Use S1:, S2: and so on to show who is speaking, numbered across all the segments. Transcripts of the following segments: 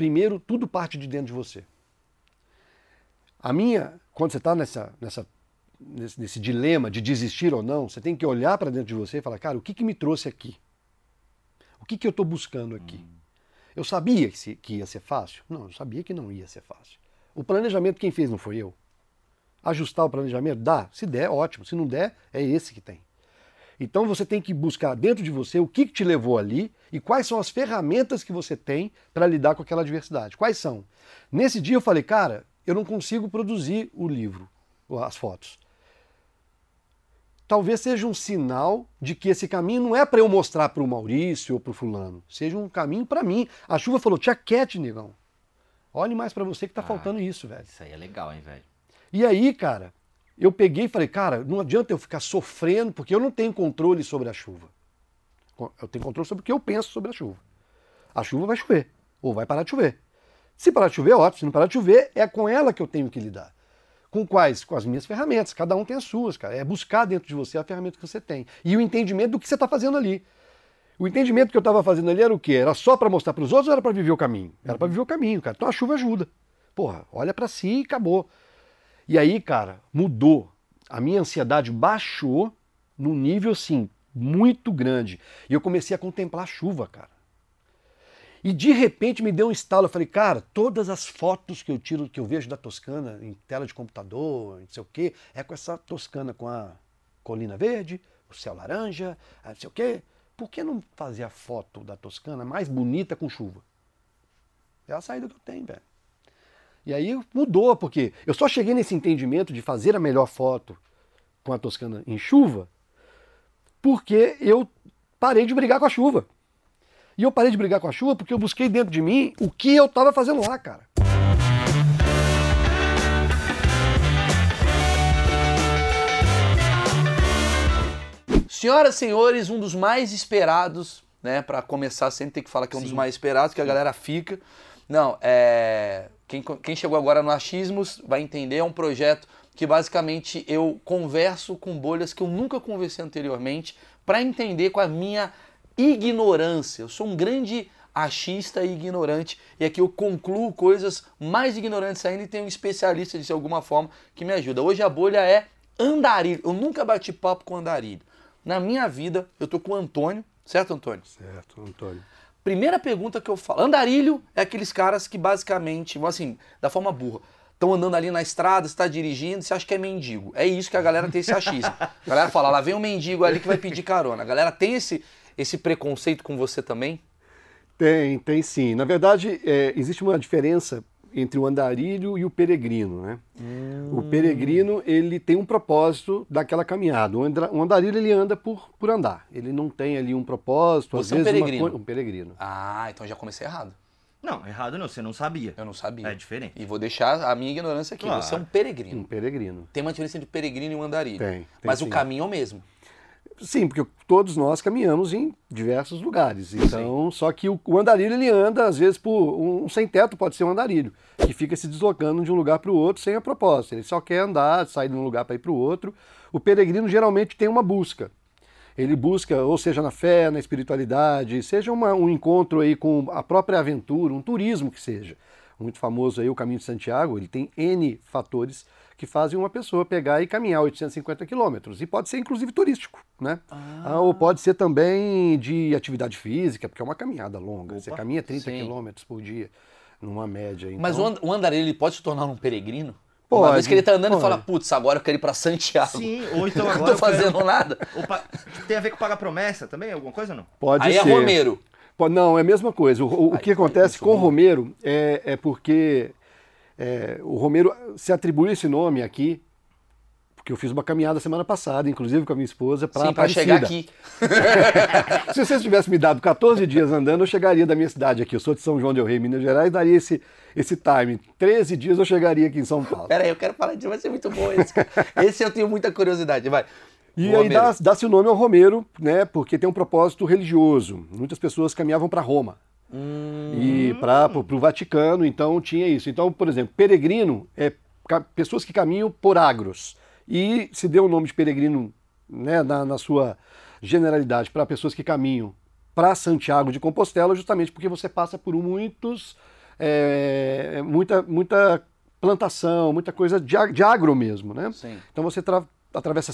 S1: primeiro, tudo parte de dentro de você. A minha, quando você está nessa, nessa, nesse, nesse, dilema de desistir ou não, você tem que olhar para dentro de você e falar, cara, o que, que me trouxe aqui? O que, que eu estou buscando aqui? Hum. Eu sabia que, se, que ia ser fácil? Não, eu sabia que não ia ser fácil. O planejamento quem fez não foi eu. Ajustar o planejamento? Dá. Se der, ótimo. Se não der, é esse que tem. Então você tem que buscar dentro de você o que, te levou ali e quais são as ferramentas que você tem para lidar com aquela adversidade. Quais são? Nesse dia eu falei, cara, eu não consigo produzir o livro, as fotos. Talvez seja um sinal de que esse caminho não é para eu mostrar para o Maurício ou para o fulano, seja um caminho para mim. A chuva falou, tia Cat, negão. Olhe mais para você que está ah, faltando isso, velho.
S2: Isso aí é legal, hein, velho.
S1: E aí, cara, eu peguei e falei, cara, não adianta eu ficar sofrendo, porque eu não tenho controle sobre a chuva. Eu tenho controle sobre o que eu penso sobre a chuva. A chuva vai chover, ou vai parar de chover. Se parar de chover, ótimo. Se não parar de chover, é com ela que eu tenho que lidar. Com quais? Com as minhas ferramentas. Cada um tem as suas, cara. É buscar dentro de você a ferramenta que você tem. E o entendimento do que você está fazendo ali. O entendimento que eu estava fazendo ali era o quê? Era só para mostrar para os outros ou era para viver o caminho? Era para viver o caminho, cara. Então a chuva ajuda. Porra, olha para si e acabou. E aí, cara, mudou. A minha ansiedade baixou num nível, assim, muito grande. E eu comecei a contemplar a chuva, cara. E de repente me deu um estalo. Eu falei, cara, todas as fotos que eu tiro, que eu vejo da Toscana em tela de computador, não sei o quê, é com essa Toscana com a colina verde, o céu laranja, não sei o quê. Por que não fazer a foto da Toscana mais bonita com chuva? É a saída que eu tenho, velho. E aí mudou, porque eu só cheguei nesse entendimento de fazer a melhor foto com a Toscana em chuva, porque eu parei de brigar com a chuva. E eu parei de brigar com a chuva porque eu busquei dentro de mim o que eu estava fazendo lá, cara.
S2: Senhoras e senhores, um dos mais esperados, né? Para começar, sempre tem que falar que é um Sim. dos mais esperados, que a galera fica. Não, é. Quem, quem chegou agora no Achismos vai entender, é um projeto que basicamente eu converso com bolhas que eu nunca conversei anteriormente para entender com a minha ignorância. Eu sou um grande achista e ignorante e aqui eu concluo coisas mais ignorantes ainda e tenho um especialista de alguma forma que me ajuda. Hoje a bolha é andarilho. Eu nunca bati papo com andarilho. Na minha vida, eu tô com o Antônio, certo, Antônio?
S1: Certo, Antônio.
S2: Primeira pergunta que eu falo. Andarilho é aqueles caras que basicamente, assim, da forma burra, estão andando ali na estrada, está dirigindo, você acha que é mendigo. É isso que a galera tem esse achismo. A galera fala, lá vem um mendigo ali que vai pedir carona. A galera tem esse, esse preconceito com você também?
S1: Tem, tem sim. Na verdade, é, existe uma diferença entre o andarilho e o peregrino, né? Hum. O peregrino, ele tem um propósito daquela caminhada. O andarilho, ele anda por, por andar. Ele não tem ali um propósito.
S2: Você é um peregrino?
S1: Uma, um peregrino.
S2: Ah, então já comecei errado.
S3: Não, errado não, você não sabia.
S2: Eu não sabia.
S3: É diferente.
S2: E vou deixar a minha ignorância aqui. Claro. Você é um peregrino.
S1: Um peregrino.
S2: Tem uma diferença entre peregrino e um andarilho.
S1: Tem. tem
S2: Mas
S1: sim.
S2: o caminho é o mesmo.
S1: Sim, porque todos nós caminhamos em diversos lugares. Então, Sim. só que o, o, andarilho ele anda, às vezes, por um, um sem-teto pode ser um andarilho, que fica se deslocando de um lugar para o outro sem a propósito. Ele só quer andar, sair de um lugar para ir para o outro. O peregrino geralmente tem uma busca. Ele busca, ou seja, na fé, na espiritualidade, seja uma, um encontro aí com a própria aventura, um turismo que seja. Muito famoso aí o Caminho de Santiago, ele tem N fatores que fazem uma pessoa pegar e caminhar 850 quilômetros. E pode ser inclusive turístico, né? Ah. ah. Ou pode ser também de atividade física, porque é uma caminhada longa. Opa, Você caminha 30 quilômetros por dia, numa média. Então...
S2: Mas o andarilho ele pode se tornar um peregrino? Pode, uma vez que ele tá andando pode. e fala, putz, agora eu quero ir para Santiago.
S3: Sim, ou então agora.
S2: não tô fazendo
S3: quero...
S2: nada.
S3: Pa... Tem a ver com pagar promessa também? Alguma coisa ou não?
S1: Pode
S2: Aí
S1: ser.
S2: Aí é Romero.
S1: Não, é a mesma coisa. O, o que acontece com o Romero é, é porque é, o Romero se atribui esse nome aqui porque eu fiz uma caminhada semana passada, inclusive com a minha esposa, para
S2: para chegar aqui.
S1: Se vocês tivessem me dado 14 dias andando, eu chegaria da minha cidade aqui. Eu sou de São João del Rei, Minas Gerais, daria esse, esse time. 13 dias eu chegaria aqui em São Paulo.
S2: Peraí, eu quero falar disso, vai ser muito bom esse. Esse eu tenho muita curiosidade, vai.
S1: E aí dá-se dá o nome ao Romero, né? Porque tem um propósito religioso. Muitas pessoas caminhavam para Roma. Hum. E para o Vaticano, então tinha isso. Então, por exemplo, peregrino é pessoas que caminham por agros e se deu o nome de peregrino né, na, na sua generalidade para pessoas que caminham para Santiago de Compostela, justamente porque você passa por muitos é, muita, muita plantação, muita coisa de, de agro mesmo, né?
S2: Sim.
S1: Então você tra- atravessa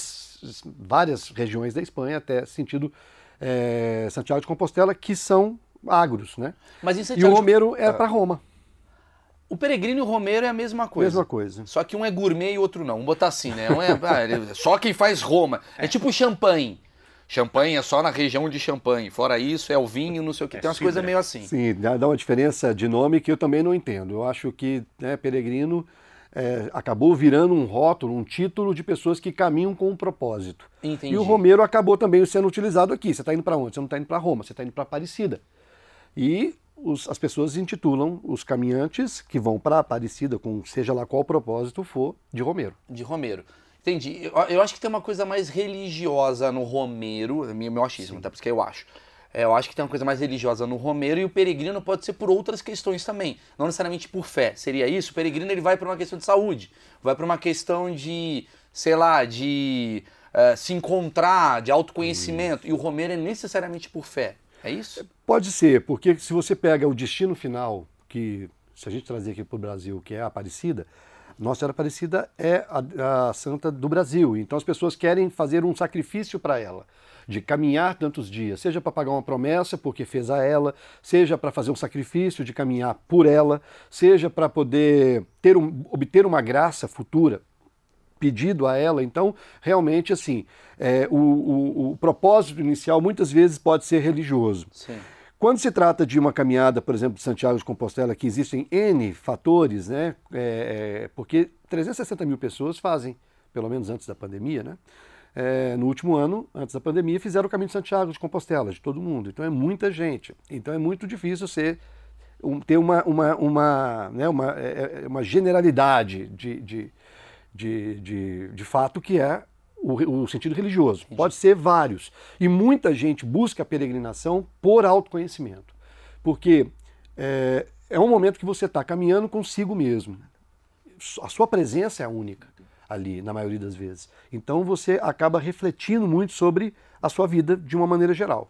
S1: várias regiões da Espanha até sentido é, Santiago de Compostela, que são agros, né?
S2: Mas em
S1: E o
S2: de-
S1: Romeiro é para Roma,
S2: O peregrino e o Romeiro é a mesma coisa.
S1: mesma coisa.
S2: Só que um é gourmet e o outro não. Vamos botar assim, né? Um é, ah, só quem faz Roma. É tipo champanhe. Champanhe é só na região de champanhe. Fora isso, é o vinho, não sei o que.
S3: É
S2: Tem umas coisas meio assim.
S1: Sim, dá uma diferença de nome que eu também não entendo. Eu acho que né, peregrino é, acabou virando um rótulo, um título de pessoas que caminham com um propósito.
S2: Entendi.
S1: E o Romeiro acabou também sendo utilizado aqui. Você está indo para onde? Você não está indo para Roma, você está indo para Aparecida. E os- as pessoas intitulam os caminhantes que vão para Aparecida, com seja lá qual propósito for, de Romeiro.
S2: De Romeiro. Entendi. Eu, eu acho que tem uma coisa mais religiosa no Romeiro, é meu, meu achismo, tá? Por isso que eu acho. É, eu acho que tem uma coisa mais religiosa no Romeiro e o peregrino pode ser por outras questões também. Não necessariamente por fé. Seria isso? O peregrino ele vai para uma questão de saúde, vai para uma questão de, sei lá, de eh, se encontrar, de autoconhecimento. E o Romeiro é necessariamente por fé. É isso?
S1: Pode ser, porque se você pega o destino final, que se a gente trazer aqui para o Brasil, que é a Aparecida, Nossa Senhora Aparecida é a, a santa do Brasil. Então as pessoas querem fazer um sacrifício para ela, de caminhar tantos dias, seja para pagar uma promessa, porque fez a ela, seja para fazer um sacrifício de caminhar por ela, seja para poder ter um, obter uma graça futura pedido a ela. Então, realmente, assim, é, o, o- o propósito inicial muitas vezes pode ser religioso.
S2: Sim.
S1: Quando se trata de uma caminhada, por exemplo, de Santiago de Compostela, que existem N fatores, né? É, é, porque 360 mil pessoas fazem, pelo menos antes da pandemia, né? É, no último ano, antes da pandemia, fizeram o caminho de Santiago de Compostela, de todo mundo. Então é muita gente. Então é muito difícil ser, um- ter uma, uma, uma, né, uma, é, é, uma generalidade de, de, de, de, de fato que é o, o sentido religioso. Pode ser vários. E muita gente busca a peregrinação por autoconhecimento. Porque é, é um momento que você está caminhando consigo mesmo. A sua presença é única ali, na maioria das vezes. Então você acaba refletindo muito sobre a sua vida de uma maneira geral.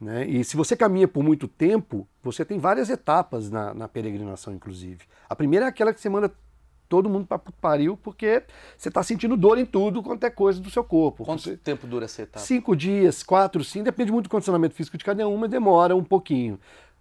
S1: Né? E se você caminha por muito tempo, você tem várias etapas na, na peregrinação, inclusive. A primeira é aquela que você manda todo mundo para pariu, porque você está sentindo dor em tudo quanto é coisa do seu corpo.
S2: Quanto
S1: Você-
S2: tempo dura essa etapa?
S1: Cinco dias, quatro, cinco, depende muito do condicionamento físico de cada uma, demora um pouquinho.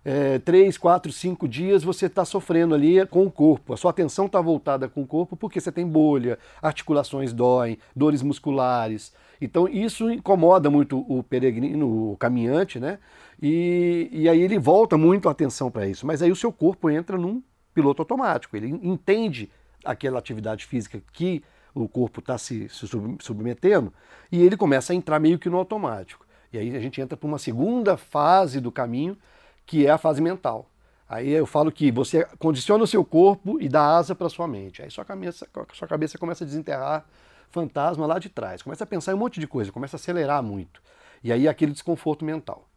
S1: É, três, quatro, cinco dias você está sofrendo ali com o corpo. A sua atenção está voltada com o corpo porque você tem bolha, articulações doem, dores musculares. Então isso incomoda muito o peregrino, o caminhante, né? E, e aí ele volta muito a atenção para isso. Mas aí o seu corpo entra num piloto automático. Ele entende aquela atividade física que o corpo está se, se sub- submetendo e ele começa a entrar meio que no automático. E aí a gente entra para uma segunda fase do caminho, que é a fase mental. Aí eu falo que você condiciona o seu corpo e dá asa para sua mente. Aí sua cabeça, sua cabeça começa a desenterrar fantasma lá de trás, começa a pensar em um monte de coisa, começa a acelerar muito. E aí é aquele desconforto mental.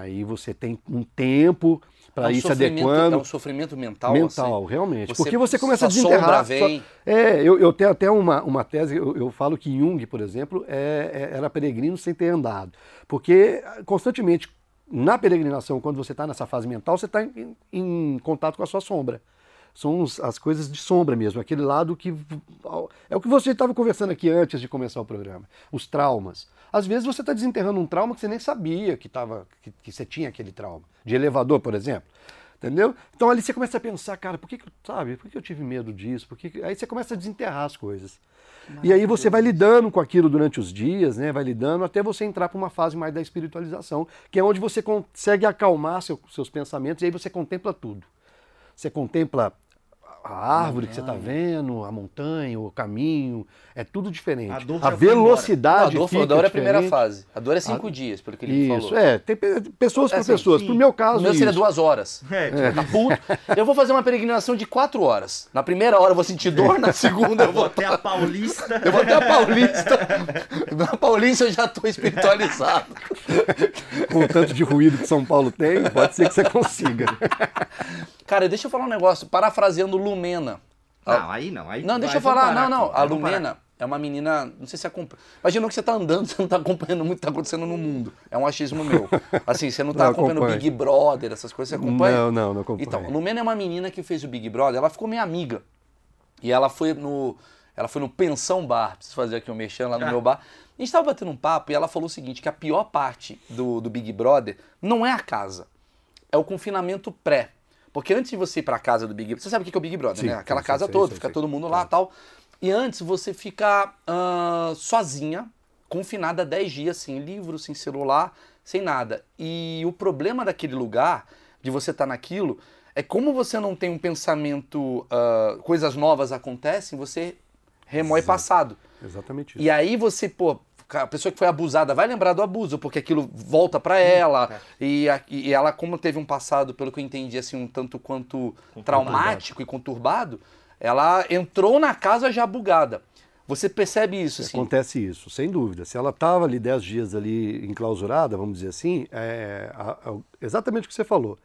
S1: Aí você tem um tempo para
S2: É um
S1: ir se adequando
S2: É um sofrimento mental?
S1: mental,
S2: assim?
S1: realmente.
S2: Você-
S1: Porque você começa a desenterrar.
S2: vem.
S1: É, eu, eu tenho até uma, uma tese, eu, eu falo que Jung, por exemplo, é- é- era peregrino sem ter andado. Porque constantemente, na peregrinação, quando você está nessa fase mental, você está em, em contato com a sua sombra. São os- as coisas de sombra mesmo, aquele lado que. É o que você estava conversando aqui antes de começar o programa. Os traumas. Às vezes você está desenterrando um trauma que você nem sabia que, tava, que, que você tinha aquele trauma. De elevador, por exemplo. Entendeu? Então ali você começa a pensar, cara, por que, sabe, por que eu tive medo disso? Por que que- Aí você começa a desenterrar as coisas. E aí você vai lidando com aquilo durante os dias, né? Vai lidando até você entrar para uma fase mais da espiritualização, que é onde você consegue acalmar seu- seus pensamentos e aí você contempla tudo. Você contempla a árvore que você está vendo, a montanha, o caminho, é tudo diferente.
S3: A dor
S1: A
S3: embora.
S2: Não, a
S1: velocidade
S2: dor,
S1: fica
S2: a dor é a primeira fase. A dor é cinco dias, pelo que ele
S1: Isso,
S2: falou.
S1: é, tem pe- pessoas
S2: É
S1: para
S2: assim,
S1: pessoas.
S3: sim.
S1: Pro meu
S2: O
S1: caso,
S2: meu seria
S1: isso.
S2: duas horas.
S3: É, tipo,
S2: Tá puto? Eu vou fazer uma peregrinação de quatro horas. Na primeira hora eu vou sentir dor, na segunda eu
S3: vou
S2: vou.
S3: até a Paulista.
S2: Eu vou até a Paulista. Na Paulista eu já tô espiritualizado.
S1: com o tanto de ruído que São Paulo tem, pode ser que você consiga.
S2: Cara, deixa eu falar um negócio, parafraseando Lumena.
S3: Não, aí não. Aí
S2: Não, deixa eu falar. Não, não.
S3: aqui,
S2: A. Lumena é é uma menina, não sei se acompanha. Imagina que você tá andando, você não tá acompanhando muito o que tá acontecendo no mundo. É um achismo meu. Assim, você não tá
S1: Não,
S2: acompanhando
S1: acompanho.
S2: Big Brother, essas coisas, você acompanha?
S1: Não, não, não acompanho.
S2: Então, Lumena é uma menina que fez o Big Brother, ela ficou minha amiga. E ela foi no. Ela foi no Pensão Bar, preciso fazer aqui um mexendo lá no
S3: Ah.
S2: meu bar. A gente tava batendo um papo e ela falou o seguinte: que a pior parte do, do Big Brother não é a casa, é o confinamento pré. Porque antes de você ir pra casa do Big Brother, você sabe o que é o Big Brother,
S1: Sim,
S2: né? Aquela
S1: sim,
S2: casa
S1: sei,
S2: toda, fica todo mundo lá e tal. E antes você fica ah, sozinha, confinada 10 dias, sem livro, sem celular, sem nada. E o problema daquele lugar, de você estar naquilo, é como você não tem um pensamento, ah, coisas novas acontecem, você remói
S1: Exato.
S2: passado.
S1: Exatamente isso.
S2: E aí você, pô, a pessoa que foi abusada vai lembrar do abuso, porque aquilo volta pra ela. E, a- e ela, como teve um passado, pelo que eu entendi, assim, um tanto quanto traumático e conturbado, ela entrou na casa já bugada. Você percebe isso, assim?
S1: Acontece isso, sem dúvida. Se ela estava ali 10 dias ali enclausurada, vamos dizer assim, é, a- a- exatamente o que você falou.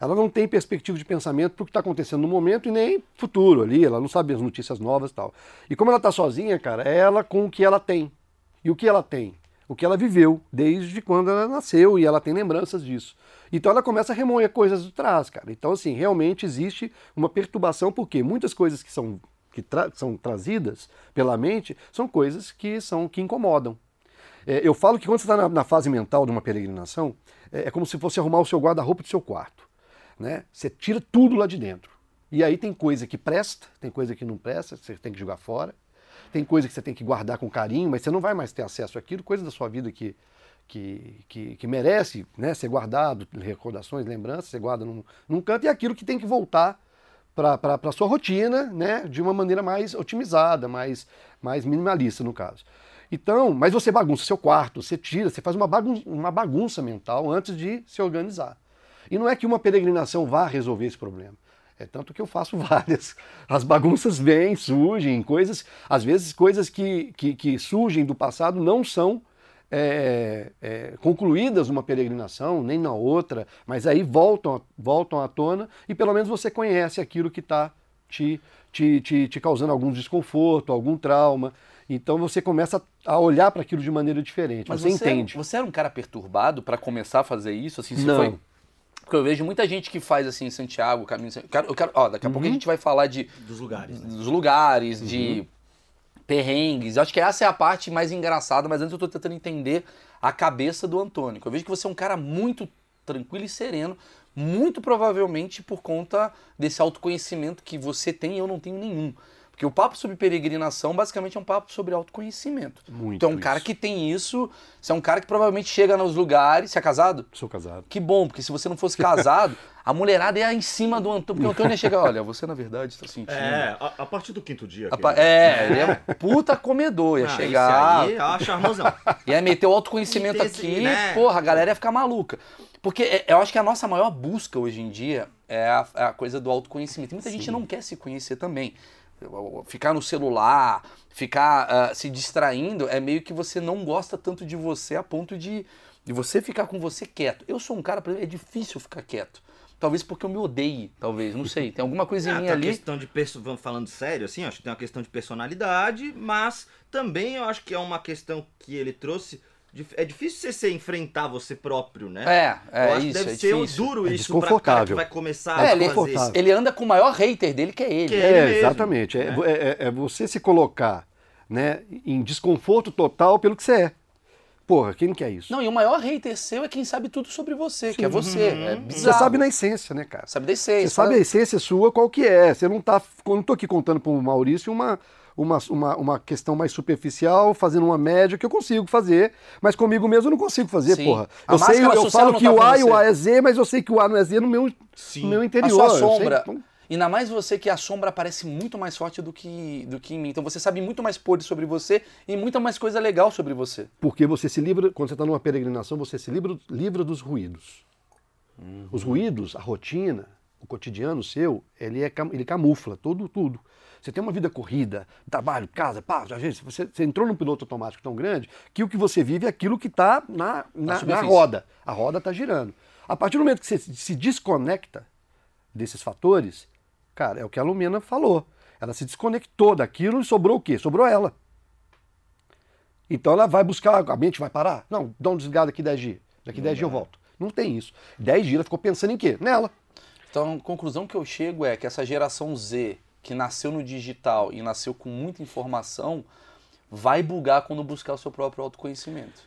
S1: Ela não tem perspectiva de pensamento para o que está acontecendo no momento e nem futuro ali, ela não sabe as notícias novas e tal. E como ela está sozinha, cara, é ela com o que ela tem. E o que ela tem? O que ela viveu desde quando ela nasceu e ela tem lembranças disso. Então ela começa a remoer coisas de trás, cara. Então, assim, realmente existe uma perturbação, porque muitas coisas que são, que tra- são trazidas pela mente são coisas que são que incomodam. É, eu falo que quando você está na, na fase mental de uma peregrinação, é, é como se fosse arrumar o seu guarda-roupa do seu quarto. Né? Você tira tudo lá de dentro. E aí tem coisa que presta, tem coisa que não presta, você tem que jogar fora. Tem coisa que você tem que guardar com carinho, mas você não vai mais ter acesso àquilo, coisa da sua vida que, que, que, que merece né, ser guardado, recordações, lembranças, você guarda num, num canto, e aquilo que tem que voltar para a sua rotina, né, de uma maneira mais otimizada, mais, mais minimalista, no caso. Então, mas você bagunça seu quarto, você tira, você faz uma bagunça, uma bagunça mental antes de se organizar. E não é que uma peregrinação vá resolver esse problema. É tanto que eu faço várias. As bagunças vêm, surgem, coisas, às vezes coisas que, que, que surgem do passado não são é, é, concluídas numa peregrinação, nem na outra, mas aí voltam, voltam à tona e pelo menos você conhece aquilo que está te, te, te, te causando algum desconforto, algum trauma. Então você começa a olhar para aquilo de maneira diferente.
S2: Mas
S1: você,
S2: você,
S1: entende.
S2: Você era um cara perturbado pra começar a fazer isso? Assim,
S1: Não.
S2: foi- Porque eu vejo muita gente que faz assim, Santiago, caminho. de. Eu quero, eu quero- ó, daqui a pouco a
S1: Uhum.
S2: gente vai falar de
S3: Dos lugares, né?
S2: dos lugares, de
S1: Uhum.
S2: perrengues. Eu acho que essa é a parte mais engraçada, mas antes eu tô tentando entender a cabeça do Antônio. Eu vejo que você é um cara muito tranquilo e sereno, muito provavelmente por conta desse autoconhecimento que você tem e eu não tenho nenhum. Porque o papo sobre peregrinação basicamente é um papo sobre autoconhecimento.
S1: Muito
S2: então, um cara
S1: isso.
S2: que tem isso, você é um cara que provavelmente chega nos lugares. Você é casado?
S1: Sou casado.
S2: Que bom, porque se você não fosse casado, a mulherada ia em cima do Antônio. Porque o Antônio ia chegar, olha, você na verdade está sentindo.
S3: É, a, a partir do quinto dia.
S2: É, ele é puta comedor, ia
S3: Ah,
S2: chegar,
S3: Esse aí, ó, charmosão.
S2: ia meter o autoconhecimento
S3: Esse,
S2: aqui,
S3: né?
S2: porra, a galera ia ficar maluca. Porque é- eu acho que a nossa maior busca hoje em dia é a, é a coisa do autoconhecimento. E muita gente não quer se conhecer também. Ficar no celular, ficar ah, se distraindo, é meio que você não gosta tanto de você a ponto de, de você ficar com você quieto. Eu sou um cara, é difícil ficar quieto. Talvez porque eu me odeie, talvez, não sei. Tem alguma coisa em mim ali.
S3: questão de vamos falando sério, assim, acho que tem uma questão de personalidade, mas também eu acho que é uma questão que ele trouxe. É difícil você se enfrentar você próprio, né?
S2: É, é
S3: eu acho
S2: isso,
S3: que deve
S2: é
S3: ser
S2: difícil.
S3: duro
S1: É
S3: isso pra cara que
S1: desconfortável.
S3: vai começar
S2: É,
S3: a
S2: ele,
S3: fazer isso.
S1: desconfortável.
S2: ele anda com o maior hater dele, que é ele.
S3: Que é.
S1: É,
S3: ele mesmo,
S1: exatamente. É,
S3: né?
S1: é- é- é você se colocar né, em desconforto total pelo que você é. Porra, quem não quer isso?
S2: Não, e o maior hater seu é quem sabe tudo sobre você, que é você. É
S1: você
S2: bizarro.
S1: sabe na essência, né, cara?
S2: Sabe da essência.
S1: Você sabe a essência sua qual que é. Você não tá. Eu não tô aqui contando pro Maurício uma, uma, uma, uma questão mais superficial, fazendo uma média que eu consigo fazer, mas comigo mesmo eu não consigo fazer,
S2: Sim.
S1: porra.
S2: A
S1: Eu sei, eu falo que
S2: tá
S1: o
S2: com
S1: A e o
S2: você.
S1: A é Z, mas eu sei que o A não é Z no meu,
S3: Sim.
S1: no meu
S2: A
S1: interior.
S2: sua
S1: eu sei,
S2: sombra.
S1: então-
S2: Ainda mais você que a sombra parece muito mais forte do que, do que em mim. Então você sabe muito mais podre sobre você e muita mais coisa legal sobre você.
S1: Porque você se livra, quando você está numa peregrinação, você se livra, livra dos ruídos. Os ruídos, a rotina, o cotidiano seu, ele, é, ele camufla tudo, tudo. Você tem uma vida corrida, trabalho, casa, pá, gente, você, você entrou num piloto automático tão grande que o que você vive é aquilo que está na, na, na roda. A roda está girando. A partir do momento que você se desconecta desses fatores, cara, é o que a Lumena falou. Ela se desconectou daquilo e sobrou o quê? Sobrou ela. Então ela vai buscar, a mente vai parar? Não, dá um desligado aqui 10 dias. Daqui 10 dias eu volto. Não tem isso. 10 dias ela ficou pensando em quê? Nela.
S2: Então, a conclusão que eu chego é que essa geração Z, que nasceu no digital e nasceu com muita informação, vai bugar quando buscar o seu próprio autoconhecimento.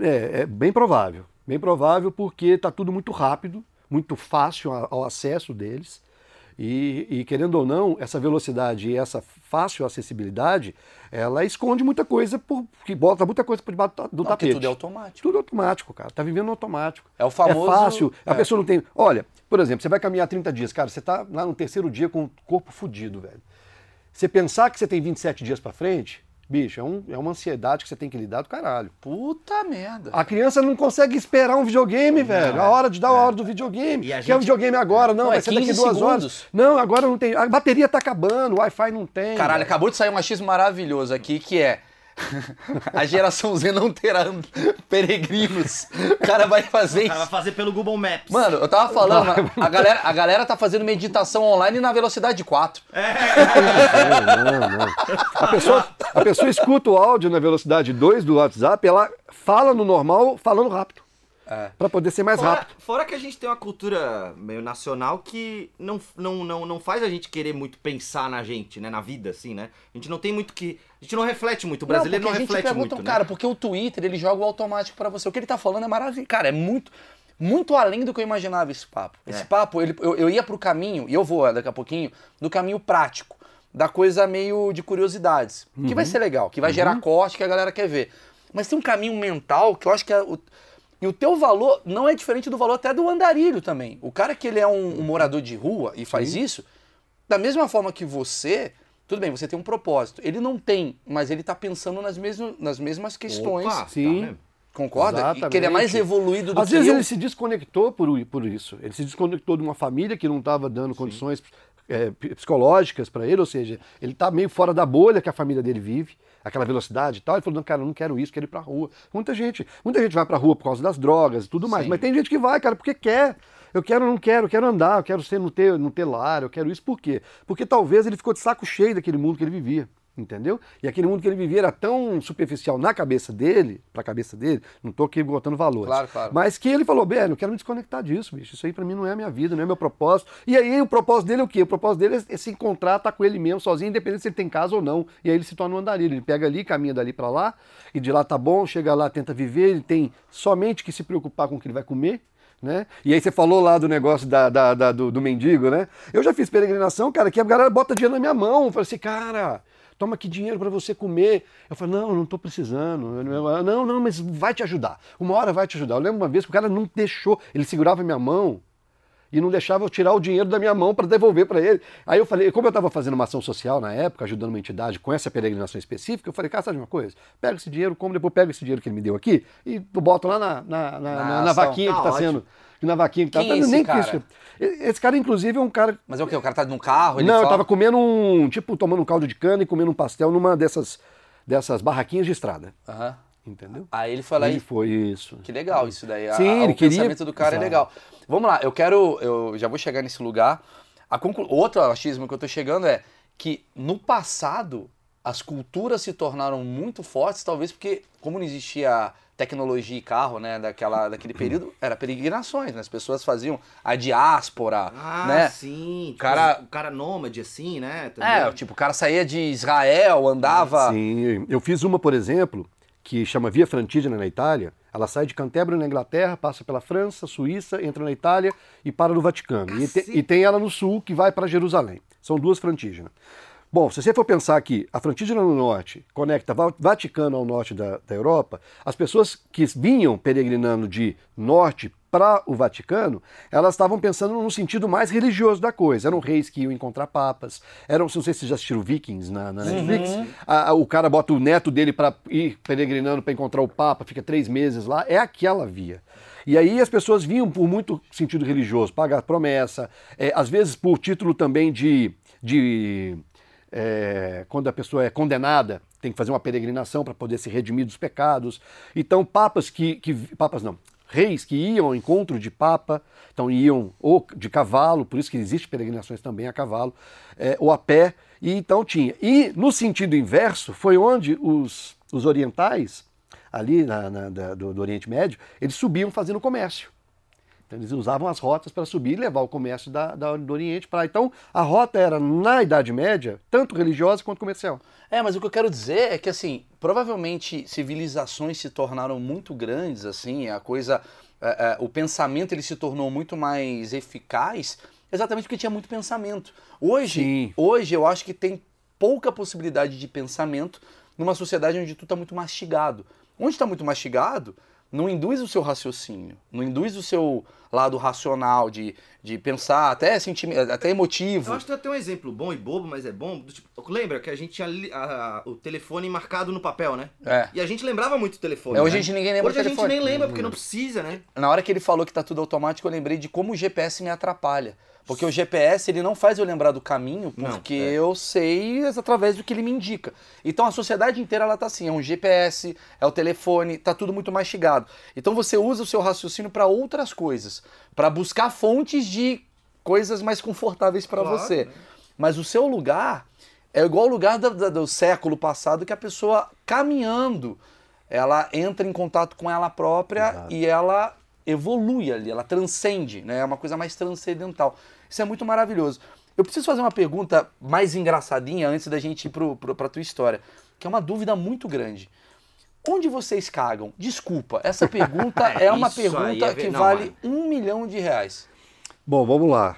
S1: É, é bem provável. Bem provável porque está tudo muito rápido, muito fácil ao acesso deles. E, e, querendo ou não, essa velocidade e essa fácil acessibilidade, ela esconde muita coisa, por, que bota muita coisa por debaixo do
S2: Não,
S1: tapete.
S2: tudo é automático.
S1: Tudo automático, cara. Tá vivendo automático.
S2: É o famoso-
S1: É fácil. A
S2: é.
S1: pessoa não tem. Olha, por exemplo, você vai caminhar 30 dias, cara, você tá lá no terceiro dia com o corpo fudido, velho. Você pensar que você tem 27 dias pra frente, bicho, é, um- é uma ansiedade que você tem que lidar do caralho.
S2: Puta merda.
S1: A criança não consegue esperar um videogame, velho. A hora de dar a hora do videogame.
S3: E a
S1: Quer
S3: gente-
S1: um videogame agora, não,
S2: Não,
S1: vai
S2: é
S1: ser daqui
S2: 15
S1: duas
S2: segundos.
S1: horas. Não, agora não tem. A bateria tá acabando, o Wi-Fi não tem.
S2: Caralho,
S1: velho.
S2: acabou de sair um achismo maravilhoso aqui que é. A geração Z não terá peregrinos. O cara vai fazer
S3: O cara vai
S2: isso.
S3: fazer pelo Google Maps.
S2: Mano, eu tava falando, a galera, a galera tá fazendo meditação online na velocidade 4.
S1: Não, não, não. A pessoa, a pessoa escuta o áudio na velocidade 2 do WhatsApp, ela fala no normal, falando rápido.
S2: É.
S1: Pra poder ser mais
S3: Fora,
S1: rápido.
S3: fora que a gente tem uma cultura meio nacional que não, não, não, não faz a gente querer muito pensar na gente, né? Na vida, assim, né? A gente não tem muito que. A gente não reflete muito. O brasileiro não,
S2: gente
S3: reflete
S2: pergunta,
S3: muito.
S2: cara,
S3: né?
S2: porque o Twitter ele joga o automático pra você. O que ele tá falando é maravilhoso. Cara, é muito, muito além do que eu imaginava esse papo. Esse
S3: É.
S2: papo, ele, eu, eu ia pro caminho, e eu vou é, daqui a pouquinho, do caminho prático. Da coisa meio de curiosidades. Que
S3: Uhum.
S2: vai ser legal, que vai gerar corte, que a galera quer ver. Mas tem um caminho mental que eu acho que é o. E o teu valor não é diferente do valor até do andarilho também. O cara que ele é um, um morador de rua e faz isso, da mesma forma que você, tudo bem, você tem um propósito. Ele não tem, mas ele tá pensando nas, mesmo, nas mesmas questões.
S3: Opa,
S1: Sim.
S3: tá vendo?
S2: Concorda? E que ele é mais
S1: Exatamente.
S2: evoluído do
S1: Às
S2: que
S1: vezes
S2: eu.
S1: ele se desconectou por, por isso. Ele se desconectou de uma família que não estava dando condições é, psicológicas para ele, ou seja, ele está meio fora da bolha que a família dele vive, aquela velocidade e tal. Ele falou: não, cara, eu não quero isso, quero ir pra rua. Muita gente, muita gente vai pra rua por causa das drogas e tudo mais,
S3: Sim.
S1: mas tem gente que vai, cara, porque quer. Eu quero, não quero, eu quero andar, eu quero ser, não ter, não ter lar, eu quero isso por quê? Porque talvez ele ficou de saco cheio daquele mundo que ele vivia. Entendeu? E aquele mundo que ele vivia era tão superficial na cabeça dele, pra cabeça dele, não tô aqui botando valores.
S2: Claro, claro.
S1: Mas que ele falou, bem, eu quero me desconectar disso, bicho. Isso aí pra mim não é a minha vida, não é meu propósito. E aí o propósito dele é o quê? O propósito dele é se encontrar, tá com ele mesmo, sozinho, independente se ele tem casa ou não. E aí ele se torna um andarilho. Ele pega ali, caminha dali pra lá, e de lá tá bom, chega lá, tenta viver, ele tem somente que se preocupar com o que ele vai comer. Né? E aí você falou lá do negócio da, da- da- do, do mendigo, né? Eu já fiz peregrinação, cara, que a galera bota dinheiro na minha mão. Eu assim, cara, toma aqui dinheiro para você comer. Eu falei, não, não tô precisando. Não, não, mas vai te ajudar. Uma hora vai te ajudar. Eu lembro uma vez que o cara não deixou, ele segurava minha mão e não deixava eu tirar o dinheiro da minha mão para devolver para ele. Aí eu falei, como eu estava fazendo uma ação social na época, ajudando uma entidade com essa peregrinação específica, eu falei, cara, sabe uma coisa? Pega esse dinheiro, como depois pega esse dinheiro que ele me deu aqui e boto lá na, na, na,
S2: Na
S1: na- vaquinha
S3: Tá
S1: que está sendo. Na vaquinha que tá.
S2: Quem esse
S1: nem
S2: cara?
S1: quis- Esse cara, inclusive, é um cara
S2: Mas é o quê? O cara tá num carro?
S1: Não, eu
S2: fala-
S1: tava comendo um. Tipo, tomando um caldo de cana e comendo um pastel numa dessas, dessas barraquinhas de estrada.
S2: Aham.
S1: Entendeu?
S2: Aí ele foi lá
S1: Ele
S2: e
S1: foi isso.
S2: Que legal isso daí.
S1: Sim,
S2: a-
S1: ele
S2: o
S1: queria-
S2: pensamento do cara é
S1: Exato.
S2: legal. Vamos lá, eu quero. Eu já vou chegar nesse lugar. A conclu... Outro achismo que eu tô chegando é que no passado as culturas se tornaram muito fortes, talvez porque, como não existia tecnologia e carro, né, daquela, daquele período, era peregrinações, né? As pessoas faziam a diáspora,
S3: Ah,
S2: né?
S3: sim. Tipo,
S2: Cara-
S3: O cara nômade, assim, né? Também.
S2: É, tipo, o cara saía de Israel, andava.
S1: Sim, eu fiz uma, por exemplo, que chama Via Frantigena na Itália. Ela sai de Canterbury na Inglaterra, passa pela França, Suíça, entra na Itália e para no Vaticano. E, te- e tem ela no sul que vai para Jerusalém. São duas frantígenas. Bom, se você for pensar que a frantígena no norte conecta Va- Vaticano ao norte da, da Europa, as pessoas que vinham peregrinando de norte para o Vaticano, elas estavam pensando no sentido mais religioso da coisa. Eram reis que iam encontrar papas, eram, não sei se vocês já assistiram Vikings na, na Netflix, A- a- o cara bota o neto dele para ir peregrinando para encontrar o papa, fica três meses lá, é aquela via. E aí as pessoas vinham por muito sentido religioso, pagar promessa, é, às vezes por título também de, de é, quando a pessoa é condenada, tem que fazer uma peregrinação para poder se redimir dos pecados. Então, papas que, que papas não, reis que iam ao encontro de papa, então iam ou de cavalo, por isso que existe peregrinações também a cavalo, é, ou a pé, e então tinha. E no sentido inverso foi onde os, os orientais, ali na, na, da, do, do Oriente Médio, eles subiam fazendo comércio. Então, eles usavam as rotas para subir e levar o comércio da, da, do Oriente para lá. Então, a rota era, na Idade Média, tanto religiosa quanto comercial.
S2: É, mas o que eu quero dizer é que, assim, provavelmente civilizações se tornaram muito grandes, assim, a coisa. É, é, o pensamento ele se tornou muito mais eficaz exatamente porque tinha muito pensamento. Hoje,
S1: Sim.
S2: hoje eu acho que tem pouca possibilidade de pensamento numa sociedade onde tudo está muito mastigado. Onde está muito mastigado, não induz o seu raciocínio, não induz o seu lado racional de, de pensar, até, sentime, até emotivo.
S3: Eu acho que tem um exemplo bom e bobo, mas é bom. do tipo, lembra que a gente tinha a- o telefone marcado no papel, né?
S2: É.
S3: E a gente lembrava muito o telefone.
S2: É, hoje
S3: né?
S2: a gente ninguém lembra
S3: Hoje a gente nem lembra porque não precisa, né?
S2: Na hora que ele falou que tá tudo automático, eu lembrei de como o GPS me atrapalha. Porque o GPS ele não faz eu lembrar do caminho,
S3: Não,
S2: porque
S3: é.
S2: eu sei através do que ele me indica. Então a sociedade inteira ela tá assim, é um GPS, é o telefone, tá tudo muito mastigado. Então você usa o seu raciocínio para outras coisas, para buscar fontes de coisas mais confortáveis para
S3: Claro,
S2: você.
S3: né?
S2: Mas o seu lugar é igual o lugar da- da- do século passado que a pessoa caminhando, ela entra em contato com ela própria
S1: Exato.
S2: e ela evolui ali, ela transcende, né? É uma coisa mais transcendental. Isso é muito maravilhoso. Eu preciso fazer uma pergunta mais engraçadinha antes da gente ir pro, pro, pra tua história, que é uma dúvida muito grande. Onde vocês cagam? Desculpa, essa pergunta
S3: É,
S2: é, uma
S3: aí
S2: pergunta
S3: é
S2: que
S3: não,
S2: vale
S3: mas-
S2: um milhão de reais.
S1: Bom, vamos lá.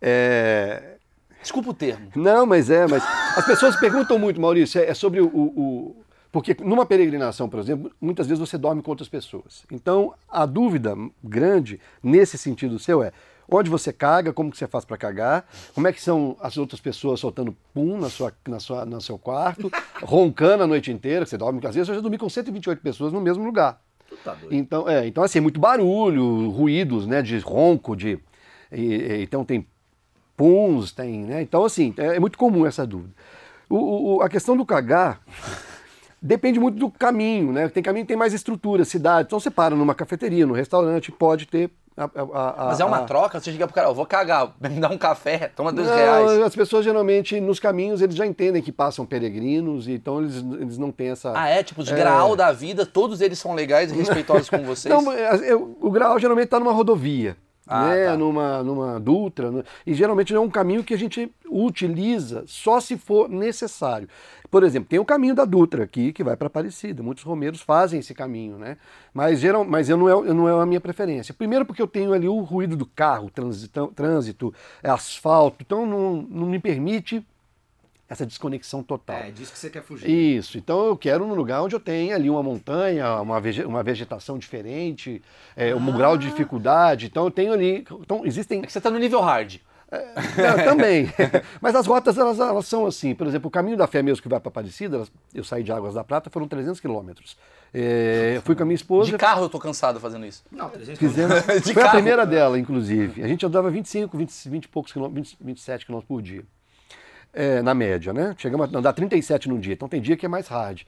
S1: É,
S2: Desculpa o termo.
S1: Não, mas é, mas as pessoas perguntam muito, Maurício, é, é sobre o- o- Porque numa peregrinação, por exemplo, muitas vezes você dorme com outras pessoas. Então, a dúvida grande nesse sentido seu é onde você caga, como que você faz para cagar, como é que são as outras pessoas soltando pum na sua, na sua, no seu quarto, roncando a noite inteira, que você dorme, às vezes eu já dormi com 128 pessoas no mesmo lugar.
S3: Tá.
S1: Então, é, então assim, muito barulho, ruídos, né, de ronco, de e- então tem puns, tem, né? Então assim, é, é muito comum essa dúvida. O- o- a questão do cagar depende muito do caminho, né? Tem caminho que tem mais estrutura, cidade. Então você para numa cafeteria, num restaurante, pode ter a, a- a-
S2: Mas é uma troca, você chega pro cara, eu vou cagar, me dá um café, toma dois
S1: não,
S2: reais.
S1: as pessoas geralmente nos caminhos eles já entendem que passam peregrinos, então eles, eles não têm essa.
S2: Ah, é? Tipo, os graal da vida, todos eles são legais e respeitosos com vocês?
S1: Não, eu- o grau geralmente está numa rodovia,
S2: Ah,
S1: né?
S2: tá.
S1: numa, numa Dutra, né? e geralmente não é um caminho que a gente utiliza só se for necessário. Por exemplo, tem o caminho da Dutra aqui, que vai para Aparecida. Muitos romeiros fazem esse caminho, né? Mas, geral, mas eu não, é, eu não é a minha preferência. Primeiro porque eu tenho ali o ruído do carro, trânsito, trânsito é asfalto, então não, não me permite essa desconexão total.
S3: É, disso que você quer fugir.
S1: Isso, então eu quero num lugar onde eu tenha ali uma montanha, uma, vege- uma vegetação diferente, é, um grau de dificuldade. Então eu tenho ali. Então existem.
S2: É que você tá no nível hard.
S1: É, também. Mas as rotas elas, elas são assim. Por exemplo, o caminho da fé mesmo que vai para Aparecida, elas- eu saí de Águas da Prata, foram 300 quilômetros. É, eu fui com a minha esposa.
S2: De carro eu tô cansado fazendo isso.
S3: Não, 300
S1: Fizemos,
S2: De
S1: foi a
S2: carro.
S1: primeira dela, inclusive. A gente andava 25, 20, 20 e poucos quilômetros, 20, 27 quilômetros por dia. É, na média, né? Chegamos a andar 37 num dia. Então tem dia que é mais hard.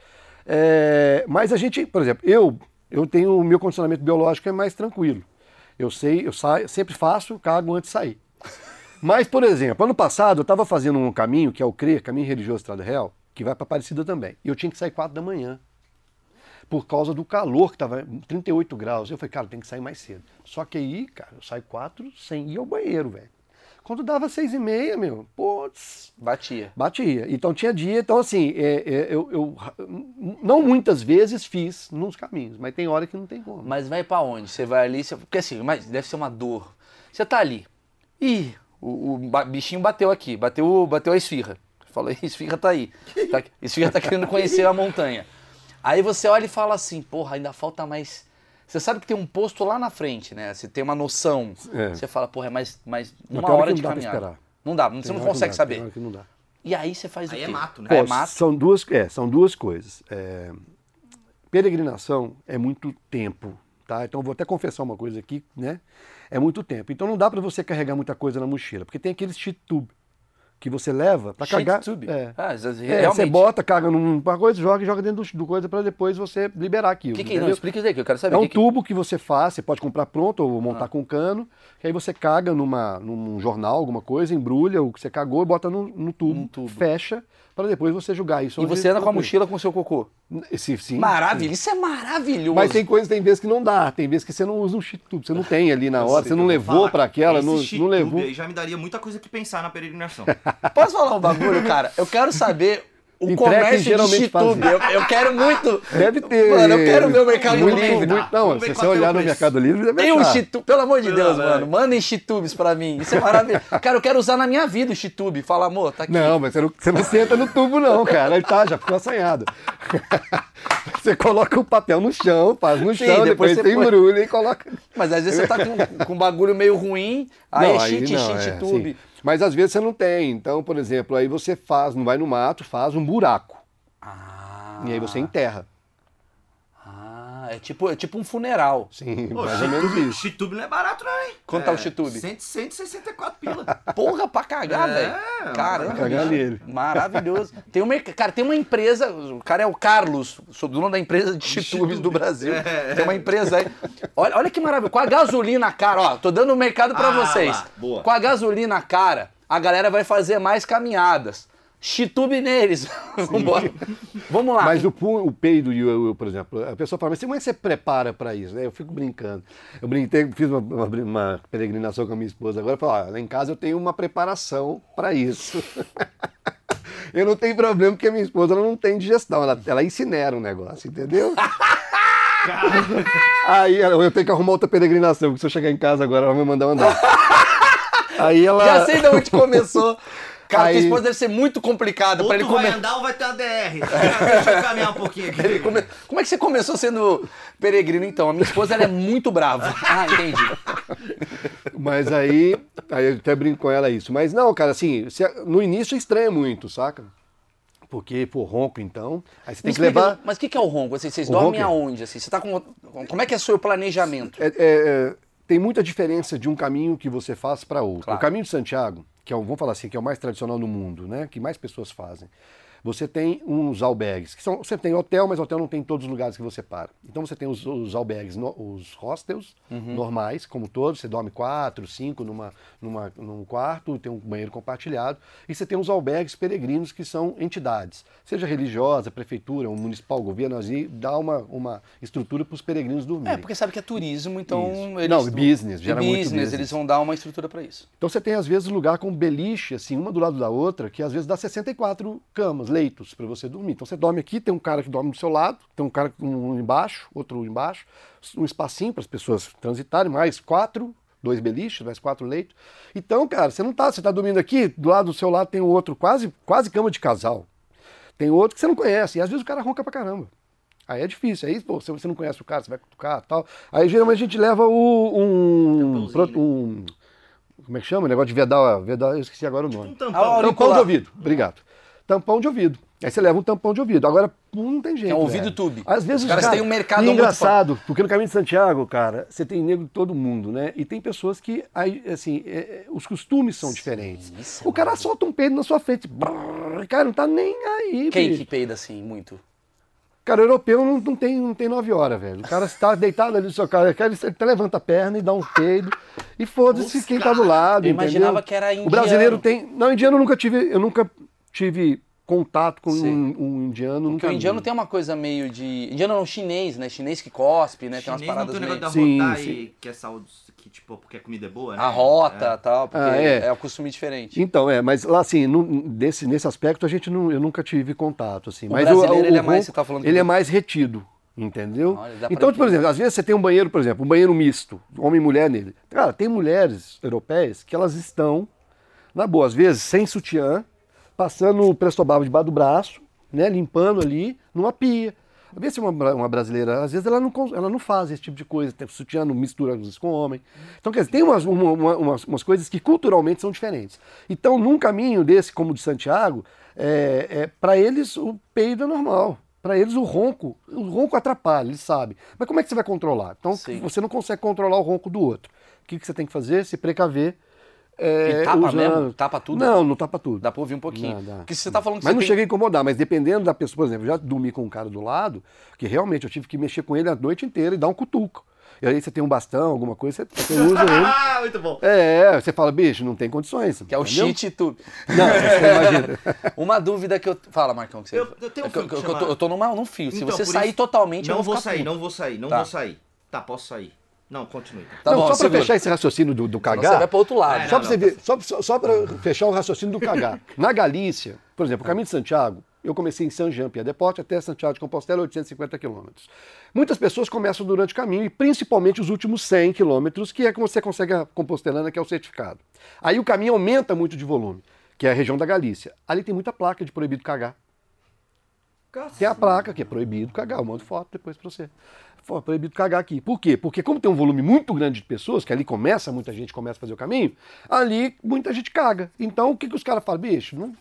S1: É, mas a gente, por exemplo, eu, eu tenho o meu condicionamento biológico é mais tranquilo. Eu sei, eu saio, sempre faço, cago antes de sair. Mas, por exemplo, ano passado eu estava fazendo um caminho, que é o CRE, Caminho Religioso Estrada Real, que vai para Aparecida também. E eu tinha que sair 4 da manhã por causa do calor que estava 38 graus. Eu falei, cara, tem que sair mais cedo. Só que aí, cara, eu saio 4 sem ir ao banheiro, velho. Quando dava seis e meia, meu, putz,
S2: Batia.
S1: batia. Então tinha dia, então assim, é, é, eu, eu não muitas vezes fiz nos caminhos, mas tem hora que não tem como.
S2: Mas vai pra onde? Você vai ali, você... porque assim, mas deve ser uma dor. Você tá ali. Ih, o, o bichinho bateu aqui, bateu, bateu a esfirra. Falou, a esfirra tá aí. Tá, esfirra tá querendo conhecer a montanha. Aí você olha e fala assim, porra, ainda falta mais. Você sabe que tem um posto lá na frente, né? Você tem uma noção.
S1: É.
S2: Você fala, porra, é mais, mais uma
S1: hora
S2: de
S1: não dá pra
S2: caminhada.
S1: esperar.
S2: Não dá, você não consegue
S1: dá,
S2: saber.
S1: que não dá.
S2: E aí você faz
S3: Aí
S2: o
S3: é
S2: quê?
S3: mato, né?
S1: Pô,
S2: é mato.
S1: São duas, é, são duas coisas. É, peregrinação é muito tempo, tá? Então eu vou até confessar uma coisa aqui, né? É muito tempo. Então não dá para você carregar muita coisa na mochila, porque tem aqueles cheat tube, que você leva para cagar. É.
S2: Ah,
S1: É,
S2: realmente.
S1: você bota, caga numa coisa, joga e joga dentro do, do coisa para depois você liberar aquilo.
S2: O que, que é? Não, explica isso aí que eu quero saber.
S1: É um
S2: que
S1: tubo que você faz, você pode comprar pronto ou
S2: Ah.
S1: montar com cano, que aí você caga numa, num jornal, alguma coisa, embrulha o que você cagou, bota no, no tubo,
S2: Num tubo.
S1: fecha, para depois você jogar isso.
S2: E você anda com a mochila com o seu cocô.
S1: Sim, sim.
S2: Maravilha, isso é maravilhoso.
S1: Mas tem coisas, tem vezes que não dá, tem vezes que você não usa um shit tube, você não tem ali na hora, você não levou para aquela,
S3: Esse
S1: não, não levou.
S3: aí já me daria muita coisa que pensar na peregrinação.
S2: Posso falar um bagulho, cara? Eu quero saber o
S1: Entrega
S2: comércio de
S1: geralmente
S2: chitube. Eu, eu quero muito.
S1: Deve ter.
S2: Mano, eu quero ver o Mercado
S1: muito,
S2: Livre.
S1: Muito, não, se você
S3: é
S1: olhar no
S3: preço.
S1: Mercado Livre, deve
S2: Tem um chitube, pelo amor de
S3: Pelo
S2: Deus,
S3: amor.
S2: mano. Mandem chitubes pra mim. Isso é maravilhoso. Cara, eu quero usar na minha vida o chitube. Fala, amor, tá aqui.
S1: Não, mas você não, você não senta no tubo, não, cara. Aí tá, já ficou assanhado. Você coloca o papel no chão, faz no
S2: Sim,
S1: chão,
S2: depois
S1: depois,
S2: você
S1: você
S2: põe-
S1: embrulha e coloca.
S2: Mas às vezes você tá com, com um bagulho meio ruim, aí
S1: Não,
S2: é shit,
S1: não,
S2: shit,
S1: é,
S2: chitube.
S1: sim. Mas às vezes você não tem. Então, por exemplo, aí você faz, não vai no mato, faz um buraco.
S2: Ah,
S1: E aí você enterra.
S2: Ah, é tipo, é tipo um funeral.
S1: Sim,
S3: Pô,
S1: mais ou menos
S3: chitube,
S1: isso.
S3: chitube não é barato, não, hein?
S2: Quanto
S3: é,
S2: tá o chitube?
S3: 100, 164 pila.
S2: Porra pra cagar,
S3: É,
S2: velho. Caramba.
S1: cagar nele.
S2: Maravilhoso. Tem uma, cara, tem uma empresa, o cara é o Carlos, sou dono da empresa de chitubes do Brasil.
S3: É.
S2: Tem uma empresa aí. Olha, olha que maravilha. Com a gasolina cara, ó, tô dando o mercado pra
S3: Ah,
S2: vocês.
S3: lá, boa.
S2: Com a gasolina cara, a galera vai fazer mais caminhadas. Chitube neles. Vamos lá.
S1: Mas o, o peido e o, por exemplo, a pessoa fala, mas como é que você prepara para isso? né? Eu fico brincando. Eu brinquei, fiz uma, uma, uma peregrinação com a minha esposa agora, falei, ó, lá em casa eu tenho uma preparação para isso. eu não tenho problema porque a minha esposa ela não tem digestão, ela, ela incinera o negócio, entendeu? Aí eu tenho que arrumar outra peregrinação, porque se eu chegar em casa agora ela vai me mandar andar. Aí ela.
S2: Já sei de onde começou. Cara,
S1: Aí-
S2: tua esposa deve ser muito complicada pra ele
S3: tu vai
S2: comer.
S3: andar ou vai ter uma DR. Deixa eu caminhar um pouquinho aqui.
S2: Ele come- Como é que você começou sendo peregrino, então? A minha esposa ela é muito brava. Ah, entendi.
S1: Mas aí, aí eu até brinco com ela isso. Mas não, cara, assim, no início estranha muito, saca? Porque, pô, ronco então, aí você tem
S2: Me
S1: que
S2: explica,
S1: levar...
S2: Mas o que, que é o ronco? Assim, vocês
S1: O
S2: dormem
S1: ronco é-
S2: aonde? Assim? Você tá com... Como é que é o seu planejamento?
S1: É- é- é, tem muita diferença de um caminho que você faz para outro.
S2: Claro.
S1: O caminho de Santiago, que é o, vamos falar assim, que é o mais tradicional no mundo, né? Que mais pessoas fazem. Você tem uns albergues, que são, você tem hotel, mas hotel não tem em todos os lugares que você para. Então você tem os, os albergues, no- os hostels
S2: Uhum.
S1: normais, como todos, você dorme quatro, cinco numa, numa, num quarto, tem um banheiro compartilhado, e você tem os albergues peregrinos que são entidades, seja religiosa, prefeitura, um municipal, governo, assim, dá uma, uma estrutura para os peregrinos dormirem.
S2: É, porque sabe que é turismo, então
S1: Isso.
S2: eles...
S1: Não, business, gera muito
S2: business,
S1: business.
S2: eles vão dar uma estrutura pra isso.
S1: Então você tem às vezes lugar com beliche, assim, uma do lado da outra, que às vezes dá 64 camas, leitos para você dormir. Então você dorme aqui, tem um cara que dorme do seu lado, tem um cara um embaixo, outro embaixo, um espacinho para as pessoas transitarem, mais quatro, dois beliches, mais quatro leitos. Então, cara, você não tá, você tá dormindo aqui, do lado do seu lado tem o outro, quase, quase cama de casal. Tem outro que você não conhece, e às vezes o cara ronca pra caramba. Aí é difícil, aí pô, se você não conhece o cara, você vai cutucar e tal. Aí geralmente a gente leva o, um, pro- um- Como é que chama? O negócio de vedar, vedar, eu esqueci agora o nome.
S3: Um tampão.
S2: olha-
S1: Tampão
S2: Auricular.
S1: de ouvido, obrigado. Tampão de ouvido. Aí você leva um tampão de ouvido. Agora, não tem jeito.
S2: É um ouvido
S1: velho.
S2: tube.
S1: Às vezes
S2: Os caras
S1: cara,
S2: têm um mercado
S1: e é engraçado, porque no caminho de Santiago, cara, você tem negro de todo mundo, né? E tem pessoas que, assim, é, é, os costumes são diferentes.
S2: isso é
S1: O cara solta um peido na sua frente. brrr, cara, não tá nem aí,
S2: Quem
S1: bicho.
S2: que peida assim, muito?
S1: Cara, o europeu não, não tem, não tem nove horas, velho. O cara está deitado ali no seu carro, ele até levanta a perna e dá um peido. E foda-se quem tá do lado.
S2: Eu imaginava
S1: entendeu?
S2: que era
S1: O brasileiro
S2: indiano.
S1: tem. Não, indiano eu nunca tive. Eu nunca tive contato com um, um indiano.
S2: Porque
S1: nunca
S2: o indiano
S1: vi.
S2: tem uma coisa meio de. Indiano não, chinês, né? Chinês que cospe, né? Tem umas
S3: Chinês não
S2: paradas
S3: tem o
S2: meio.
S3: da
S1: Sim, sim.
S3: e que é saúde, que tipo, porque a comida é boa, né?
S2: A rota
S3: É.
S2: e tal, porque
S1: Ah,
S2: é.
S1: é.
S2: o costume diferente.
S1: Então, é, mas lá assim, no- desse, nesse aspecto a gente não, eu nunca tive contato, assim.
S2: O
S1: mas
S2: brasileiro, ele é mais- você tá falando
S1: ele é mais retido, entendeu?
S2: Olha,
S1: então, por
S2: entender.
S1: exemplo, às vezes você tem um banheiro, por exemplo, um banheiro misto, homem e mulher nele. Cara, tem mulheres europeias que elas estão, na boa, às vezes sem sutiã, passando o prestobal debaixo do braço, né, limpando ali numa pia. Às vezes uma, uma brasileira, às vezes ela não, ela não faz esse tipo de coisa, tem sutiã, não mistura vezes com homem. Então, quer dizer, tem umas, uma- uma- umas, umas coisas que culturalmente são diferentes. Então, num caminho desse, como o de Santiago, é, é, para eles o peido é normal. Para eles o ronco, o ronco atrapalha, eles sabem. Mas como é que você vai controlar? Então,
S2: Sim.
S1: você não consegue controlar o ronco do outro. O que, que você tem que fazer? Se precaver É,
S2: E tapa
S1: usando-
S2: mesmo? Tapa tudo?
S1: Não, não tapa tudo.
S2: Dá pra ouvir um pouquinho.
S1: Dá.
S2: Porque você tá falando que
S1: Mas
S2: você
S1: não
S2: tem...
S1: cheguei a incomodar, mas dependendo da pessoa, por exemplo, eu já dormi com um cara do lado, que realmente eu tive que mexer com ele a noite inteira e dar um cutuco. E aí você tem um bastão, alguma coisa, você, você usa ele.
S3: Ah, muito bom.
S1: É, você fala, bicho, não tem condições.
S2: Que é o
S1: entendeu?
S2: cheat tube.
S1: Não, você imagina.
S2: Uma dúvida que eu... Fala, Marcão, que você...
S3: Eu- eu tenho um
S2: É que eu,
S3: fio
S2: que eu-
S3: que
S2: eu tô, eu tô numa, num fio. Se
S3: Então,
S2: você
S3: por
S2: sair
S3: isso-
S2: totalmente, eu
S3: Não
S2: vou
S3: vou
S2: ficar
S3: sair,
S2: puto.
S3: não vou sair, não
S2: Tá.
S3: vou sair. Tá, posso sair. Não, continue.
S2: Tá
S1: não,
S2: bom,
S1: só
S2: segura.
S1: fechar esse raciocínio do, do cagar.
S2: Você vai pro outro lado.
S3: É,
S1: Só para você
S3: não,
S1: ver, só, só, só para fechar o raciocínio do cagar. Na Galícia, por exemplo, o caminho de Santiago, eu comecei em San Jean Pied Porte até Santiago de Compostela, 850 quilômetros. Muitas pessoas começam durante o caminho, e principalmente os últimos 100 quilômetros, que é que você consegue a Compostelana, que é o certificado. Aí o caminho aumenta muito de volume, que é a região da Galícia. Ali tem muita placa de proibido cagar. Tem a placa que é proibido cagar, eu mando foto depois para você. Foi proibido cagar aqui. Por quê? Porque como tem um volume muito grande de pessoas, que ali começa, muita gente começa a fazer o caminho, ali muita gente caga. Então o que, que os caras falam? Bicho, não,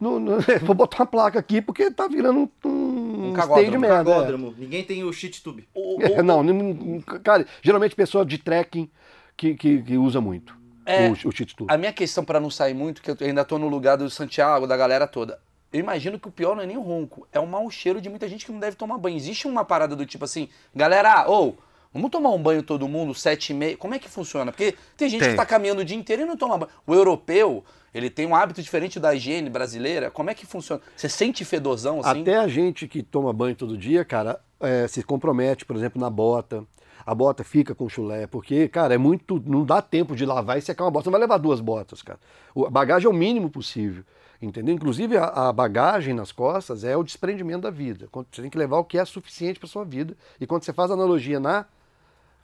S1: não, não- vou botar uma placa aqui porque tá virando um, um,
S2: Um cagódromo,
S1: merda. é.
S3: Cagódromo. Ninguém tem o shit tube.
S2: O-
S1: É,
S2: o-
S1: não, cara, geralmente pessoa de trekking que, que, que usa muito
S2: É,
S1: o, o cheat tube.
S2: A minha questão pra não sair muito, que eu ainda tô no lugar do Santiago, da galera toda. Eu imagino que o pior não é nem o ronco, é o mau cheiro de muita gente que não deve tomar banho. Existe uma parada do tipo assim, galera, ou vamos tomar um banho todo mundo, sete e meia. Como é que funciona? Porque tem gente
S1: Tem.
S2: que tá caminhando o dia inteiro e não toma banho. O europeu, ele tem um hábito diferente da higiene brasileira. Como é que funciona? Você sente fedozão assim?
S1: Até a gente que toma banho todo dia, cara, é, se compromete, por exemplo, na bota. A bota fica com chulé, porque, cara, é muito. Não dá tempo de lavar e secar uma bota. Você não vai levar duas botas, cara. O- A bagagem é o mínimo possível. Entendeu? Inclusive, a, a bagagem nas costas é o desprendimento da vida. Você tem que levar o que é suficiente para sua vida. E quando você faz analogia na.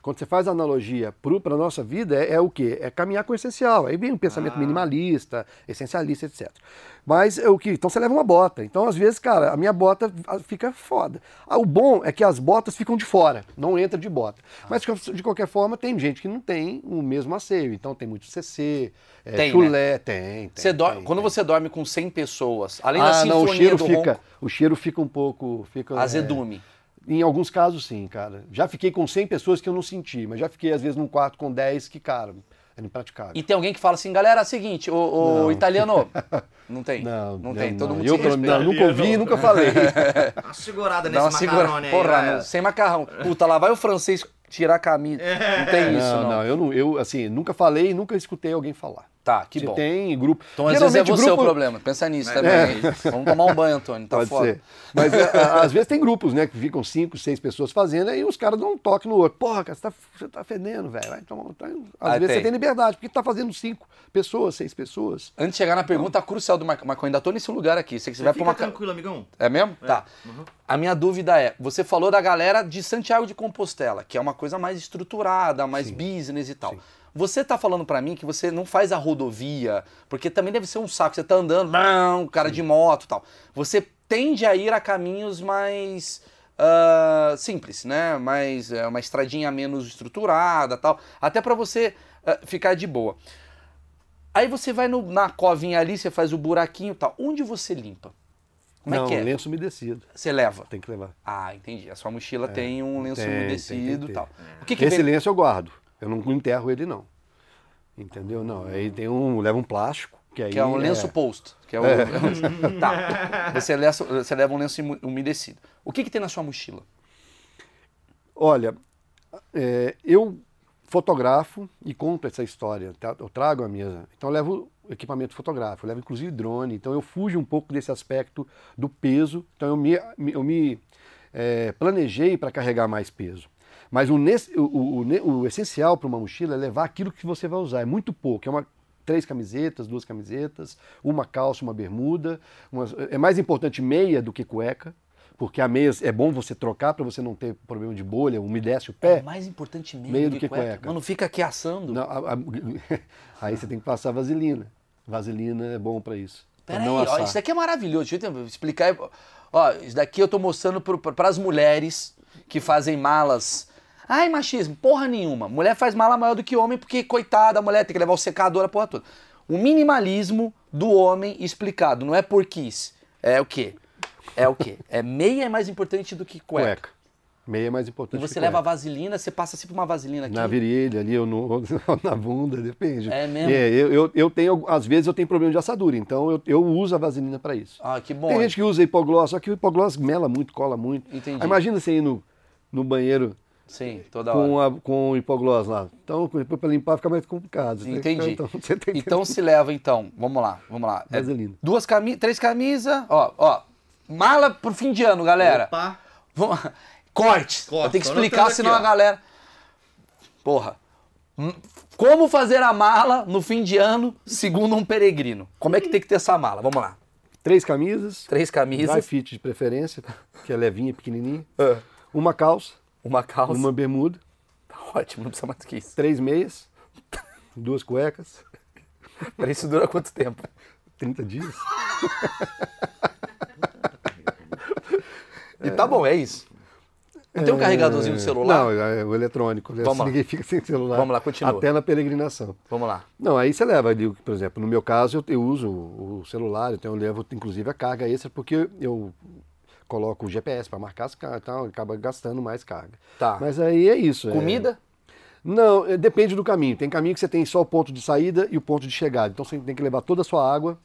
S1: Quando você faz analogia para a nossa vida, é, é o quê? É caminhar com o essencial. Aí vem um pensamento
S3: Ah.
S1: minimalista, essencialista, etc. Mas é o que? Então você leva uma bota. Então, às vezes, cara, a minha bota ah, fica foda. Ah, o bom é que as botas ficam de fora, não entra de bota. Mas, de qualquer forma, tem gente que não tem o mesmo asseio. Então tem muito CC, é,
S2: Tem,
S1: chulé, tem. tem,
S2: Você dor-
S1: tem,
S2: Quando
S1: tem.
S2: você dorme com 100 pessoas, além da
S1: Ah,
S2: sinfonia
S1: não, o cheiro
S2: do
S1: fica,
S2: ronco,
S1: o cheiro fica um pouco, fica é,
S2: azedume.
S1: Em alguns casos, sim, cara. Já fiquei com 100 pessoas que eu não senti, mas já fiquei, às vezes, num quarto com 10 que, cara, era impraticável.
S2: E tem alguém que fala assim, galera, é o seguinte, o, o
S1: Não.
S2: italiano. Não tem?
S1: Não,
S2: não
S1: eu
S2: tem. Todo
S1: não.
S2: mundo
S1: eu,
S2: se
S1: pelo-
S2: respeita.
S1: não, nunca ouvi e nunca falei.
S3: Uma segurada
S2: Dá uma
S3: nesse
S2: segura.
S3: macarrone.
S2: Porra, não, sem macarrão. Puta, lá vai o francês tirar a camisa. Não tem isso,
S1: não,
S2: não.
S1: não, eu não, eu assim, nunca falei e nunca escutei alguém falar.
S2: Tá, que bom.
S1: tem grupo.
S2: Então, às vezes é
S1: Geralmente,
S2: você
S1: grupo-
S2: o problema. Pensa nisso
S3: É.
S2: também. Vamos tomar um banho, Antônio. Tá
S1: Pode
S2: foda.
S1: ser. Mas é, a- às vezes tem grupos, né, que ficam cinco, seis pessoas fazendo, aí os caras dão um toque no outro. Porra, cara, você tá, você tá fedendo, velho. Um- tá- Às
S2: Ah,
S1: vezes
S2: tem.
S1: você tem liberdade, porque tá fazendo cinco pessoas, seis pessoas.
S2: Antes de chegar na pergunta crucial do Marco, Marco, ainda tô nesse lugar aqui. Sei que você, vai pra uma.
S3: tranquilo, amigão.
S2: É mesmo? Tá. A minha dúvida é: você falou da galera de Santiago de Compostela, que é uma coisa mais estruturada, mais business e tal.
S1: Sim.
S2: Você tá falando pra mim que você não faz a rodovia, porque também deve ser um saco. Você tá andando, brum, cara de moto e tal. Você tende a ir a caminhos mais ah, simples, né? Mais é, uma estradinha menos estruturada, tal. Até pra você ah, ficar de boa. Aí você vai no- na covinha ali, você faz o buraquinho e tal. Onde você limpa? Como
S1: não,
S2: é que é?
S1: lenço umedecido.
S2: Você leva.
S1: Tem que levar.
S2: Ah, entendi. A sua mochila tem um lenço
S1: É, tem,
S2: umedecido e tal. O que, que
S1: Esse
S2: vem?
S1: lenço eu guardo. Eu não enterro ele, não. Entendeu? Não. Aí tem um. Leva um plástico. Que, aí
S2: Que é um lenço
S1: é-
S2: post. Que é o... tá. Você, lenço- você leva um lenço umedecido. O que, que tem na sua mochila?
S1: Olha, é, eu fotografo e conto essa história. tá? Eu trago a minha. Então eu levo equipamento fotográfico, eu levo inclusive drone. Então eu fujo um pouco desse aspecto do peso. Então eu me, me- eu me é, planejei para carregar mais peso. Mas o, o- o- o essencial para uma mochila é levar aquilo que você vai usar. É muito pouco. É uma três camisetas, duas camisetas, uma calça, uma bermuda. umas- é mais importante meia do que cueca. Porque a meia é bom você trocar para você não ter problema de bolha, umedece o
S2: É
S1: pé.
S2: mais importante meio,
S1: meio
S2: do que, cueca. Mano, fica aqui assando.
S1: Não, a- a- aí você tem que passar vaselina. Vaselina é bom para isso.
S2: Peraí, ó, isso daqui é maravilhoso. Deixa eu explicar. Ó, isso daqui eu tô mostrando para as mulheres que fazem malas. Ai, machismo, porra nenhuma. Mulher faz mala maior do que homem porque, coitada, a mulher tem que levar o secador, a porra toda. O minimalismo do homem explicado, não é por quis. É o quê? É o quê? É meia é mais importante do que cueca.
S1: cueca. Meia é mais
S2: E
S1: importante
S2: você
S1: que
S2: leva a vaselina, você passa sempre uma vaselina aqui.
S1: Na virilha ali, ou no, na bunda, depende.
S2: É mesmo?
S1: eu, eu, eu tenho, às vezes eu tenho problema de assadura, então eu, eu uso a vaselina para isso.
S2: Ah, que bom.
S1: Tem gente que usa hipoglós, só que o hipoglós mela muito, cola muito.
S2: Entendi.
S1: Aí imagina você ir no, no banheiro
S2: Sim, toda hora.
S1: com, a, com o hipoglós lá. Então, depois para limpar fica mais complicado.
S2: Entendi.
S1: Então, você tem que-
S2: Então se leva, então, vamos lá, vamos lá. É
S1: Vaselina.
S2: duas camisas, três camisas, ó, ó. Mala pro fim de ano, galera.
S3: Opa.
S2: Vamos... Cortes.
S3: Corte,
S2: Eu tenho que explicar, senão
S3: aqui,
S2: a galera. Porra. Hum, Como fazer a mala no fim de ano, segundo um peregrino? Como é que tem que ter essa mala? Vamos lá.
S1: Três camisas,
S2: Três
S1: dry
S2: camisas,
S1: fit de preferência, que é levinha, pequenininha.
S2: Ah.
S1: Uma calça,
S2: uma calça.
S1: uma bermuda,
S2: Tá ótimo, não precisa mais que isso.
S1: três meias, duas cuecas,
S2: Peraí, isso dura quanto tempo?
S1: 30 dias.
S2: E tá bom, é isso. Não tem um carregadorzinho do celular?
S1: Não, é o eletrônico. né?
S2: Vamos lá.
S1: Ninguém fica sem celular.
S2: Vamos lá, continua.
S1: Até na peregrinação.
S2: Vamos lá.
S1: Não, aí você leva ali, por exemplo, no meu caso eu, eu uso o celular, então eu levo inclusive a carga extra, porque eu coloco o GPS para marcar as cargas, então acaba gastando mais carga.
S2: Tá.
S1: Mas aí é isso. é-
S2: Comida?
S1: Não, é, depende do caminho. Tem caminho que você tem só o ponto de saída e o ponto de chegada. Então você tem que levar toda a sua água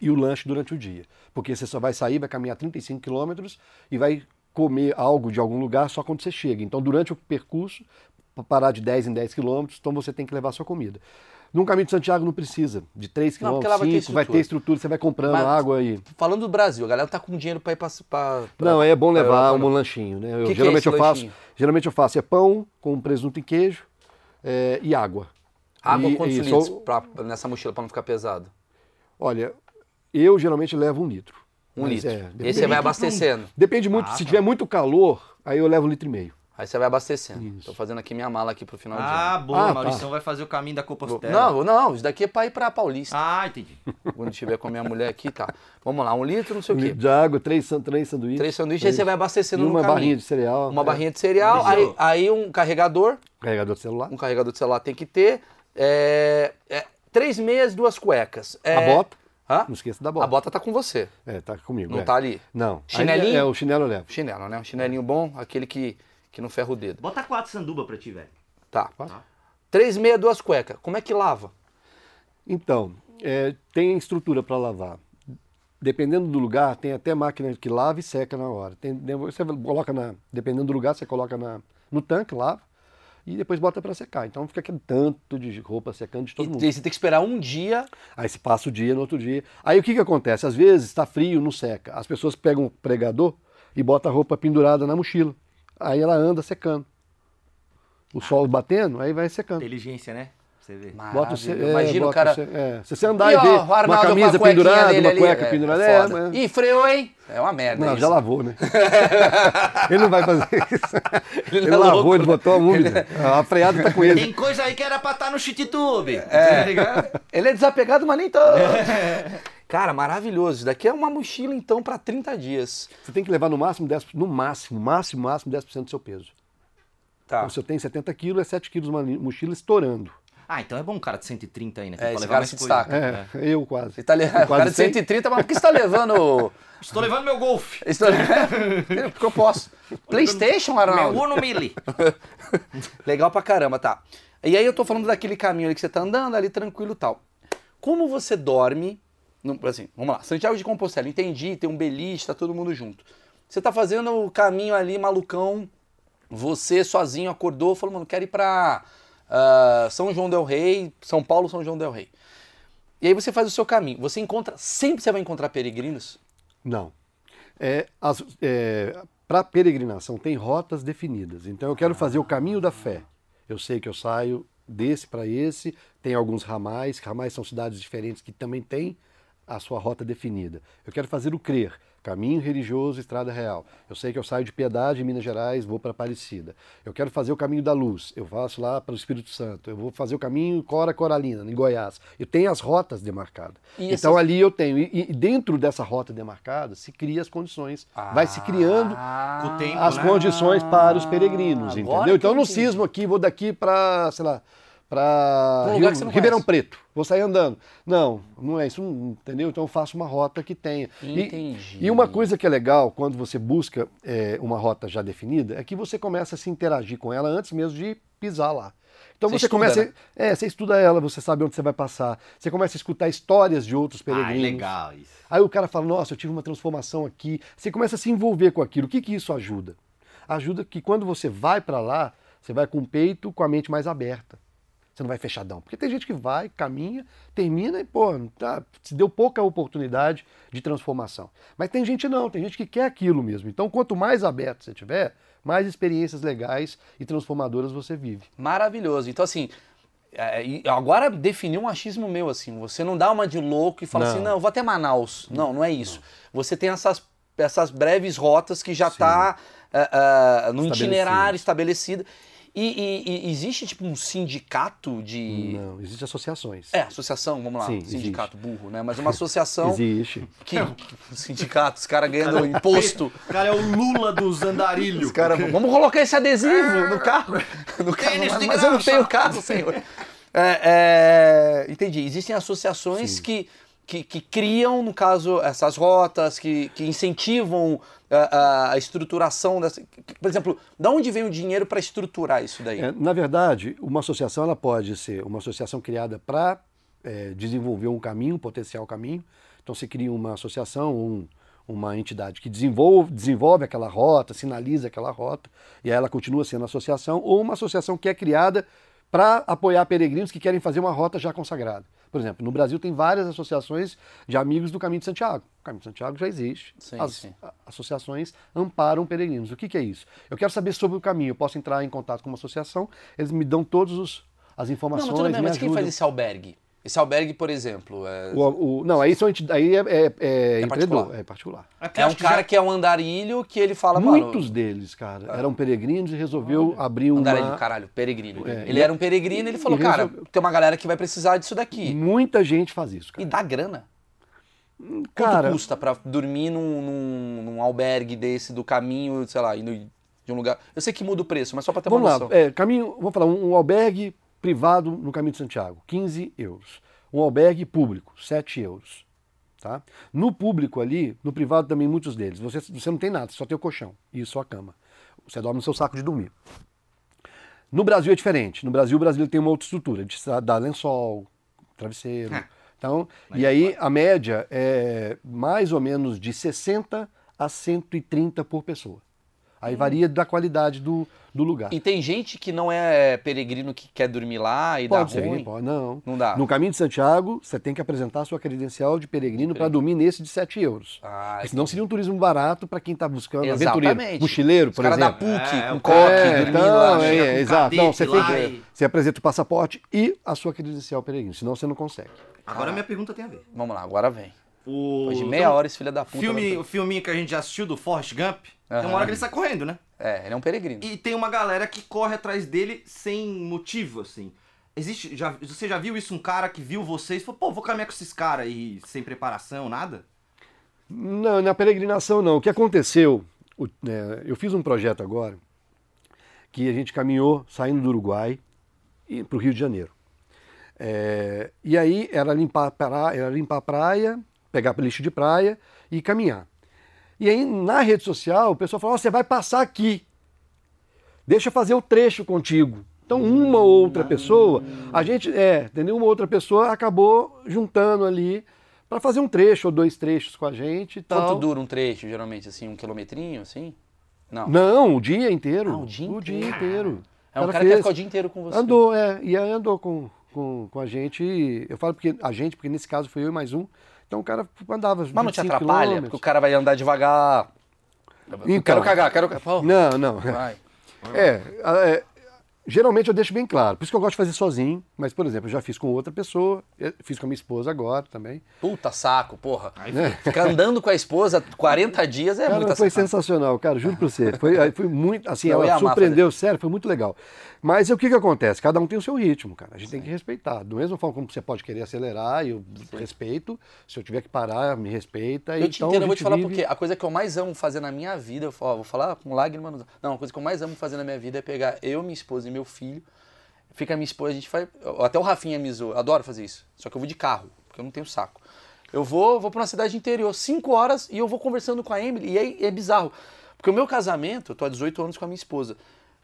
S1: e o lanche durante o dia. Porque você só vai sair, vai caminhar 35 quilômetros e vai comer algo de algum lugar só quando você chega. Então durante o percurso, para parar de 10 em 10 quilômetros, então você tem que levar a sua comida. Num caminho de Santiago não precisa. De 3
S2: Não, porque
S1: quilômetros,
S2: lá vai ter
S1: 5, vai
S2: estrutura.
S1: ter estrutura, você vai comprando
S2: Mas-
S1: água e...
S2: Falando do Brasil, a galera tá com dinheiro pra ir pra-
S1: Não, é bom levar um lanchinho, né? Eu,
S2: Que que é
S1: geralmente
S2: esse
S1: eu faço,
S2: lanchinho?
S1: geralmente eu faço é pão com presunto e queijo é, e água.
S2: Água
S1: E-
S2: quantos
S1: e
S2: litros
S1: só-
S2: pra- nessa mochila pra não ficar pesado?
S1: Olha, eu geralmente levo um litro.
S2: Um litro.
S1: é,
S2: e aí
S1: depende,
S2: você vai abastecendo.
S1: depende muito, se tiver muito calor, aí eu levo um litro e meio.
S2: Aí você vai abastecendo.
S1: Isso.
S2: Tô fazendo aqui minha mala aqui pro final de
S3: Ah,
S2: ano.
S3: boa,
S1: Ah, tá.
S3: Maurição vai fazer o caminho da Compostela.
S2: Não, não, isso daqui é pra ir pra Paulista.
S3: Ah, entendi.
S2: Quando estiver com a minha mulher aqui, tá. Vamos lá, um litro, não sei
S1: Um
S2: o quê.
S1: litro de água, três, três sanduíches.
S2: Três sanduíches, aí você vai
S1: e
S2: abastecendo no
S1: uma
S2: caminho.
S1: barrinha de cereal.
S2: Uma
S1: é,
S2: barrinha de cereal, aí, aí um carregador,
S1: Carregador de celular.
S2: um carregador de celular tem que ter. é, é, três meias, duas cuecas. É,
S1: A bota.
S2: Hã?
S1: Não esqueça da
S2: A
S1: bota.
S2: bota tá com você.
S1: É, tá comigo.
S2: Não
S1: é.
S2: tá ali?
S1: Não.
S2: Chinelinho?
S1: Aí É, é, o chinelo eu levo.
S2: Chinelo, né? Um chinelinho bom, aquele que, que não ferra o dedo.
S3: Bota quatro sanduba pra ti, velho.
S2: Tá.
S1: Tá.
S2: Três meias, duas cuecas. Como é que lava?
S1: Então, é, tem estrutura para lavar. Dependendo do lugar, tem até máquina que lava e seca na hora. Tem, você coloca na, dependendo do lugar, você coloca na, no tanque, lava e depois bota para secar. Então fica aquele tanto de roupa secando de todo
S2: E
S1: mundo.
S2: aí você tem que esperar um dia.
S1: Aí se passa o dia no outro dia. Aí o que, que acontece? Às vezes está frio, não seca. As pessoas pegam o pregador e botam a roupa pendurada na mochila. Aí ela anda secando. O sol batendo, aí vai secando.
S3: Inteligência, né? Pra Você vê.
S1: Bota o é,
S2: Imagina o cara.
S1: é. Se você andar
S2: E,
S1: e, ver uma
S2: Arnaldo com a
S1: camisa pendurada,
S2: dele
S1: uma
S2: ali,
S1: cueca
S2: é,
S1: pendurada,
S2: é
S1: é, mas-
S2: Ih, freou, hein? É uma merda
S1: Não,
S2: isso.
S1: já lavou, né? ele não vai fazer isso.
S2: Ele
S1: Ele,
S2: é
S1: lavou,
S2: louco,
S1: ele botou a úmida. A freada tá com ele.
S3: Tem coisa aí que era pra estar no chititube.
S2: É.
S3: Tá?
S2: Ele é desapegado, mas nem tanto. Cara, maravilhoso. Isso daqui é uma mochila, então, pra 30 dias.
S1: Você tem que levar no máximo 10%, no máximo, máximo, máximo 10% do seu peso.
S2: Tá.
S1: Então, se eu tenho 70 quilos, é 7 quilos uma mochila estourando.
S3: Ah, então é bom um cara de 130 aí, né?
S2: É,
S3: Pra
S2: esse cara
S3: mais
S2: se destaca.
S1: É, eu quase.
S2: Tá le... o
S1: Quase
S2: cara de
S1: 100.
S2: 130, mas por que você tá levando.
S3: Estou levando meu golfe.
S2: Estou... Porque eu posso. PlayStation,
S3: Meu
S2: Arnaldo?
S3: Uno Mille.
S2: Legal pra caramba, tá. E aí eu tô falando daquele caminho ali que você tá andando ali tranquilo e tal. Como você dorme, assim, vamos lá, Santiago de Compostela, entendi, tem um beliche, tá todo mundo junto. Você tá fazendo o caminho ali, malucão, você sozinho acordou, falou, mano, quero ir pra ah, São João del Rei, São Paulo, São João del Rei. E aí você faz o seu caminho. Você encontra, sempre você vai encontrar peregrinos?
S1: Não. É, Para peregrinação tem rotas definidas. Então eu quero fazer o caminho da fé. Eu sei que eu saio desse para esse, tem alguns ramais, ramais são cidades diferentes que também têm a sua rota definida. Eu quero fazer o crer, caminho religioso, estrada real. Eu sei que eu saio de Piedade, em Minas Gerais, vou para Aparecida. Eu quero fazer o caminho da luz, eu faço lá para o Espírito Santo. Eu vou fazer o caminho Cora Coralina, em Goiás. Eu tenho as rotas demarcadas.
S2: E
S1: então ali eu tenho. E, e dentro dessa rota demarcada se cria as condições. vai se criando
S3: Com o tempo,
S1: as
S3: né?
S1: condições para os peregrinos,
S2: Ah, Agora
S1: entendeu? Então
S2: eu
S1: não cismo aqui, vou daqui para, sei lá, para
S2: não
S1: Ribeirão
S2: conhece.
S1: Preto. Vou sair andando. Não, não é isso, entendeu? Então eu faço uma rota que tenha. E-
S2: Entendi.
S1: E, uma coisa que é legal quando você busca é, uma rota já definida é que você começa a se interagir com ela antes mesmo de pisar lá. Então
S2: Você
S1: você,
S2: estuda,
S1: começa,
S2: né?
S1: é, você estuda ela, você sabe onde você vai passar, você começa a escutar histórias de outros
S3: Ah,
S1: peregrinos.
S3: legal isso.
S1: Aí o cara fala, nossa, eu tive uma transformação aqui. Você começa a se envolver com aquilo. O que, que isso ajuda? Ajuda que quando você vai para lá, você vai com o peito, com a mente mais aberta. Você não vai fechadão. Porque tem gente que vai, caminha, termina e, pô, tá, se deu pouca oportunidade de transformação. Mas tem gente não, tem gente que quer aquilo mesmo. Então, quanto mais aberto você tiver, mais experiências legais e transformadoras você vive.
S2: Maravilhoso. Então, assim, é, agora definiu um achismo meu, assim. Você não dá uma de louco e fala
S1: Não.
S2: assim, não, vou até Manaus. Não, não é isso. Você tem essas, essas breves rotas que já está no
S1: Estabelecido.
S2: itinerário estabelecido. E, e- e existe, tipo, um sindicato de...
S1: Não, existem associações.
S2: É, associação, vamos lá.
S1: Sim,
S2: sindicato burro, né? Mas uma associação
S1: Existe.
S2: que... Sindicato, os caras ganhando imposto.
S3: O cara é o Lula dos andarilhos.
S2: Os caras, vamos colocar esse adesivo no carro. No carro mas, mas eu não tenho carro, senhor. É, é, entendi. Existem associações que, que, que criam, no caso, essas rotas, que, que incentivam a, estruturação dessa. Por exemplo, da onde vem o dinheiro para estruturar isso daí?
S1: É, na verdade, uma associação ela pode ser uma associação criada para desenvolver um caminho, um potencial caminho. Então você cria uma associação, um- uma entidade que desenvolve, desenvolve aquela rota, sinaliza aquela rota, e aí ela continua sendo associação, ou uma associação que é criada para apoiar peregrinos que querem fazer uma rota já consagrada. Por exemplo, no Brasil tem várias associações de amigos do Caminho de Santiago. O Caminho de Santiago já existe.
S2: Sim,
S1: As
S2: sim.
S1: associações amparam peregrinos. O que, que é isso? Eu quero saber sobre o caminho. Eu posso entrar em contato com uma associação, eles me dão todas os- as
S2: Não,
S1: informações,
S2: mas tudo bem, mas quem faz esse albergue? Esse albergue, por exemplo, é,
S1: O- o- não, aí, são aí é, é, é empreendedor,
S2: particular.
S1: é particular.
S3: Aqui
S2: é um
S3: que
S2: cara
S3: já-
S2: que é um andarilho que ele fala, mano...
S1: Muitos deles, cara, eram peregrinos e resolveu abrir uma...
S2: Andarilho, caralho, peregrino.
S1: É,
S2: ele
S1: e-
S2: era um peregrino e ele falou,
S1: e
S2: cara,
S1: resolveu-
S2: tem uma galera que vai precisar disso daqui.
S1: Muita gente faz isso,
S2: E
S1: cara.
S2: dá grana. Quanto
S1: Cara,
S2: custa pra dormir num, num, num albergue desse do caminho, sei lá, indo de um lugar. Eu sei que muda o preço, mas só pra ter uma
S1: vamos lá,
S2: noção.
S1: é, caminho, vamos falar, um, um albergue privado no Caminho de Santiago, 15 euros. Um albergue público, 7 euros. Tá? No público ali, no privado também muitos deles, você, você não tem nada, só tem o colchão e sua cama. Você dorme no seu saco de dormir. No Brasil é diferente. No Brasil, o brasileiro tem uma outra estrutura, de dar lençol, travesseiro.
S3: É.
S1: Então, e aí a média é mais ou menos de 60 a 130 por pessoa. Aí varia da qualidade do, do lugar.
S2: E tem gente que não é peregrino que quer dormir lá e
S1: Pode
S2: dá
S1: ser,
S2: ruim.
S1: pode, não.
S2: Não dá.
S1: No caminho de Santiago, você tem que apresentar a sua credencial de peregrino para dormir nesse de 7 euros.
S2: Ah,
S1: Porque senão seria um turismo barato para quem está buscando
S2: Exatamente.
S1: aventureiro. Mochileiro,
S2: Os
S1: por
S2: caras da
S1: exemplo.
S2: PUC,
S3: É,
S2: com
S3: o
S2: coque,
S1: É,
S2: dormindo
S1: então,
S2: lá.
S1: é, é, exato. Não, você tem que.
S3: e-
S1: Você apresenta o passaporte e a sua credencial peregrino, senão você não consegue.
S3: Agora minha pergunta tem a ver.
S2: Vamos lá, agora vem.
S3: O...
S2: Depois de meia hora esse filho da puta...
S3: Filme, o filminho que a gente já assistiu do Forrest Gump, tem
S2: Aham.
S3: uma hora que ele sai correndo, né?
S2: É, ele é um peregrino.
S3: E tem uma galera que corre atrás dele sem motivo, assim. Existe. Já, você já viu isso? Um cara que viu vocês e falou, pô, vou caminhar com esses caras aí sem preparação, nada?
S1: Não, na peregrinação não. O que aconteceu? o- é, eu fiz um projeto agora que a gente caminhou saindo do Uruguai para o Rio de Janeiro. É, e aí era limpar, a praia, era limpar a praia, pegar lixo de praia e caminhar. E aí na rede social o pessoal falou: "Ó, você vai passar aqui. Deixa eu fazer o trecho contigo. Então uma ou outra pessoa, a gente, é, entendeu? Uma outra pessoa acabou juntando ali para fazer um trecho ou dois trechos com a gente e tal.
S2: Quanto dura um trecho, geralmente, assim? Um quilometrinho, assim? Não.
S1: Não, o dia inteiro.
S2: Ah, o dia
S1: O dia
S2: inteiro.
S1: inteiro.
S2: É um
S1: O
S2: cara que ficar o dia inteiro com você.
S1: Andou, é. E aí andou com, com, com a gente. Eu falo porque a gente, porque nesse caso fui eu e mais um. Então o cara andava.
S2: Mas não te
S1: 25
S2: atrapalha? Porque o cara vai andar devagar.
S1: Então.
S2: quero cagar, quero cagar.
S1: Não, não.
S2: Vai.
S1: É, é, geralmente eu deixo bem claro. Por isso que eu gosto de fazer sozinho. Mas, por exemplo, eu já fiz com outra pessoa. Fiz com a minha esposa agora também.
S2: Puta saco, porra.
S1: É.
S2: Ficar andando com a esposa 40 dias é
S1: Cara,
S2: muita
S1: foi
S2: sacanagem.
S1: sensacional, cara, juro pra você. Foi, aí foi muito, assim,
S2: Eu
S1: ela surpreendeu, sério, foi muito legal. Mas o que que acontece? Cada um tem o seu ritmo, cara. A gente tem que respeitar. Do mesmo forma como você pode querer acelerar, eu respeito. Se eu tiver que parar, me respeita.
S2: Eu te
S1: então,
S2: entendo, eu vou te falar
S1: vive-
S2: porque a coisa que eu mais amo fazer na minha vida, eu falo- vou falar com lágrimas. nos- Não, a coisa que eu mais amo fazer na minha vida é pegar eu, minha esposa e meu filho, Fica a minha esposa, a gente faz. Até o Rafinha me zoa. Adoro fazer isso. Só que eu vou de carro, porque eu não tenho saco. Eu vou, vou pra uma cidade interior, 5 horas, e eu vou conversando com a Emily, e aí é bizarro. Porque o meu casamento, eu tô há 18 anos com a minha esposa.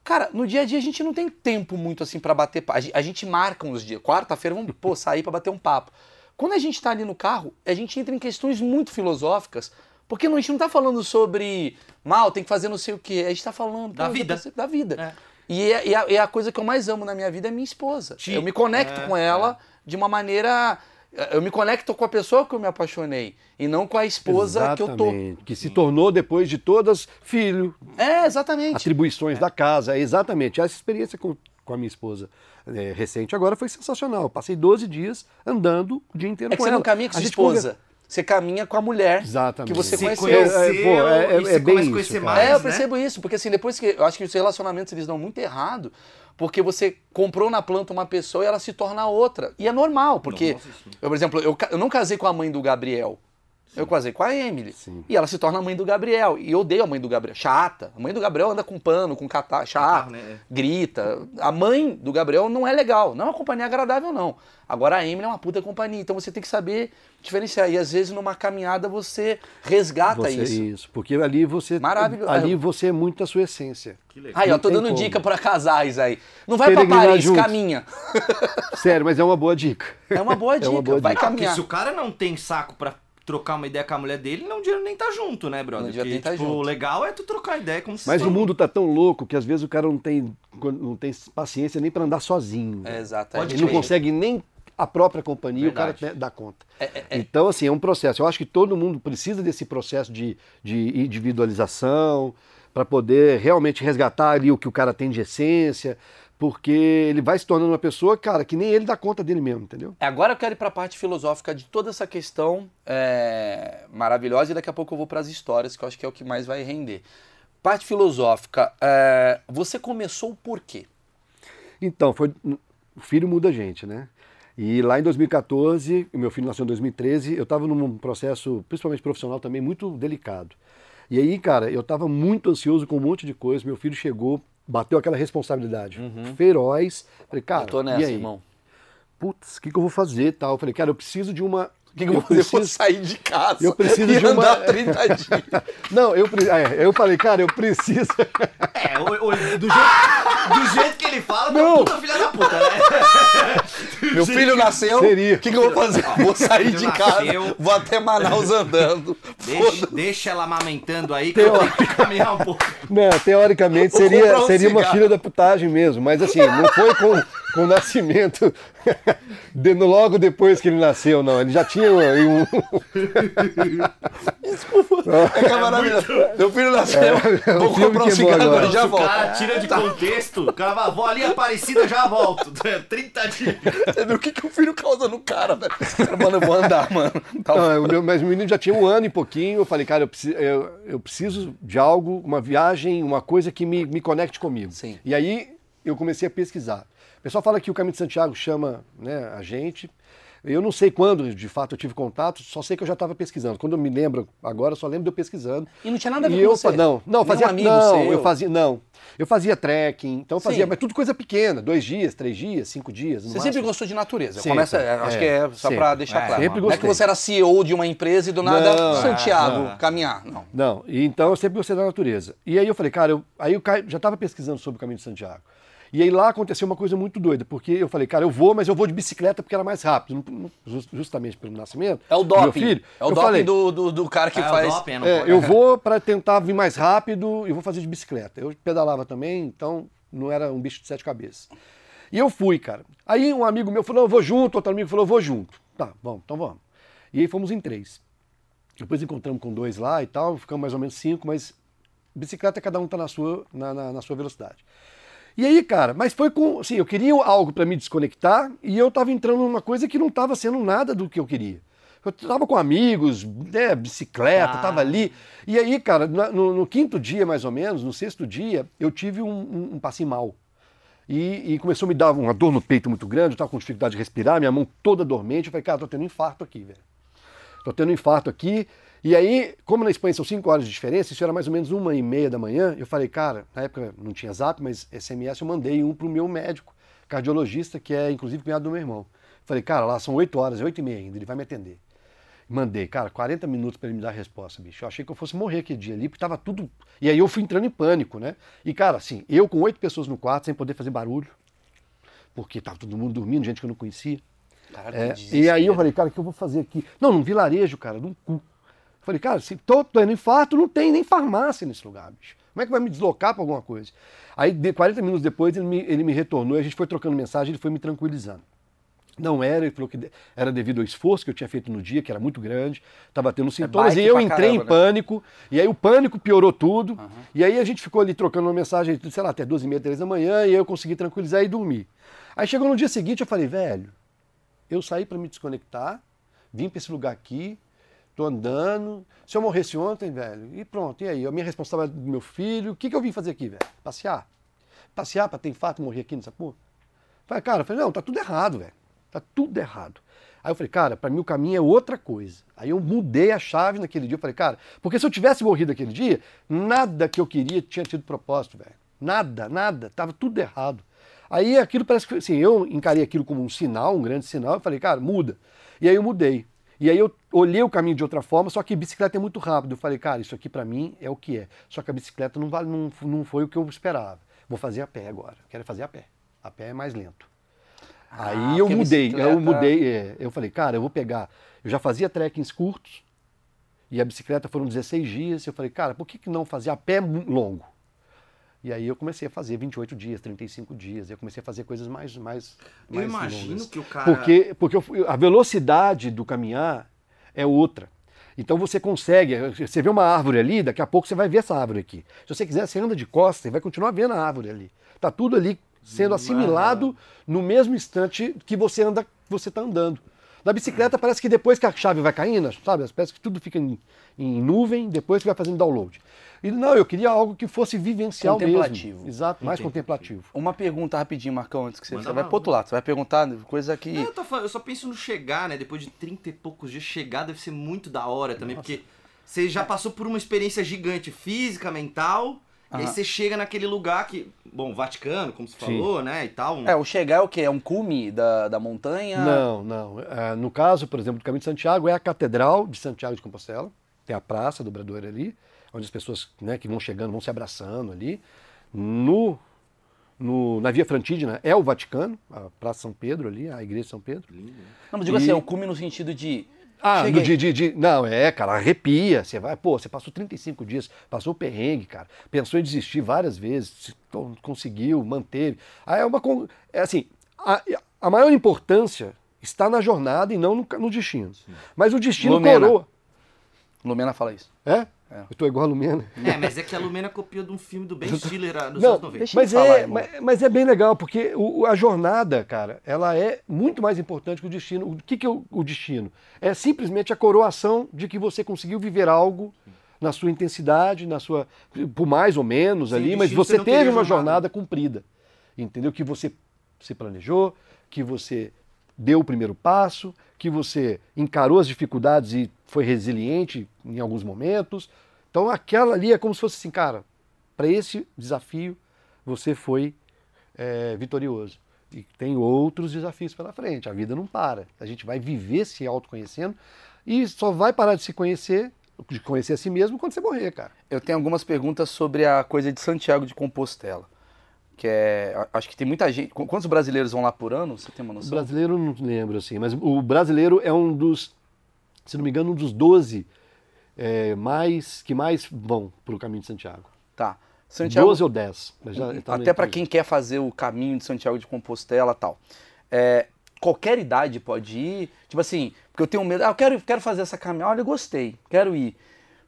S2: Cara, no dia a dia a gente não tem tempo muito assim para bater papo. A gente marca uns dias. Quarta-feira vamos pô, sair para bater um papo. Quando a gente tá ali no carro, a gente entra em questões muito filosóficas, porque a gente não tá falando sobre mal, tem que fazer não sei o quê. A gente tá falando
S3: Da vida.
S2: Da vida.
S3: É.
S2: E, é- a, e a coisa que eu mais amo na minha vida é minha esposa. Eu me conecto
S3: é,
S2: com ela de uma maneira. Eu me conecto com a pessoa que eu me apaixonei e não com a esposa que eu tô.
S1: Exatamente, que se tornou depois de todas filho,
S2: É, exatamente.
S1: atribuições da casa, exatamente. Essa experiência com, com a minha esposa é, recente agora foi sensacional. Eu passei 12 dias andando o dia inteiro
S2: É
S1: com
S2: você
S1: ela.
S2: não caminha com
S1: A
S2: sua esposa. Você caminha com a mulher
S1: Exatamente.
S2: que você
S3: Se
S2: conheceu.
S3: conheceu
S1: É, é, pô, é- é-
S3: e você
S1: é bem
S3: começa a
S1: isso,
S3: conhecer mais,
S2: é, eu
S3: né?
S2: percebo isso, porque assim, depois que. Eu acho que os relacionamentos eles dão muito errado, porque você comprou na planta uma pessoa e ela se torna outra. E é normal, porque.
S3: Nossa,
S2: eu, por exemplo, eu, eu não casei com a mãe do Gabriel. Eu casei com a Emily.
S1: Sim.
S2: E ela se torna a mãe do Gabriel. E eu odeio a mãe do Gabriel. Chata. A mãe do Gabriel anda com pano, com catar, chata,
S3: Catarro, né?
S2: grita. A mãe do Gabriel não é legal. Não é uma companhia agradável, não. Agora a Emily é uma puta companhia. Então você tem que saber diferenciar. E às vezes numa caminhada você resgata
S1: Você-
S2: isso.
S1: porque ali você
S2: Maravilhoso.
S1: ali você é muito a sua essência.
S3: Que legal.
S2: Aí, ó, tô dando
S1: como.
S2: dica pra casais aí. Não vai pra
S1: Peregrinar
S2: Paris,
S1: juntos.
S2: caminha.
S1: Sério, mas é uma boa dica.
S2: É uma boa dica.
S1: boa
S2: vai
S1: dica.
S3: Porque
S2: caminhar.
S3: se o cara não tem saco pra trocar uma ideia com a mulher dele, não devia nem estar junto, né, brother?
S2: Não devia
S3: Porque,
S2: nem tá
S3: tipo,
S2: junto.
S3: o legal é tu trocar ideia como se
S1: Mas o mundo tá tão louco que às vezes o cara não tem não tem paciência nem para andar sozinho.
S2: É, exato. É
S1: Ele não consegue nem a própria companhia,
S3: Verdade.
S1: o cara dá conta.
S2: É, é, é.
S1: Então, assim, é um processo. Eu acho que todo mundo precisa desse processo de, de individualização para poder realmente resgatar ali o que o cara tem de essência, porque ele vai se tornando uma pessoa, cara, que nem ele dá conta dele mesmo, entendeu?
S2: Agora eu quero ir para a parte filosófica de toda essa questão é, maravilhosa e daqui a pouco eu vou para as histórias, que eu acho que é o que mais vai render. Parte filosófica, é, você começou por quê?
S1: Então, foi, o filho muda a gente, né? E lá em 2014, o meu filho nasceu em 2013, eu estava num processo, principalmente profissional também, muito delicado. E aí, cara, eu estava muito ansioso com um monte de coisa, meu filho chegou, bateu aquela responsabilidade feroz. Falei, cara,
S2: eu tô
S1: e
S2: nessa,
S1: aí?
S2: irmão.
S1: Putz, o que, que eu vou fazer e tal? Eu falei, cara, eu preciso de uma...
S2: O que, que eu vou fazer? Eu vou
S1: preciso-
S2: sair de casa
S1: eu preciso
S2: e
S1: de uma-
S2: andar 30 dias.
S1: Não, eu, é, eu falei, cara, eu preciso...
S3: É, o- o- do, jeito, do jeito que ele fala,
S1: Não.
S3: não. puta filha da puta, né?
S2: Meu filho nasceu, o que, que eu vou fazer? Vou sair de casa,
S3: nasceu.
S2: vou até Manaus andando.
S3: Deixa, deixa ela amamentando aí que eu tenho que caminhar um pouco.
S1: Não, teoricamente seria,
S2: um
S1: seria uma filha da putagem mesmo, mas assim, não foi com, com o nascimento de- logo depois que ele nasceu, não. Ele já tinha um. um-
S2: É que é maravilhoso. Meu filho nasceu,
S1: É,
S2: vou
S1: o filme
S2: comprar um
S1: queimou
S2: cigarro
S1: agora.
S2: e já
S3: o
S2: volto.
S3: cara tira de contexto, o cara fala, vou ali Aparecida, já volto. 30 dias.
S2: Você viu o que, que o filho causa no cara, velho? Cara, Mano, eu vou andar, mano. Tá
S1: Não, o meu- mas o menino já tinha um ano e pouquinho. Eu falei, cara, eu preciso, eu, eu preciso de algo, uma viagem, uma coisa que me, me conecte comigo.
S2: Sim.
S1: E aí eu comecei a pesquisar. O pessoal fala que o Caminho de Santiago chama né, a gente. Eu não sei quando, de fato, eu tive contato, só sei que eu já estava pesquisando. Quando eu me lembro agora, só lembro de eu pesquisando.
S2: E não tinha nada a ver
S1: E
S2: com
S1: eu,
S2: você?
S1: Não, não, fazia,
S2: um amigo
S1: não,
S2: seu?
S1: eu fazia, não. Eu fazia trekking, então eu fazia,
S2: Sim.
S1: mas tudo coisa pequena, dois dias, três dias, cinco dias.
S2: Você sempre
S1: máximo.
S2: gostou de natureza.
S1: Sempre,
S2: Começa, é, acho
S1: é,
S2: que é só
S1: sempre.
S2: pra deixar
S3: É,
S2: claro.
S1: sempre
S2: não é que
S1: gostei.
S2: você era CEO de uma empresa e do nada,
S1: Não,
S2: Santiago,
S3: não.
S2: caminhar. Não.
S1: Não, e então eu sempre gostei da natureza. E aí eu falei, cara, eu, aí eu já estava pesquisando sobre o caminho de Santiago. E aí lá aconteceu uma coisa muito doida, porque eu falei, cara, eu vou, mas eu vou de bicicleta porque era mais rápido, justamente pelo nascimento.
S2: É o
S1: do meu
S2: doping.
S1: filho.
S2: é o
S1: eu
S2: doping
S1: falei,
S2: do, do, do cara que
S3: É, o
S2: faz.
S3: doping,
S1: é, eu vou para tentar vir mais rápido e vou fazer de bicicleta. Eu pedalava também, então não era um bicho de sete cabeças. E eu fui, cara. Aí um amigo meu falou, eu vou junto, outro amigo falou, eu vou junto. Tá, bom, então vamos. E aí fomos em três. Depois encontramos com dois lá e tal, ficamos mais ou menos cinco, mas bicicleta cada um tá na sua, na, na- na sua velocidade. E aí, cara, mas foi com. Assim, eu queria algo para me desconectar e eu tava entrando numa coisa que não tava sendo nada do que eu queria. Eu tava com amigos, né, bicicleta,
S3: Ah.
S1: tava ali. E aí, cara, no, no quinto dia, mais ou menos, no sexto dia, eu tive um, um, um passinho mal. E, e começou a me dar uma dor no peito muito grande, eu tava com dificuldade de respirar, minha mão toda dormente. Eu falei, cara, tô tendo um infarto aqui, velho. Tô tendo um infarto aqui. E aí, como na Espanha são cinco horas de diferença, isso era mais ou menos uma e meia da manhã, eu falei, cara, na época não tinha zap, mas SMS eu mandei um pro meu médico, cardiologista, que é inclusive cunhado do meu irmão. Falei, cara, lá são 8 horas, 8 e meia ainda, ele vai me atender. Mandei, cara, 40 minutos para ele me dar a resposta, bicho. Eu achei que eu fosse morrer aquele dia ali, porque tava tudo. E aí eu fui entrando em pânico, né? E, cara, assim, eu com oito pessoas no quarto, sem poder fazer barulho, porque tava todo mundo dormindo, gente que eu não conhecia.
S2: Caralho,
S1: É, e aí eu falei, cara, o que eu vou fazer aqui? Não, num vilarejo, cara, num cu. Falei, cara, se tô tendo infarto, não tem nem farmácia nesse lugar, bicho. Como é que vai me deslocar para alguma coisa? Aí, de 40 minutos depois, ele me, ele me retornou e a gente foi trocando mensagem, ele foi me tranquilizando. Não era, ele falou que era devido ao esforço que eu tinha feito no dia, que era muito grande, estava tendo sintomas,
S2: bike
S1: e eu entrei
S2: caramba,
S1: em
S2: né?
S1: pânico, e aí o pânico piorou tudo, e aí a gente ficou ali trocando uma mensagem, sei lá, até 12 e meia, 3 da manhã, e eu consegui tranquilizar e dormir. Aí chegou no dia seguinte, eu falei, velho, eu saí para me desconectar, vim para esse lugar aqui, tô andando. Se eu morresse ontem, velho, e pronto, e aí? A minha responsabilidade do meu filho, o que, que eu vim fazer aqui, velho? Passear? Passear para ter infarto e morrer aqui nessa porra? Falei, cara, falei, não, tá tudo errado, velho. Tá tudo errado. Aí eu falei, cara, para mim o caminho é outra coisa. Aí eu mudei a chave naquele dia. Eu falei, cara, porque se eu tivesse morrido aquele dia, nada que eu queria tinha tido propósito, velho. Nada, nada. Tava tudo errado. Aí aquilo parece que, assim, eu encarei aquilo como um sinal, um grande sinal. Eu falei, cara, muda. E aí eu mudei. E aí eu olhei o caminho de outra forma, só que bicicleta é muito rápido. Eu falei, cara, isso aqui para mim é o que é. Só que a bicicleta não, vale, não, não foi o que eu esperava. Vou fazer a pé agora. Quero fazer a pé. A pé é mais lento.
S2: Ah,
S1: Aí eu mudei,
S2: bicicleta-
S1: eu mudei, é, eu falei, cara, eu vou pegar. Eu já fazia trekkings curtos e a bicicleta foram 16 dias. Eu falei, cara, por que, que não fazer a pé longo? E aí eu comecei a fazer 28 dias, 35 dias. Eu comecei a fazer coisas mais mais
S3: Eu
S1: mais
S3: imagino
S1: longas.
S3: que o cara.
S1: Porque, porque eu a velocidade do caminhar é outra. Então você consegue, você vê uma árvore ali, daqui a pouco você vai ver essa árvore aqui. Se você quiser, você anda de costas e vai continuar vendo a árvore ali. Tá tudo ali sendo assimilado no mesmo instante que você anda, você está andando. Na bicicleta parece que depois que a chave vai caindo, sabe? Parece que tudo fica em, em nuvem, depois que vai fazendo download. E não, eu queria algo que fosse vivencial
S2: Contemplativo.
S1: mesmo. Exato, mais
S3: Entendi.
S1: contemplativo.
S2: Uma pergunta rapidinho, Marcão, antes que você, você vai pro outro lado. Você vai perguntar coisa que.
S3: Não, eu, tô falando, eu só penso no chegar, né? Depois de 30 e poucos dias, chegar deve ser muito da hora também, porque você já passou por uma experiência gigante física, mental, e aí você chega naquele lugar que, bom, Vaticano, como você
S1: Sim.
S3: falou, né, e tal. um-
S2: É, o chegar é o quê? É um cume da, da montanha?
S1: Não, não. Ah, no caso, por exemplo, do Caminho de Santiago, é a Catedral de Santiago de Compostela. Tem a Praça do Bradoeiro ali, onde as pessoas né, que vão chegando vão se abraçando ali. No, no- na Via Frantígena é o Vaticano, a Praça São Pedro ali, a Igreja de São Pedro.
S3: Lindo, né?
S2: Não, mas digo
S1: E-
S2: assim, é o cume no sentido de.
S1: Ah,
S2: Cheguei.
S1: no de, de, de- Não, é, cara, arrepia. Você vai, pô, você passou 35 dias, passou o perrengue, cara. Pensou em desistir várias vezes, conseguiu, manteve. Aí é uma. É assim, a, a maior importância está na jornada e não no, no destino. Mas o destino
S2: Lumena.
S1: coroa.
S2: Lumena fala isso.
S1: É?
S2: É.
S1: Eu tô igual a Lumena.
S3: É, mas é que a Lumena copiou de um filme do Ben Stiller ah, dos
S1: Não,
S3: anos 90.
S2: deixa- eu
S1: mas
S2: falar,
S1: é, mas, mas é bem legal, porque o- a jornada, cara, ela é muito mais importante que o destino. O que, que é o, o destino? É simplesmente a coroação de que você conseguiu viver algo na sua intensidade, na sua. por mais ou menos
S3: Sim,
S1: ali, mas você
S3: você
S1: teve uma
S3: jornada.
S1: jornada cumprida. Entendeu? Que você se planejou, que você deu o primeiro passo, que você encarou as dificuldades e foi resiliente em alguns momentos. Então aquela ali é como se fosse assim, cara, para esse desafio você foi é, vitorioso. E tem outros desafios pela frente. A vida não para. A gente vai viver se autoconhecendo e só vai parar de se conhecer, de conhecer a si mesmo, quando você morrer, cara.
S2: Eu tenho algumas perguntas sobre a coisa de Santiago de Compostela. Que é. Acho que tem muita gente. qu- Quantos brasileiros vão lá por ano? Você tem uma
S1: O
S2: noção?
S1: brasileiro não lembro assim, mas o brasileiro é um dos, se não me engano, um dos 12 é, mais, que mais vão para o caminho de Santiago.
S2: Tá. Santiago.
S1: 12 ou 10. mas já tá
S2: Até para quem quer fazer o caminho de Santiago de Compostela tal. É, qualquer idade pode ir. Tipo assim, porque eu tenho medo. Ah, eu quero, quero fazer essa caminhada. Olha, eu gostei, quero ir.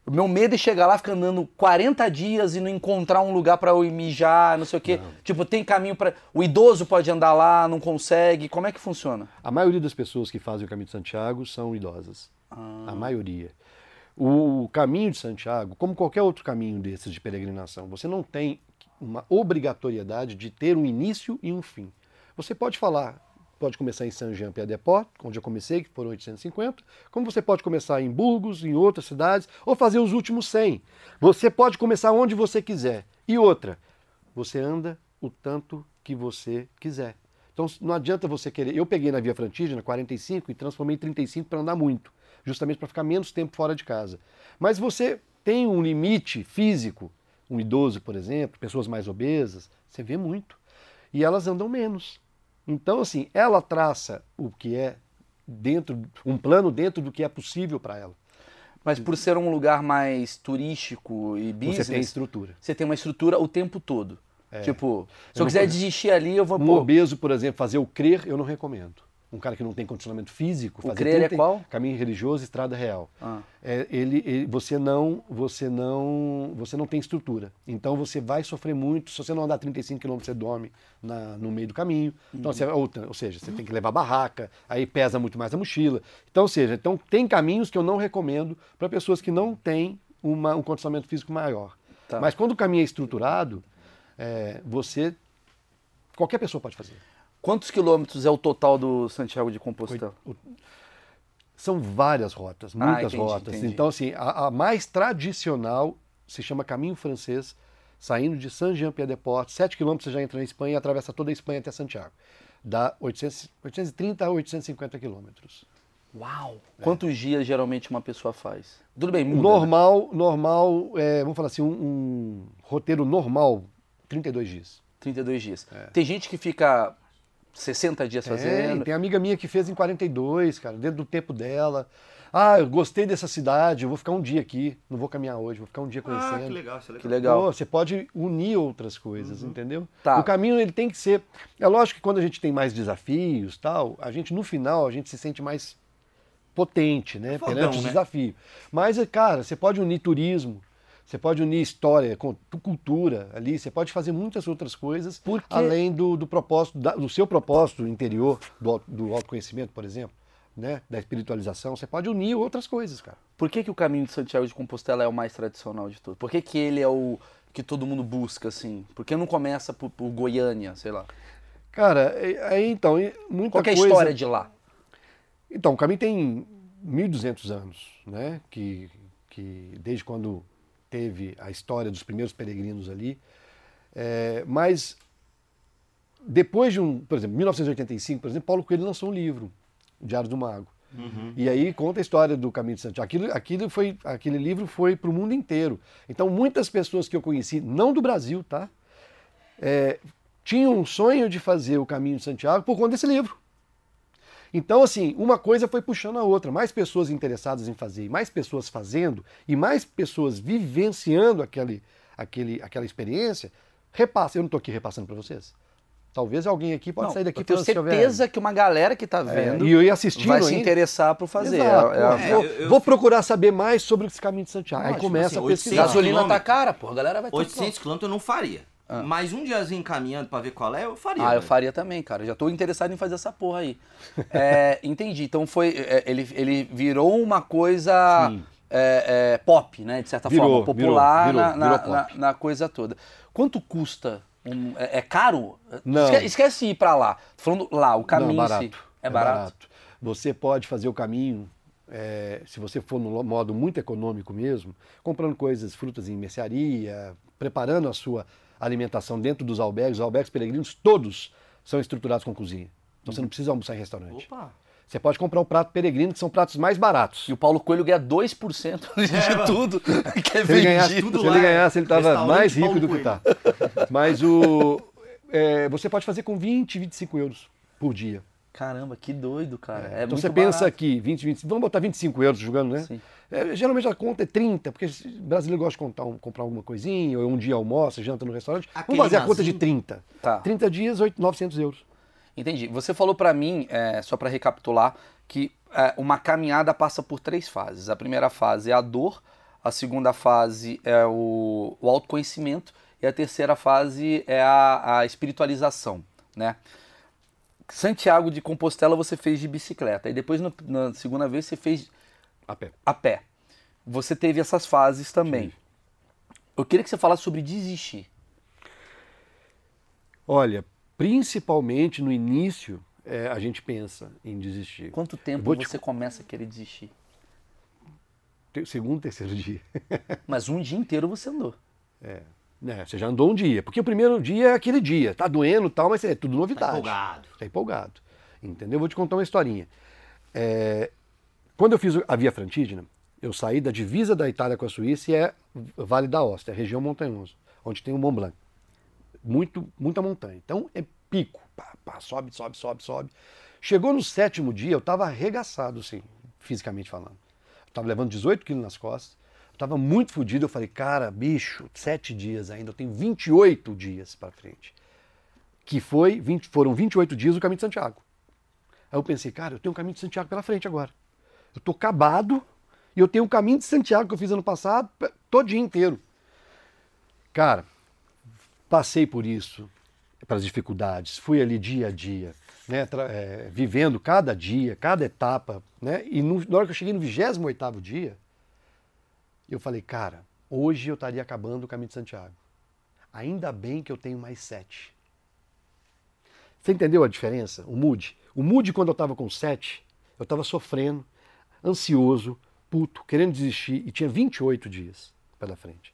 S2: O meu medo é chegar lá, ficar andando 40 dias e não encontrar um lugar para eu ir mijar, não sei o quê. Tipo, tem caminho para. O idoso pode andar lá, não consegue. Como é que funciona?
S1: A maioria das pessoas que fazem o caminho de Santiago são idosas.
S2: Ah.
S1: A maioria. O caminho de Santiago, como qualquer outro caminho desses de peregrinação, você não tem uma obrigatoriedade de ter um início e um fim. Você pode falar, pode começar em Saint-Jean-Pied-de-Port, onde eu comecei, que foram 850, como você pode começar em Burgos, em outras cidades, ou fazer os últimos 100. Você pode começar onde você quiser. E outra, você anda o tanto que você quiser. Então não adianta você querer. Eu peguei na Via Frantígena 45 e transformei em 35 para andar muito, justamente para ficar menos tempo fora de casa. Mas você tem um limite físico, um idoso, por exemplo, pessoas mais obesas, você vê muito. E elas andam menos. Então, assim, ela traça o que é dentro, um plano dentro do que é possível para ela.
S2: Mas por ser um lugar mais turístico e business,
S1: Você tem estrutura.
S2: você tem uma estrutura o tempo todo. Tipo, se eu,
S1: não
S2: quiser desistir ali, eu vou
S1: Um
S2: pô,
S1: obeso, por exemplo, fazer o crer, eu não recomendo. Um cara que não tem condicionamento físico,
S2: O
S1: fazer
S2: crer é
S1: 30
S2: qual?
S1: Caminho religioso, estrada real.
S2: Ah.
S1: É, ele, ele- você não, você não, você não tem estrutura. Então você vai sofrer muito. Se você não andar 35 km, você dorme na- no meio do caminho. Então,
S2: Uhum.
S1: você, ou, ou seja, você tem que levar barraca, aí pesa muito mais a mochila. Então, ou seja, então tem caminhos que eu não recomendo para pessoas que não têm uma- um condicionamento físico maior.
S2: Tá.
S1: Mas quando o caminho é estruturado, é, você qualquer pessoa pode fazer.
S2: Quantos quilômetros é o total do Santiago de Compostela?
S1: São várias rotas,
S2: Ah,
S1: muitas
S2: entendi,
S1: rotas.
S2: entendi.
S1: Então, assim, a, a mais tradicional se chama Caminho Francês, saindo de Saint-Jean-Pied-de-Port, 7 quilômetros você já entra na Espanha e atravessa toda a Espanha até Santiago. Dá 800, 830 a 850 quilômetros.
S2: Uau! Quantos dias geralmente uma pessoa faz? Tudo bem, muda. né?
S1: Normal, normal, é, vamos falar assim, um, um roteiro normal, 32 dias.
S2: 32 dias. Tem gente que fica 60 dias
S1: Tem,
S2: fazendo.
S1: tem amiga minha que fez em 42, cara, dentro do tempo dela. Ah, eu gostei dessa cidade, eu vou ficar um dia aqui, não vou caminhar hoje, vou ficar um dia conhecendo.
S3: Ah, que legal, isso é legal.
S2: Que legal.
S1: Pô, você pode unir outras coisas, entendeu?
S2: Tá.
S1: O caminho ele tem que ser. É lógico que quando a gente tem mais desafios, tal, a gente no final a gente se sente mais potente, né,
S3: Fodão,
S1: perante
S3: né?
S1: desafios. Mas cara, você pode unir turismo, você pode unir história com cultura ali, você pode fazer muitas outras coisas
S2: Porque-
S1: além do, do propósito do seu propósito interior do, do autoconhecimento, por exemplo, né, da espiritualização. Você pode unir outras coisas, cara.
S2: Por que, que o caminho de Santiago de Compostela é o mais tradicional de tudo? Por que, que ele é o que todo mundo busca, assim? Por que não começa por, por Goiânia, sei lá?
S1: Cara, é- aí então muita
S2: Qual é a
S1: coisa.
S2: história de lá?
S1: Então, o caminho tem 1.200 anos, né? Que, que desde quando teve a história dos primeiros peregrinos ali. É, mas depois de um, por exemplo, 1985, por exemplo, Paulo Coelho lançou um livro, o Diário do Mago. E aí conta a história do Caminho de Santiago. Aquilo, aquilo foi, aquele livro foi para o mundo inteiro. Então, muitas pessoas que eu conheci, não do Brasil, tá? É, tinham um sonho de fazer o Caminho de Santiago por conta desse livro. Então, assim, uma coisa foi puxando a outra. Mais pessoas interessadas em fazer, e mais pessoas fazendo, e mais pessoas vivenciando aquele, aquele, aquela experiência, repassa. Eu não estou aqui repassando para vocês. Talvez alguém aqui pode
S2: Não,
S1: sair daqui
S2: eu tenho
S1: "Se houver-"
S2: certeza que uma galera que tá
S1: É,
S2: vendo
S1: e eu ia assistindo
S2: vai se
S1: ainda.
S2: interessar por fazer.
S1: Exato,
S2: É- é
S1: pô,
S3: É,
S1: vou,
S3: eu- eu-
S1: vou procurar saber mais sobre esse caminho de Santiago.
S3: Não,
S1: Aí começa
S3: assim,
S1: a pesquisar.
S3: 800
S2: Gasolina tá cara, pô. A galera vai ter
S3: 800 quilômetros eu não faria. Mas um diazinho caminhando pra ver qual é, eu faria.
S2: Ah, eu faria também, cara. Já tô interessado em fazer essa porra aí. É, entendi. Então foi. é, ele, ele virou uma coisa é, é, pop, né? De certa
S1: Virou,
S2: forma. Popular
S1: virou,
S2: na,
S1: virou,
S2: na, na-
S1: pop.
S2: na coisa toda. Quanto custa? um- é, é caro?
S1: Não.
S2: Esque- esquece ir pra lá. Tô falando lá, o caminho
S1: Não, barato.
S2: si. É barato?
S1: Você pode fazer o caminho, é, se você for no modo muito econômico mesmo, comprando coisas, frutas em mercearia, preparando a sua alimentação dentro dos albergues. Os albergues peregrinos, todos são estruturados com cozinha. Então você não precisa almoçar em restaurante.
S3: Opa.
S1: Você pode comprar o prato peregrino, que são pratos mais baratos.
S2: E o Paulo Coelho ganha 2% de tudo que é
S1: Se ele ganhasse,
S2: vendido.
S3: tudo
S1: se
S3: lá
S1: ele,
S3: é
S1: ganhasse, ele estava mais rico
S3: Paulo
S1: do que está. Mas o, é, você pode fazer com 20, 25 euros por dia.
S2: Caramba, que doido, cara. É,
S1: então
S2: muito
S1: você pensa
S2: barato.
S1: aqui, 20, 25, vamos botar 25 euros jogando, né?
S2: Sim.
S1: É, geralmente a conta é 30, porque o brasileiro gosta de contar, um- comprar alguma coisinha, ou um dia almoça, janta no restaurante.
S3: Aquele
S1: vamos fazer a conta de
S3: nazinho.
S1: 30.
S2: Tá.
S1: 30 dias, 8, 900 euros.
S2: Entendi. Você falou pra mim, é, só pra recapitular, que é, uma caminhada passa por três fases. A primeira fase é a dor, a segunda fase é o, o autoconhecimento e a terceira fase é a, a espiritualização, né? Santiago de Compostela você fez de bicicleta e depois no- na segunda vez você fez
S1: A pé.
S2: a pé. Você teve essas fases também. Eu queria que você falasse sobre desistir.
S1: Olha, principalmente no início, é, a gente pensa em desistir.
S2: Quanto tempo
S1: te-
S2: você começa a querer desistir?
S1: Segundo, terceiro dia.
S2: Mas um dia inteiro você andou.
S1: Né, você já andou um dia. Porque o primeiro dia é aquele dia, tá doendo e tal, mas é tudo novidade.
S3: Tá empolgado.
S1: Tá empolgado. Entendeu? Vou te contar uma historinha. É, quando eu fiz a Via Frantígena, eu saí da divisa da Itália com a Suíça e é Vale da Ostra, é região montanhosa, onde tem o Mont Blanc. Muito, muita montanha. Então é pico. Pá, pá, sobe, sobe, sobe, sobe. Chegou no sétimo dia, eu estava arregaçado, assim, fisicamente falando. Eu tava levando 18 quilos nas costas. Eu tava muito fodido. Eu falei, cara, bicho, sete dias ainda, eu tenho 28 dias para frente. Que foi, 20, foram 28 dias do caminho de Santiago. Aí eu pensei, cara, eu tenho um caminho de Santiago pela frente agora. Eu tô acabado e eu tenho o caminho de Santiago que eu fiz ano passado, todo dia inteiro. Cara, passei por isso, pelas dificuldades, fui ali dia a dia, né, é, vivendo cada dia, cada etapa, né, e no, na hora que eu cheguei no 28º dia, eu falei, cara, hoje eu estaria acabando o caminho de Santiago. Ainda bem que eu tenho mais sete. Você entendeu a diferença? O mood. O mood, quando eu estava com sete, eu estava sofrendo, ansioso, puto, querendo desistir, e tinha 28 dias pela frente.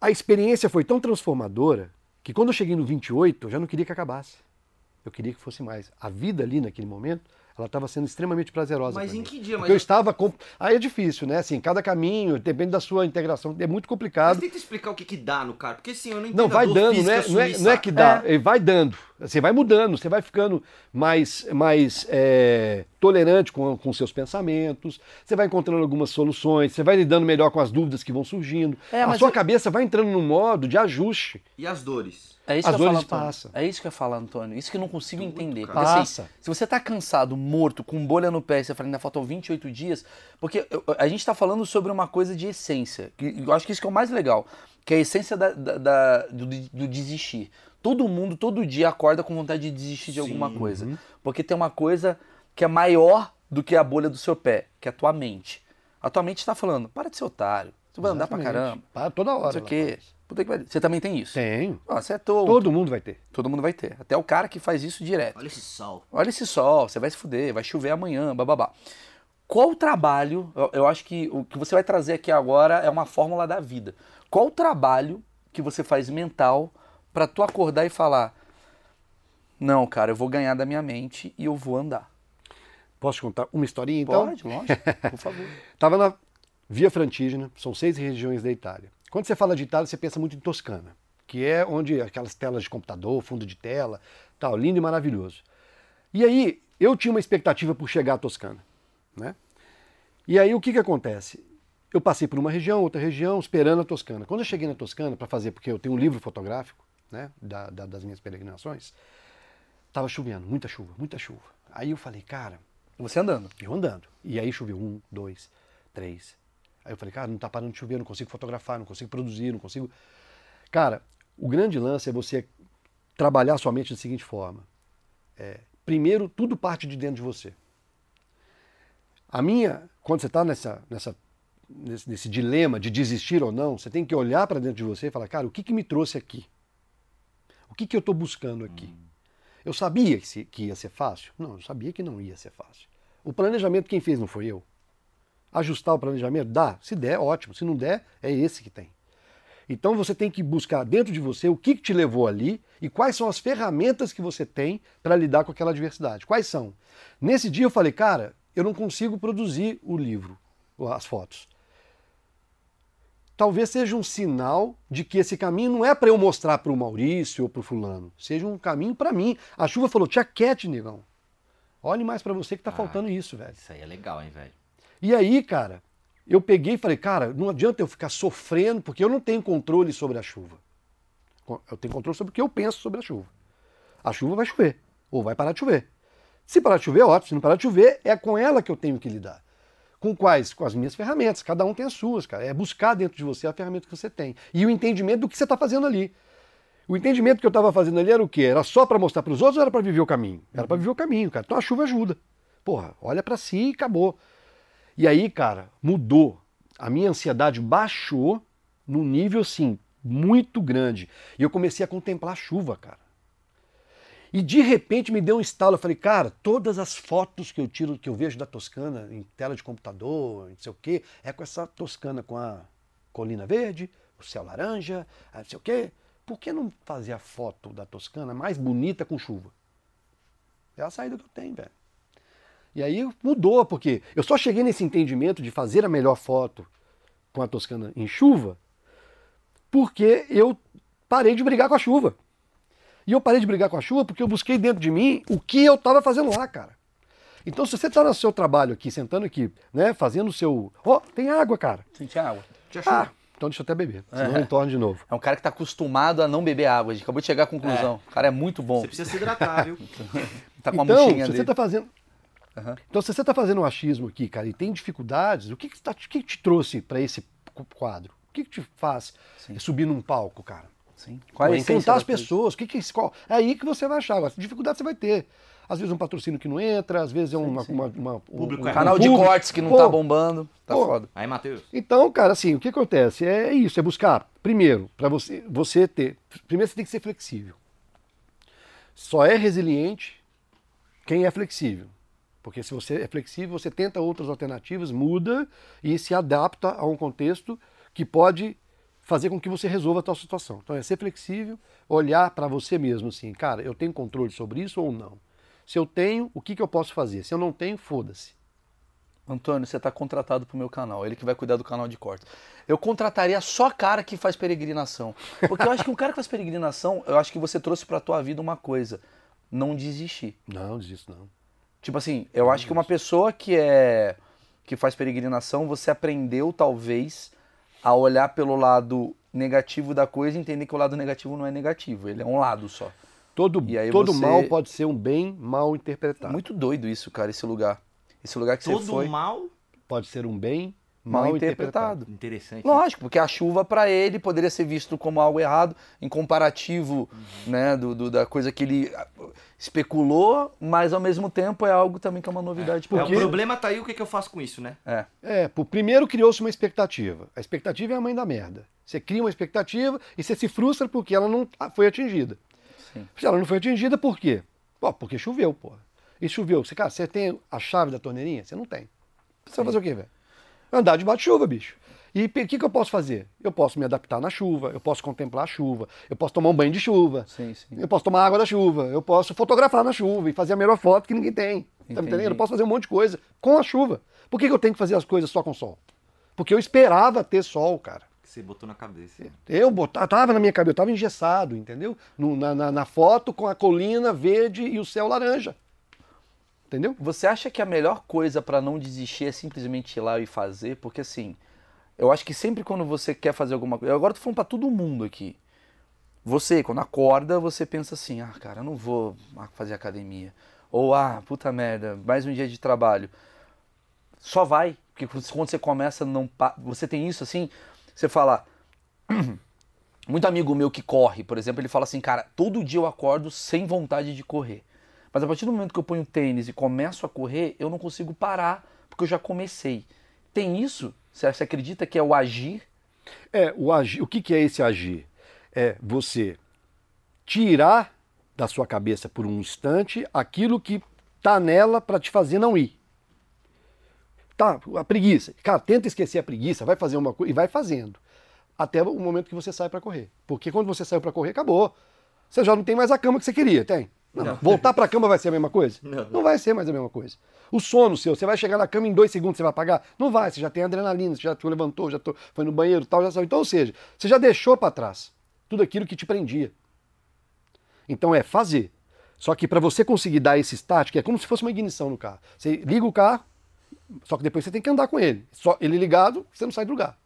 S1: A experiência foi tão transformadora que quando eu cheguei no 28, eu já não queria que acabasse. Eu queria que fosse mais. A vida ali naquele momento ela estava sendo extremamente prazerosa.
S3: Mas em
S1: mim.
S3: que dia?
S1: Porque eu estava. Com... Aí é difícil, né? Assim, cada caminho, depende da sua integração, é muito complicado.
S3: Mas tenta explicar o que, que dá no cara, porque assim, eu não entendo.
S1: Não, vai dando, não é, não, é, não é que dá, é. vai dando. Você vai mudando, você vai ficando mais, mais é, tolerante com, com seus pensamentos, você vai encontrando algumas soluções, você vai lidando melhor com as dúvidas que vão surgindo. É, a sua eu... cabeça vai entrando num modo de ajuste.
S3: E as dores?
S2: É isso
S1: as
S2: que eu
S1: dores
S2: falo,
S1: passam.
S2: É isso que eu falo, Antônio. Isso que eu não consigo Tudo, entender.
S1: Porque, assim, Passa.
S2: Assim, se você tá cansado, morto, com bolha no pé, você fala, ainda faltam 28 dias, porque a gente tá falando sobre uma coisa de essência. Que, eu acho que isso que é o mais legal, que é a essência da, da, da do, do desistir. Todo mundo, todo dia, acorda com vontade de desistir de Sim. alguma coisa. Uhum. Porque tem uma coisa que é maior do que a bolha do seu pé, que é a tua mente. A tua mente está falando, para de ser otário. Você vai andar pra caramba.
S1: Para toda hora. Não
S2: sei o quê. Puta que Você também tem isso?
S1: Tenho.
S2: Ah, você é todo.
S1: Todo mundo vai ter.
S2: Todo mundo vai ter. Até o cara que faz isso direto.
S3: Olha esse sol.
S2: Olha esse sol, você vai se fuder, vai chover amanhã, bababá. Qual o trabalho, eu, eu acho que o que você vai trazer aqui agora é uma fórmula da vida. Qual o trabalho que você faz mental para tu acordar e falar: "Não, cara, eu vou ganhar da minha mente e eu vou andar"?
S1: Posso te contar uma historinha então?
S2: Pode, lógico, por favor.
S1: Tava na Via Frantígena, são seis regiões da Itália. Quando você fala de Itália, você pensa muito em Toscana, que é onde aquelas telas de computador, fundo de tela, tal, lindo e maravilhoso. E aí, eu tinha uma expectativa por chegar à Toscana, né? E aí, o que que acontece? Eu passei por uma região, outra região, esperando a Toscana. Quando eu cheguei na Toscana para fazer, porque eu tenho um livro fotográfico, né, da, da, das minhas peregrinações, estava chovendo, muita chuva, muita chuva. Aí eu falei, cara...
S2: Você andando?
S1: Eu andando. E aí choveu um, dois, três, Aí eu falei, cara, não tá parando de chover, não consigo fotografar, não consigo produzir, não consigo. Cara, o grande lance é você trabalhar sua mente da seguinte forma. É, primeiro, tudo parte de dentro de você. A minha, quando você está nessa, nessa, nesse, nesse, dilema de desistir ou não, você tem que olhar para dentro de você e falar, cara, o que, que me trouxe aqui? O que, que eu estou buscando aqui? Eu sabia que, ia ser fácil? Não, eu sabia que não ia ser fácil. O planejamento quem fez não foi eu ajustar o planejamento? Dá. Se der, ótimo. Se não der, é esse que tem. Então você tem que buscar dentro de você o que, que te levou ali e quais são as ferramentas que você tem para lidar com aquela adversidade. Quais são? Nesse dia eu falei, cara, eu não consigo produzir o livro, as fotos. Talvez seja um sinal de que esse caminho não é para eu mostrar para o Maurício ou para o fulano, seja um caminho para mim. A chuva falou, tia Cat, negão. Olhe mais para você que está ah, faltando isso, velho.
S3: Isso aí é legal, hein, velho.
S1: E aí, cara, eu peguei e falei, cara, não adianta eu ficar sofrendo, porque eu não tenho controle sobre a chuva. Eu tenho controle sobre o que eu penso sobre a chuva. A chuva vai chover, ou vai parar de chover. Se parar de chover, ótimo. Se não parar de chover, é com ela que eu tenho que lidar. Com quais? Com as minhas ferramentas. Cada um tem as suas, cara. É buscar dentro de você a ferramenta que você tem. E o entendimento do que você está fazendo ali. O entendimento que eu estava fazendo ali era o quê? Era só para mostrar para os outros ou era para viver o caminho? Era para viver o caminho, cara. Então a chuva ajuda. Porra, olha para si e acabou. E aí, cara, mudou. A minha ansiedade baixou num nível assim muito grande. E eu comecei a contemplar a chuva, cara. E de repente me deu um estalo. Eu falei, cara, todas as fotos que eu tiro, que eu vejo da Toscana em tela de computador, não sei o quê, é com essa Toscana com a colina verde, o céu laranja, não sei o quê. Por que não fazer a foto da Toscana mais bonita com chuva? É a saída que eu tenho, velho. E aí mudou, porque eu só cheguei nesse entendimento de fazer a melhor foto com a Toscana em chuva, porque eu parei de brigar com a chuva. E eu parei de brigar com a chuva porque eu busquei dentro de mim o que eu estava fazendo lá, cara. Então, se você está no seu trabalho aqui, sentando aqui, né, fazendo o seu. Ó, oh, tem água, cara.
S2: Sente água.
S1: Ah, então deixa eu até beber, senão é. eu entorno de novo.
S2: É um cara que está acostumado a não beber água. A gente acabou de chegar à conclusão. É. O cara é muito bom.
S3: Você precisa se hidratar, viu?
S1: tá com então, se você está fazendo. Uhum. Então, se você está fazendo um achismo aqui, cara, e tem dificuldades, o que, que, tá, que te trouxe para esse quadro? O que, que te faz Sim. subir num palco, cara?
S2: Sim.
S1: Qual é encontrar as pessoas. O que, que, qual, é aí que você vai achar. Dificuldade você vai ter. Às vezes um patrocínio que não entra, às vezes é uma, sim, sim. uma, uma
S2: público um, um canal de cortes que não pô, tá bombando. Tá pô. foda.
S3: Aí, Matheus.
S1: Então, cara, assim, o que acontece? É isso, é buscar, primeiro, para você, você ter. Primeiro você tem que ser flexível. Só é resiliente quem é flexível. Porque se você é flexível, você tenta outras alternativas, muda e se adapta a um contexto que pode fazer com que você resolva a sua situação. Então é ser flexível, olhar para você mesmo assim, cara, eu tenho controle sobre isso ou não? Se eu tenho, o que, que eu posso fazer? Se eu não tenho, foda-se.
S2: Antônio, você está contratado para o meu canal, ele que vai cuidar do canal de cortes. Eu contrataria só cara que faz peregrinação. Porque eu acho que um cara que faz peregrinação, eu acho que você trouxe para a tua vida uma coisa, não desistir.
S1: Não, desisto não.
S2: Tipo assim, eu não acho que uma pessoa que é que faz peregrinação, você aprendeu talvez a olhar pelo lado negativo da coisa e entender que o lado negativo não é negativo, ele é um lado só.
S1: Todo, todo você... mal pode ser um bem mal interpretado.
S2: Muito doido isso, cara, esse lugar. Esse lugar que
S3: todo
S2: você foi.
S3: Todo mal
S1: pode ser um bem mal, interpretado. interpretado.
S3: Interessante.
S2: Lógico, porque a chuva para ele poderia ser visto como algo errado, em comparativo uhum. né, do, do, da coisa que ele ah, especulou, mas ao mesmo tempo é algo também que é uma novidade.
S3: É, porque... é o problema tá aí, o que, que eu faço com isso, né?
S1: É, é por primeiro criou-se uma expectativa. A expectativa é a mãe da merda. Você cria uma expectativa e você se frustra porque ela não foi atingida. Sim. Ela não foi atingida por quê? Pô, porque choveu, pô. E choveu. Você, cara, você tem a chave da torneirinha? Você não tem. Você sim. vai fazer o quê, velho? Andar debaixo de chuva, bicho. E o que, que eu posso fazer? Eu posso me adaptar na chuva, eu posso contemplar a chuva, eu posso tomar um banho de chuva,
S2: sim, sim.
S1: eu posso tomar água da chuva, eu posso fotografar na chuva e fazer a melhor foto que ninguém tem. Entendi. Tá me entendendo? Eu posso fazer um monte de coisa com a chuva. Por que, que eu tenho que fazer as coisas só com sol? Porque eu esperava ter sol, cara
S3: você botou na cabeça.
S1: Eu botava, tava na minha cabeça, eu tava engessado, entendeu? No, na, na, na, foto com a colina verde e o céu laranja. Entendeu?
S2: Você acha que a melhor coisa para não desistir é simplesmente ir lá e fazer? Porque assim, eu acho que sempre quando você quer fazer alguma coisa. Agora eu tô falando pra todo mundo aqui. Você, quando acorda, você pensa assim: ah, cara, eu não vou fazer academia. Ou, ah, puta merda, mais um dia de trabalho. Só vai. Porque quando você começa, não você tem isso assim, você fala. Muito amigo meu que corre, por exemplo, ele fala assim, cara, todo dia eu acordo sem vontade de correr. Mas a partir do momento que eu ponho tênis e começo a correr, eu não consigo parar, porque eu já comecei. Tem isso? Você acredita que é o agir?
S1: É, o agir. O que, que é esse agir? É você tirar da sua cabeça por um instante aquilo que tá nela para te fazer não ir. Tá, a preguiça. Cara, tenta esquecer a preguiça, vai fazer uma coisa e vai fazendo. Até o momento que você sai para correr. Porque quando você saiu para correr, acabou. Você já não tem mais a cama que você queria, tem? Não. não. Voltar para a cama vai ser a mesma coisa? Não, não. não, vai ser mais a mesma coisa. O sono seu, você vai chegar na cama em dois segundos, você vai apagar? Não vai, você já tem adrenalina, você já levantou, já foi no banheiro tal, já saiu. Então, ou seja, você já deixou para trás tudo aquilo que te prendia. Então é fazer. Só que para você conseguir dar esse start, que é como se fosse uma ignição no carro. Você liga o carro, só que depois você tem que andar com ele. Só ele ligado, você não sai do lugar.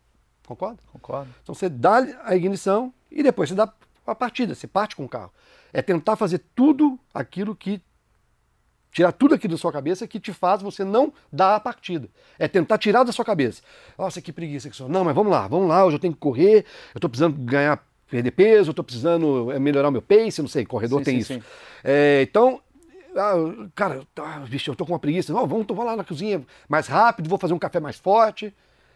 S1: Concorda?
S2: Concordo.
S1: Então você dá a ignição e depois você dá a partida, você parte com o carro. É tentar fazer tudo aquilo que. Tirar tudo aquilo da sua cabeça que te faz você não dar a partida. É tentar tirar da sua cabeça. Nossa, que preguiça que sou. Não, mas vamos lá, vamos lá, hoje eu tenho que correr, eu estou precisando ganhar, perder peso, eu estou precisando é, melhorar o meu pace, não sei, corredor sim, tem sim, isso. Sim. É, então, ah, cara, ah, bicho, eu tô com uma preguiça. Não, vamos, vou lá na cozinha mais rápido, vou fazer um café mais forte.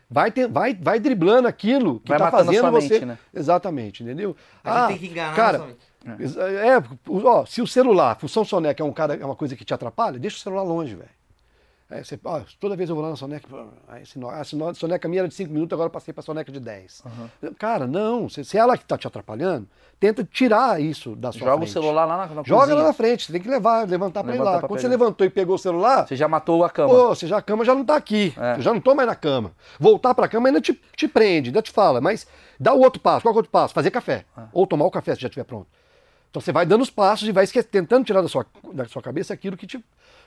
S1: Vai, ter, vai, vai driblando aquilo que vai tá fazendo você. Mente, né? Exatamente, entendeu?
S3: A ah, gente tem que enganar
S1: cara, é. é, ó, se o celular, função soneca é um cara, é uma coisa que te atrapalha, deixa o celular longe, velho. Aí você, ó, toda vez eu vou lá na soneca, aí sino- a sino- soneca minha era de 5 minutos, agora eu passei para soneca de 10. Cara, não, se, se ela que está te atrapalhando, tenta tirar isso da sua
S2: Joga
S1: frente.
S2: o celular lá na, na
S1: Joga
S2: cozinha.
S1: lá na frente, você tem que levar, levantar para ir lá. Quando
S2: pegar.
S1: você levantou e pegou o celular,
S2: Você já matou a cama.
S1: Pô, você já, a cama já não tá aqui.
S2: É.
S1: Eu já não tô mais na cama. Voltar pra cama ainda te, te prende, ainda te fala. Mas dá o outro passo. Qual é o outro passo? Fazer café.
S2: Ah.
S1: Ou tomar o café se já estiver pronto. Então você vai dando os passos e vai tentando tirar da sua, da sua cabeça aquilo que te.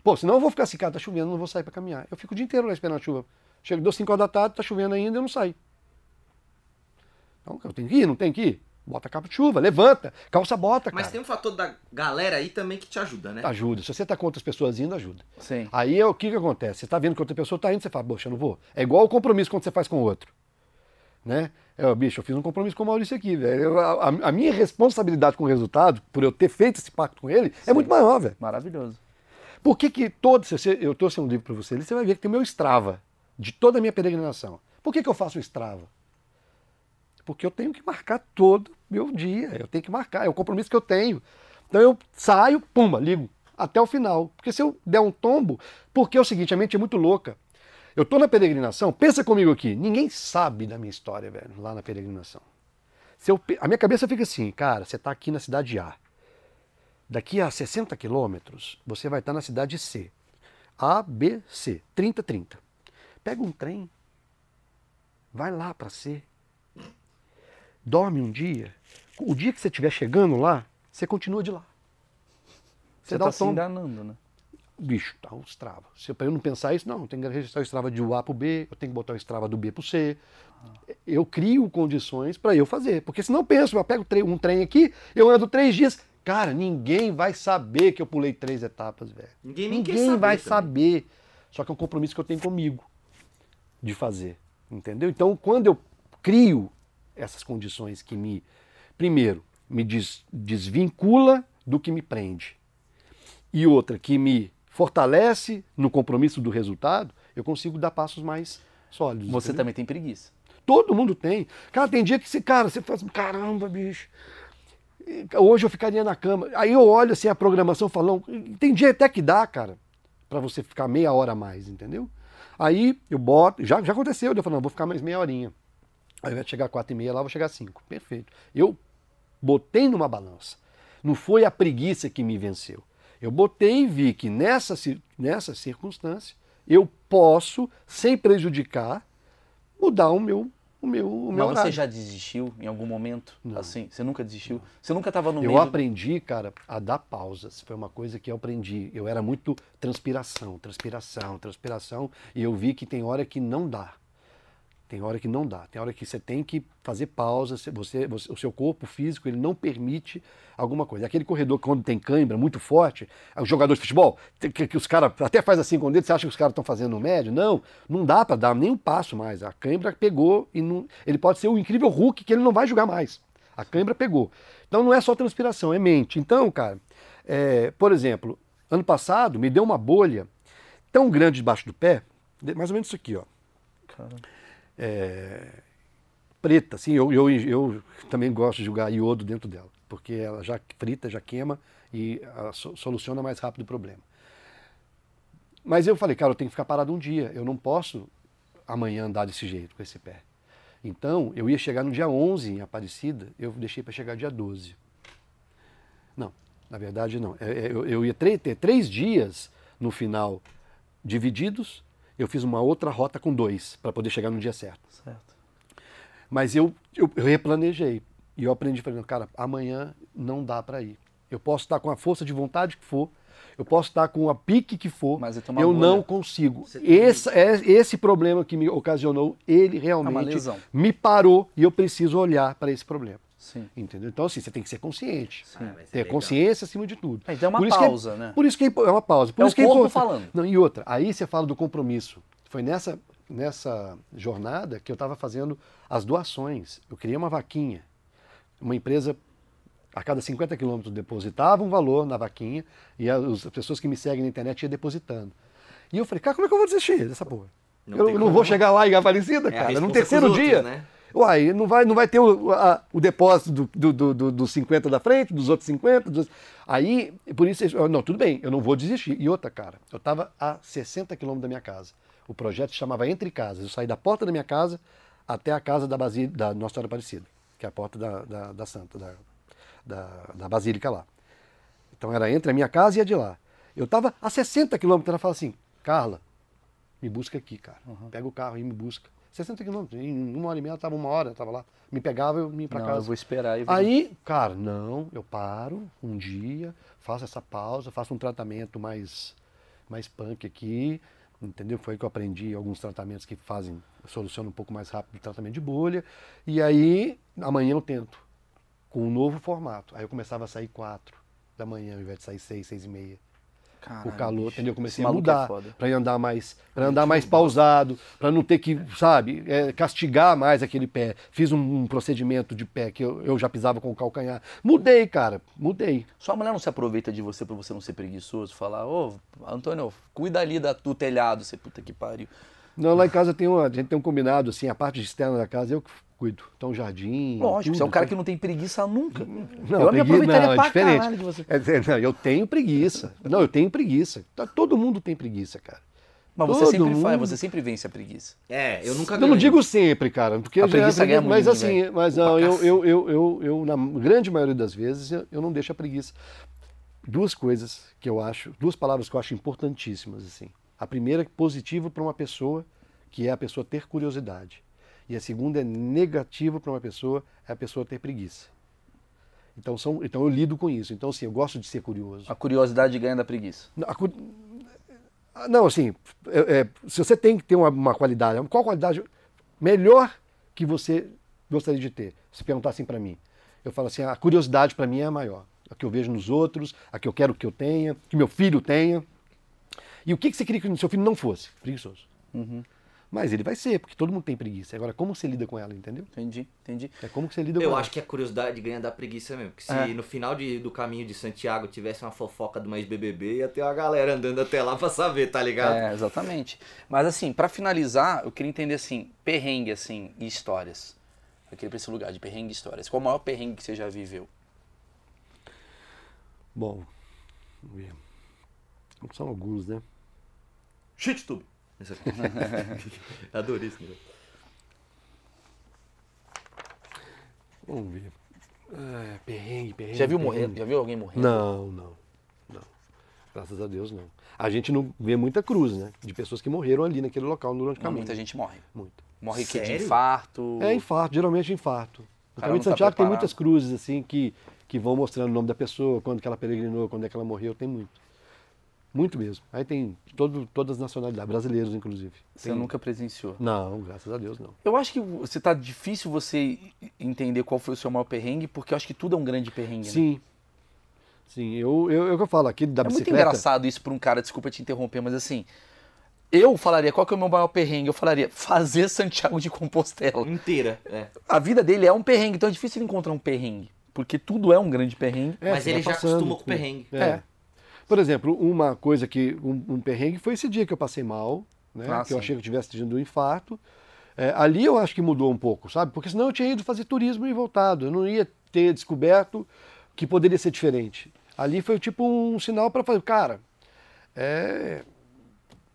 S1: Pô, senão eu vou ficar assim, cara, tá chovendo, não vou sair pra caminhar. Eu fico o dia inteiro lá esperando a chuva. Chego, dou 5 horas da tarde, tá chovendo ainda, eu não saio. Então, eu tenho que ir, não tenho que ir? Bota a capa de chuva, levanta, calça bota,
S3: Mas
S1: cara.
S3: tem um fator da galera aí também que te ajuda, né?
S1: Ajuda. Se você tá com outras pessoas indo, ajuda.
S2: Sim.
S1: Aí é o que, que acontece? Você está vendo que outra pessoa está indo, você fala, poxa, eu não vou. É igual o compromisso quando você faz com o outro. Né? É, bicho, eu fiz um compromisso com o Maurício aqui, velho. A, a minha responsabilidade com o resultado, por eu ter feito esse pacto com ele, é muito maior, velho.
S2: Maravilhoso.
S1: Por que, que todos. Eu trouxe um livro para você você vai ver que tem o meu Strava, de toda a minha peregrinação. Por que, que eu faço o Strava? Porque eu tenho que marcar todo meu dia. Eu tenho que marcar, é o compromisso que eu tenho. Então eu saio, pumba, ligo até o final. Porque se eu der um tombo, porque é o seguinte, a mente é muito louca. Eu tô na peregrinação, pensa comigo aqui, ninguém sabe da minha história, velho, lá na peregrinação. Se eu a minha cabeça fica assim, cara, você tá aqui na cidade A. Daqui a 60 quilômetros, você vai estar na cidade C. A, B, C. 30, 30. Pega um trem, vai lá para C. Dorme um dia. O dia que você estiver chegando lá, você continua de lá. Você,
S2: Você
S1: dá
S2: tá
S1: o
S2: se
S1: tom.
S2: enganando, né?
S1: Bicho, tá o Strava. Se eu não pensar isso, não, eu tenho que registrar o Strava de A para o B, eu tenho que botar o Strava do B para o C. Eu crio condições para eu fazer. Porque senão eu penso, eu pego um trem aqui, eu ando três dias. Cara, ninguém vai saber que eu pulei três etapas, velho.
S3: Ninguém
S1: Ninguém
S3: saber
S1: vai
S3: também.
S1: saber. Só que é um compromisso que eu tenho comigo de fazer. Entendeu? Então, quando eu crio essas condições que me, primeiro, me des- desvincula do que me prende, e outra que me fortalece no compromisso do resultado, eu consigo dar passos mais sólidos.
S2: Você
S1: entendeu?
S2: também tem preguiça.
S1: Todo mundo tem. Cara, tem dia que você, cara, você faz, caramba, bicho. Hoje eu ficaria na cama. Aí eu olho assim a programação falando, tem dia até que dá, cara, pra você ficar meia hora a mais, entendeu? Aí eu boto, já, já aconteceu, eu falo, não, vou ficar mais meia horinha. Aí vai chegar quatro e meia lá, vou chegar às cinco. Perfeito. Eu botei numa balança. Não foi a preguiça que me venceu. Eu botei e vi que nessa, nessa circunstância eu posso, sem prejudicar, mudar o meu, o meu, o meu
S2: Mas você já desistiu em algum momento?
S1: Não.
S2: Assim, você nunca desistiu? Você nunca estava no
S1: Eu
S2: meio...
S1: aprendi, cara, a dar pausas. Foi uma coisa que eu aprendi. Eu era muito transpiração, transpiração, transpiração. E eu vi que tem hora que não dá. Tem hora que não dá. Tem hora que você tem que fazer pausas. Você, você- o seu corpo físico ele não permite alguma coisa. Aquele corredor quando tem cãibra muito forte, é o jogador de futebol, que, que- os caras até faz assim com o dedo, você acha que os caras estão fazendo no médio? Não, não dá para dar nem um passo mais. A cãibra pegou e não, ele pode ser o incrível Hulk que ele não vai jogar mais. A cãibra pegou. Então não é só transpiração, é mente. Então, cara, é, por exemplo, ano passado me deu uma bolha tão grande debaixo do pé, mais ou menos isso aqui, ó
S2: Cara,
S1: é, preta, assim, eu, eu, eu também gosto de jogar iodo dentro dela, porque ela já frita, já queima e so- soluciona mais rápido o problema. Mas eu falei, cara, eu tenho que ficar parado um dia, eu não posso amanhã andar desse jeito, com esse pé. Então, eu ia chegar no dia 11 em Aparecida, eu deixei para chegar dia 12. Não, na verdade não. É, é, Eu, eu ia ter três dias no final divididos, eu fiz uma outra rota com dois, para poder chegar no dia certo.
S2: certo.
S1: Mas eu, eu, eu replanejei. E eu aprendi, falando, cara, amanhã não dá para ir. Eu posso estar com a força de vontade que for, eu posso estar com a pique que for,
S2: Mas uma
S1: eu
S2: bolha.
S1: não consigo. Esse, é, esse problema que me ocasionou, ele
S2: É
S1: realmente me parou e eu preciso olhar para esse problema.
S2: Sim.
S1: Entendeu? Então, assim, você tem que ser consciente.
S3: Ah, é
S1: ter
S3: legal.
S1: consciência acima de tudo.
S2: Mas é uma
S1: Por isso que é-
S2: pausa, né?
S1: Por isso que é, é uma pausa. Por
S2: É
S1: isso
S2: o
S1: que é
S2: corpo
S1: importante.
S2: falando.
S1: Não, e outra, aí você fala do compromisso. Foi nessa, nessa jornada que eu estava fazendo as doações. Eu criei uma vaquinha. Uma empresa, a cada 50 quilômetros, depositava um valor na vaquinha e as, as pessoas que me seguem na internet iam depositando. E eu falei, cara, como é que eu vou desistir dessa porra?
S3: Não
S1: eu não
S3: como.
S1: vou chegar lá em Aparecida,
S3: É
S1: cara, no
S3: responsa
S1: terceiro dia.
S3: outros, né?
S1: Uai, não vai, não vai ter o, a- o depósito do, do, do, do- dos 50 da frente, dos outros 50. dos- Aí, por isso, eles- não, tudo bem, eu não vou desistir. E outra, cara, eu estava a 60 quilômetros da minha casa. O projeto se chamava Entre Casas. Eu saí da porta da minha casa até a casa da, Basí- da Nossa Senhora Aparecida, que é a porta da, da, da Santa, da, da, da Basílica lá. Então era entre a minha casa e a de lá. Eu estava a 60 quilômetros, ela fala assim, Carla, me busca aqui, cara. Pega o carro e me busca. 60 quilômetros, em uma hora e meia, eu estava uma hora, eu estava lá. Me pegava, eu me ia para casa.
S2: eu vou esperar. e vou-
S1: Aí, cara, não, eu paro um dia, faço essa pausa, faço um tratamento mais, mais punk aqui, entendeu? Foi aí que eu aprendi alguns tratamentos que fazem, solucionam um pouco mais rápido o tratamento de bolha. E aí, amanhã eu tento, com um novo formato. Aí eu começava a sair quatro da manhã, ao invés de sair seis, seis e meia
S2: Caralho,
S1: o calor,
S2: bicho.
S1: entendeu? Eu comecei a
S2: é
S1: mudar
S2: foda.
S1: para andar mais, para andar mais pausado, para não ter que, sabe, é, castigar mais aquele pé. Fiz um, um procedimento de pé que eu, eu já pisava com o calcanhar. Mudei, cara, mudei.
S2: Sua mulher não se aproveita de você pra você não ser preguiçoso? Falar, ô, Antônio, cuida ali da, do telhado, você puta que pariu.
S1: Não, lá em casa tem uma, a gente tem um combinado assim, a parte externa da casa eu que cuido. Então jardim.
S2: Lógico, você é um
S1: tudo,
S2: cara
S1: tudo.
S2: que não tem preguiça nunca.
S1: Não,
S2: eu me
S1: pregui-
S2: aproveitaria
S1: não, é diferente.
S2: caralho de você.
S1: É, é, não, eu tenho preguiça. Não, eu tenho preguiça. Tá- Todo mundo tem preguiça, cara.
S2: Mas você
S1: Todo
S2: sempre faz,
S1: mundo.
S2: você sempre vence a preguiça.
S3: É, eu nunca
S1: Eu não digo sempre, cara, porque
S2: A
S1: eu já-
S2: preguiça ganha muito
S1: mas assim,
S2: ninguém.
S1: mas não, eu, eu, eu, eu, eu, na grande maioria das vezes, eu, eu não deixo a preguiça. Duas coisas que eu acho, duas palavras que eu acho importantíssimas, assim. A primeira é positivo para uma pessoa, que é a pessoa ter curiosidade. E a segunda é negativo para uma pessoa, é a pessoa ter preguiça. Então, são, então eu lido com isso. Então, assim, eu gosto de ser curioso.
S2: A curiosidade ganha da preguiça.
S1: A cu- Ah, Não, assim, é- é, se você tem que ter uma, uma qualidade, qual qualidade melhor que você gostaria de ter? Se perguntar assim para mim, eu falo assim, a curiosidade para mim é a maior, a que eu vejo nos outros, a que eu quero que eu tenha, que meu filho tenha. E o que que você queria que o seu filho não fosse? Preguiçoso. Mas ele vai ser, porque todo mundo tem preguiça. Agora, como você lida com ela, entendeu?
S2: Entendi, entendi.
S1: É como que você lida
S3: Eu
S1: com ela.
S3: acho que a curiosidade ganha da preguiça mesmo. Porque se
S2: É.
S3: no final de- do caminho de Santiago tivesse uma fofoca de uma ex-BBB, ia ter uma galera andando até lá pra saber, tá ligado?
S2: É, exatamente. Mas assim, pra finalizar, eu queria entender assim, perrengue assim e histórias. Eu queria ir pra esse lugar de perrengue e histórias. Qual o maior perrengue que você já viveu?
S1: Bom, vamos ver. São alguns, né?
S3: Shit, tudo. Adorei isso, né?
S1: Vamos ver. É, perrengue, perrengue.
S2: Já viu
S1: perrengue.
S2: morrendo? Já viu alguém morrendo?
S1: Não, não, não. Graças a Deus, não. A gente não vê muita cruz, né? De pessoas que morreram ali naquele local durante o caminho.
S2: muita gente morre.
S1: Muito.
S2: Morre que de infarto.
S1: É infarto, geralmente infarto. No
S2: cara
S1: caminho de
S2: tá
S1: Santiago tem
S2: preparado.
S1: muitas cruzes, assim, que, que vão mostrando o nome da pessoa, quando que ela peregrinou, quando é que ela morreu, tem muito. Muito mesmo. Aí tem todo, todas as nacionalidades, brasileiros, inclusive.
S2: Você
S1: Tem-
S2: nunca presenciou.
S1: Não, graças a Deus, não.
S2: Eu acho que você tá difícil você entender qual foi o seu maior perrengue, porque eu acho que tudo é um grande perrengue. né?
S1: Sim. Sim, eu, eu, eu que eu falo aqui da
S2: É muito
S1: bicicleta.
S2: engraçado isso pra um cara, desculpa te interromper, mas assim, eu falaria, qual que é o meu maior perrengue? Eu falaria, fazer Santiago de Compostela.
S3: Inteira, é.
S2: A vida dele é um perrengue, então é difícil ele encontrar um perrengue, porque tudo é um grande perrengue.
S1: É,
S3: Mas ele
S1: vai
S3: já
S1: passando,
S3: acostumou com o perrengue.
S1: É.
S2: É.
S1: Por exemplo, uma coisa que. Um, um perrengue foi esse dia que eu passei mal, né?
S2: Ah,
S1: que eu
S2: sim.
S1: achei que eu tivesse tido um infarto. É, ali eu acho que mudou um pouco, sabe? Porque senão eu tinha ido fazer turismo e voltado. Eu não ia ter descoberto que poderia ser diferente. Ali foi tipo um sinal para fazer, cara, é.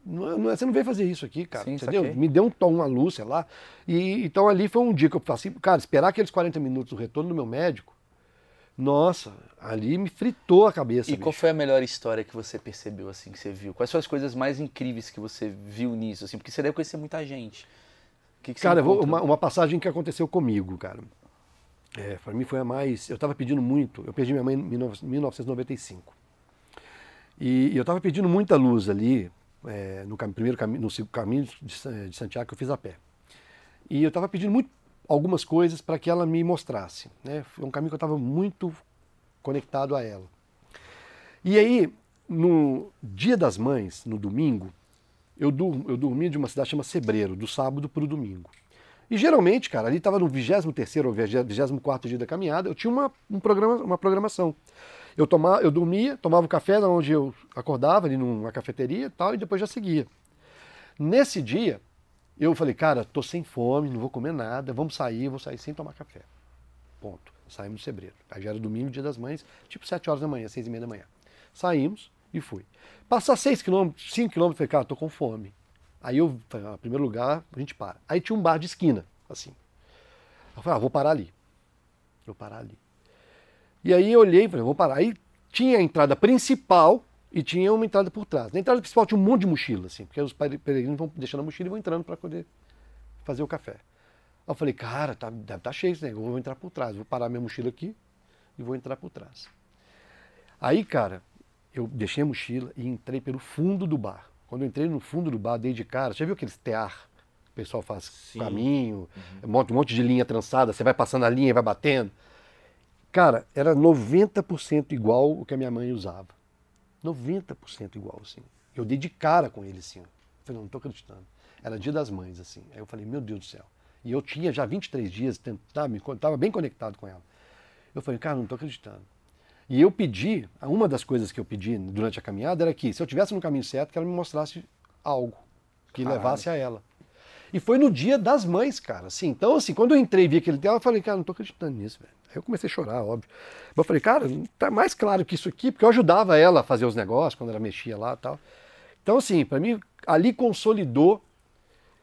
S1: Não, é- não é- você não veio fazer isso aqui, cara.
S2: Sim,
S1: entendeu?
S2: saquei.
S1: Me deu um tom, uma luz, sei lá. E então ali foi um dia que eu passei, cara, esperar aqueles 40 minutos do retorno do meu médico. Nossa, ali me fritou a cabeça.
S2: E qual
S1: bicho.
S2: foi a melhor história que você percebeu, assim, que você viu? Quais são as coisas mais incríveis que você viu nisso, assim? Porque você deve conhecer muita gente. O que que
S1: Cara, vou- uma, uma passagem que aconteceu comigo, cara. É, para mim foi a mais. Eu estava pedindo muito. Eu perdi minha mãe em 19- 1995. E, e eu estava pedindo muita luz ali, é, no primeiro caminho, no caminho de, de Santiago que eu fiz a pé. E eu estava pedindo muito, algumas coisas para que ela me mostrasse. Né? Foi um caminho que eu estava muito conectado a ela. E aí, no dia das mães, no domingo, eu, dur, eu dormi de uma cidade chamada Sebreiro, do sábado para o domingo. E geralmente, cara, ali estava no 23º ou 24º dia da caminhada, eu tinha uma, um programa, uma programação. Eu, tomava, eu dormia, tomava o café onde eu acordava, ali numa cafeteria e tal, e depois já seguia. Nesse dia, Eu falei, cara, tô sem fome, não vou comer nada, vamos sair, vou sair sem tomar café. Ponto. Saímos do Sebreiro. Aí já era domingo, dia das mães, tipo 7 horas da manhã, 6 e meia da manhã. Saímos e fui. Passar 6 quilômetros, 5 quilômetros, falei, cara, tô com fome. Aí eu, falei, ah, primeiro lugar, a gente para. Aí tinha um bar de esquina, assim. Eu falei, ah, vou parar ali. Vou parar ali. E aí eu olhei falei, vou parar. Aí tinha a entrada principal e tinha uma entrada por trás. Na entrada principal tinha um monte de mochila, assim, porque os peregrinos vão deixando a mochila e vão entrando para poder fazer o café. Aí eu falei, cara, tá, deve estar tá cheio esse negócio, eu vou entrar por trás, vou parar minha mochila aqui e vou entrar por trás. Aí, cara, eu deixei a mochila e entrei pelo fundo do bar. Quando eu entrei no fundo do bar, dei de cara, já viu aqueles tear? O pessoal faz Sim. caminho, uhum. um monte de linha trançada, você vai passando a linha e vai batendo. Cara, era 90% igual o que a minha mãe usava. 90% igual, assim. Eu dei de cara com ele, assim. Eu falei, não, não tô acreditando. Era dia das mães, assim. Aí eu falei, meu Deus do céu. E eu tinha já 23 dias, estava bem conectado com ela. Eu falei, cara, não tô acreditando. E eu pedi, uma das coisas que eu pedi durante a caminhada era que, se eu tivesse no caminho certo, que ela me mostrasse algo que Caralho. levasse a ela. E foi no dia das mães, cara. Assim, então, assim, quando eu entrei e vi aquele dela, eu falei, cara, não tô acreditando nisso, velho. Eu comecei a chorar, óbvio. Mas eu falei, cara, tá mais claro que isso aqui, porque eu ajudava ela a fazer os negócios quando ela mexia lá e tal. Então, assim, para mim, ali consolidou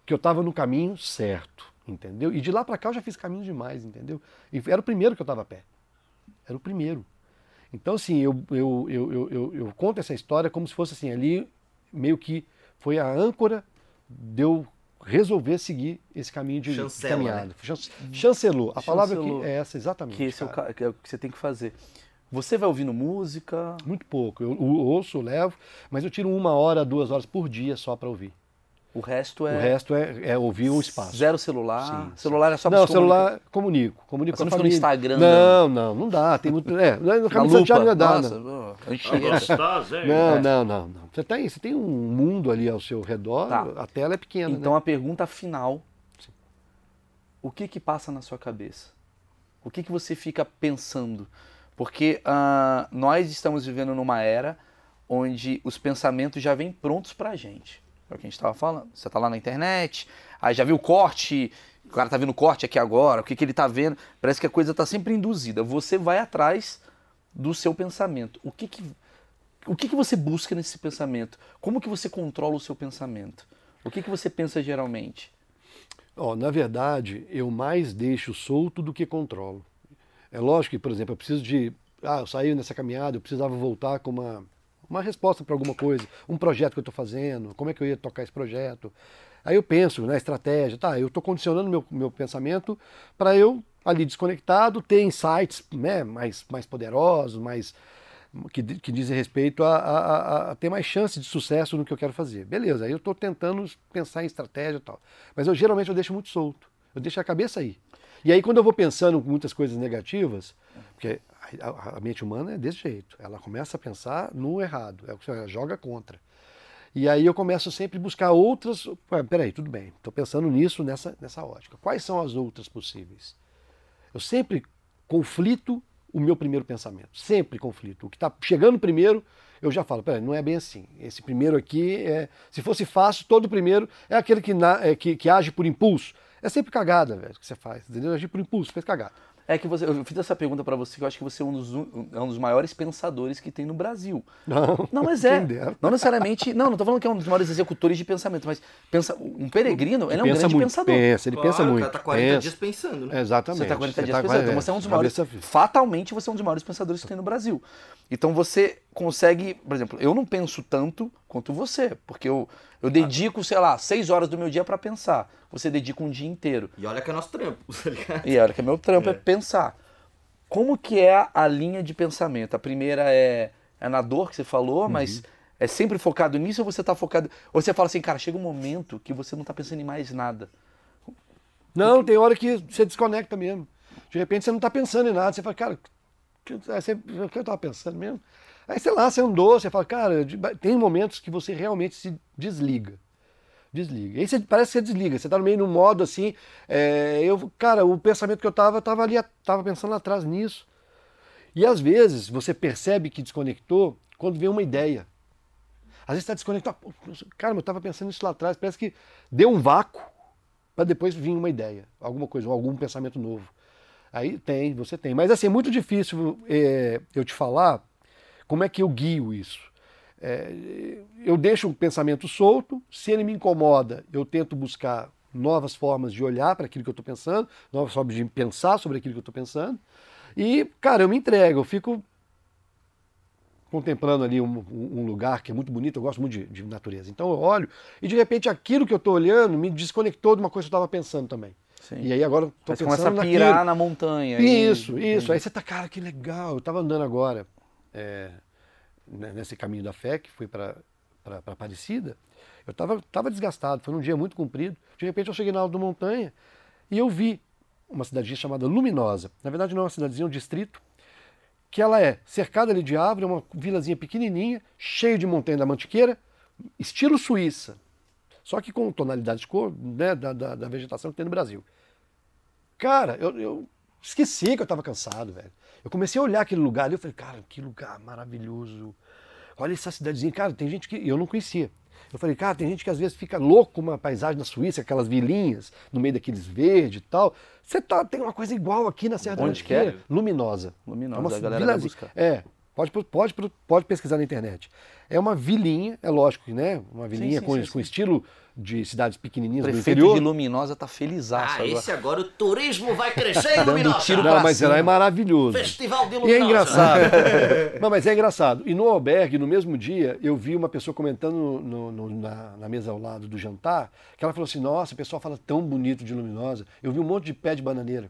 S1: que eu estava no caminho certo, entendeu? E de lá para cá eu já fiz caminho demais, entendeu? E era o primeiro que eu estava a pé. Era o primeiro. Então, assim, eu, eu, eu, eu, eu, conto essa história como se fosse assim, ali meio que foi a âncora de eu resolver seguir esse caminho de, Chancela, caminhada. Né? Chancelou. A palavra que é essa, exatamente.
S2: Que esse é o, que é o que você tem que fazer. Você vai ouvindo música?
S1: Muito pouco. Eu, eu ouço, levo, mas eu tiro uma hora, duas horas por dia só para ouvir.
S2: O resto é.
S1: O resto é, é ouvir o espaço.
S2: Zero celular. Sim, celular é só
S1: Não, celular comunico. Comunico
S2: Você com a família. no Instagram.
S1: Não, não, não dá. Tem muito. É, no caminho de Santiago não dá. Nossa,
S2: não.
S1: não, não, não, não. Você tem, você tem um mundo ali ao seu redor, tá. a tela é pequena.
S2: Então
S1: né?
S2: a pergunta final: Sim. o que que passa na sua cabeça? O que que você fica pensando? Porque uh, nós estamos vivendo numa era onde os pensamentos já vêm prontos pra gente. É o que a gente estava falando. Você está lá na internet, aí já viu o corte, o cara está vendo o corte aqui agora, o que, que ele está vendo. Parece que a coisa está sempre induzida. Você vai atrás do seu pensamento. O que, que, o que, que você busca nesse pensamento? Como que você controla o seu pensamento? O que, que você pensa geralmente?
S1: Oh, na verdade, eu mais deixo solto do que controlo. É lógico que, por exemplo, eu preciso de. Ah, eu saí nessa caminhada, eu precisava voltar com uma uma resposta para alguma coisa, um projeto que eu estou fazendo, como é que eu ia tocar esse projeto. Aí eu penso na estratégia, tá, eu estou condicionando meu, meu pensamento para eu, ali desconectado, ter insights né, mais, mais poderosos, mais, que, que dizem respeito a, a, a, ter mais chance de sucesso no que eu quero fazer. Beleza, aí eu estou tentando pensar em estratégia e tal. Mas eu geralmente eu deixo muito solto, eu deixo a cabeça aí. E aí quando eu vou pensando muitas coisas negativas, porque a, a, mente humana é desse jeito. Ela começa a pensar no errado, é ela joga contra. E aí eu começo sempre a buscar outras. Peraí, tudo bem, estou pensando nisso, nessa, nessa ótica. Quais são as outras possíveis? Eu sempre conflito o meu primeiro pensamento. Sempre conflito. O que está chegando primeiro, eu já falo, peraí, não é bem assim. Esse primeiro aqui, é, se fosse fácil, todo primeiro é aquele que, na, é, que, que age por impulso. É sempre cagada, velho, que você faz, entendeu? Agir por impulso, fez cagada
S2: é que você, eu fiz essa pergunta para você que eu acho que você é um dos, é um dos maiores pensadores que tem no Brasil.
S1: Não,
S2: não mas é. Não necessariamente. Não, não tô falando que é um dos maiores executores de pensamento, mas pensa, um peregrino, ele é um grande
S1: muito,
S2: pensador.
S1: Pensa, ele
S3: claro,
S1: pensa muito. O
S3: cara tá 40 pensa. dias pensando, né?
S1: Exatamente.
S2: Você tá 40 você dias tá, pensando. Então você é um dos maiores. Fatalmente você é um dos maiores pensadores que tem no Brasil. Então você consegue, por exemplo, eu não penso tanto quanto você, porque eu eu dedico, sei lá, seis horas do meu dia para pensar. Você dedica um dia inteiro.
S3: E olha que é nosso trampo, tá ligado?
S2: E olha que é meu trampo, é, é pensar. Como que é a linha de pensamento? A primeira é, é na dor que você falou, uhum. mas é sempre focado nisso ou você está focado... Ou você fala assim, cara, chega um momento que você não está pensando em mais nada.
S1: Não, tem hora que você desconecta mesmo. De repente você não está pensando em nada. Você fala, cara, o que eu estava pensando mesmo? Aí, sei lá, você andou, você fala, cara, tem momentos que você realmente se desliga desliga. Aí você, parece que você desliga, você está no meio no modo assim. É, eu, cara, o pensamento que eu estava, estava ali, estava pensando lá atrás nisso. E às vezes você percebe que desconectou quando vem uma ideia. Às vezes está desconectado. Cara, eu estava pensando nisso lá atrás, parece que deu um vácuo para depois vir uma ideia, alguma coisa, algum pensamento novo. Aí tem, você tem. Mas assim, é muito difícil é, eu te falar como é que eu guio isso. É, eu deixo o pensamento solto, se ele me incomoda, eu tento buscar novas formas de olhar para aquilo que eu estou pensando, novas formas de pensar sobre aquilo que eu estou pensando. E, cara, eu me entrego, eu fico contemplando ali um, um, lugar que é muito bonito, eu gosto muito de, de, natureza. Então eu olho e de repente aquilo que eu estou olhando me desconectou de uma coisa que eu estava pensando também. Sim. E aí agora estou pensando
S2: começa a pirar naquilo. na montanha.
S1: Isso, e... isso. Aí você tá, cara, que legal. Eu estava andando agora é, nesse caminho da fé, que fui para Aparecida. Eu estava tava desgastado, foi um dia muito comprido. De repente eu cheguei na alta da montanha e eu vi uma cidadezinha chamada Luminosa. Na verdade não é uma cidadezinha, é um distrito que ela é cercada ali de árvore, é uma vilazinha pequenininha, cheia de montanha da Mantiqueira, estilo Suíça, só que com tonalidade de cor né, da, da, da, vegetação que tem no Brasil. Cara, eu, eu esqueci que eu estava cansado, velho. Eu comecei a olhar aquele lugar ali, eu falei, cara, que lugar maravilhoso. Olha essa cidadezinha. Cara, tem gente que eu não conhecia. Eu falei, cara, tem gente que às vezes fica louco com uma paisagem na Suíça, aquelas vilinhas, no meio daqueles verdes e tal. Você tá, tem uma coisa igual aqui na Serra da Mantiqueira. É? Luminosa.
S2: Luminosa, é uma a galera.
S1: É, Pode, pode, pode pesquisar na internet. É uma vilinha, é lógico, né? Uma vilinha sim, sim, com, sim, com estilo de cidades pequenininhas
S2: do
S1: interior. O
S2: de Luminosa tá feliz.
S3: Ah, agora. esse agora o turismo vai crescer em Luminosa.
S1: Tiro Não, mas ela é maravilhoso.
S3: Festival de Luminosa.
S1: E é engraçado. Não, mas é engraçado. E no albergue, no mesmo dia, eu vi uma pessoa comentando no, no, na, na, mesa ao lado do jantar, que ela falou assim, nossa, o pessoal fala tão bonito de Luminosa. Eu vi um monte de pé de bananeira,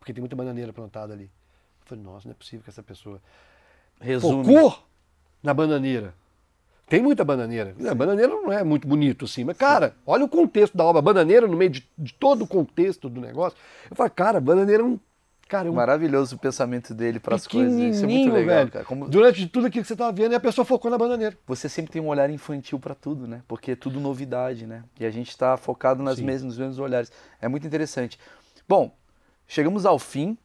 S1: porque tem muita bananeira plantada ali. Eu falei, nossa, não é possível que essa pessoa
S2: Resume.
S1: Cocô na bananeira. Tem muita bananeira. A bananeira não é muito bonito assim, mas, cara, olha o contexto da obra. bananeira, no meio de, de todo o contexto do negócio. Eu falo, cara, bananeira é um. Cara, é um
S2: Maravilhoso o pensamento dele para as coisas. Isso é muito legal, velho. cara.
S1: Como... Durante tudo aquilo que você estava vendo, e a pessoa focou na bananeira.
S2: Você sempre tem um olhar infantil para tudo, né? Porque é tudo novidade, né? E a gente está focado nas mesmas, nos mesmos olhares. É muito interessante. Bom, chegamos ao fim.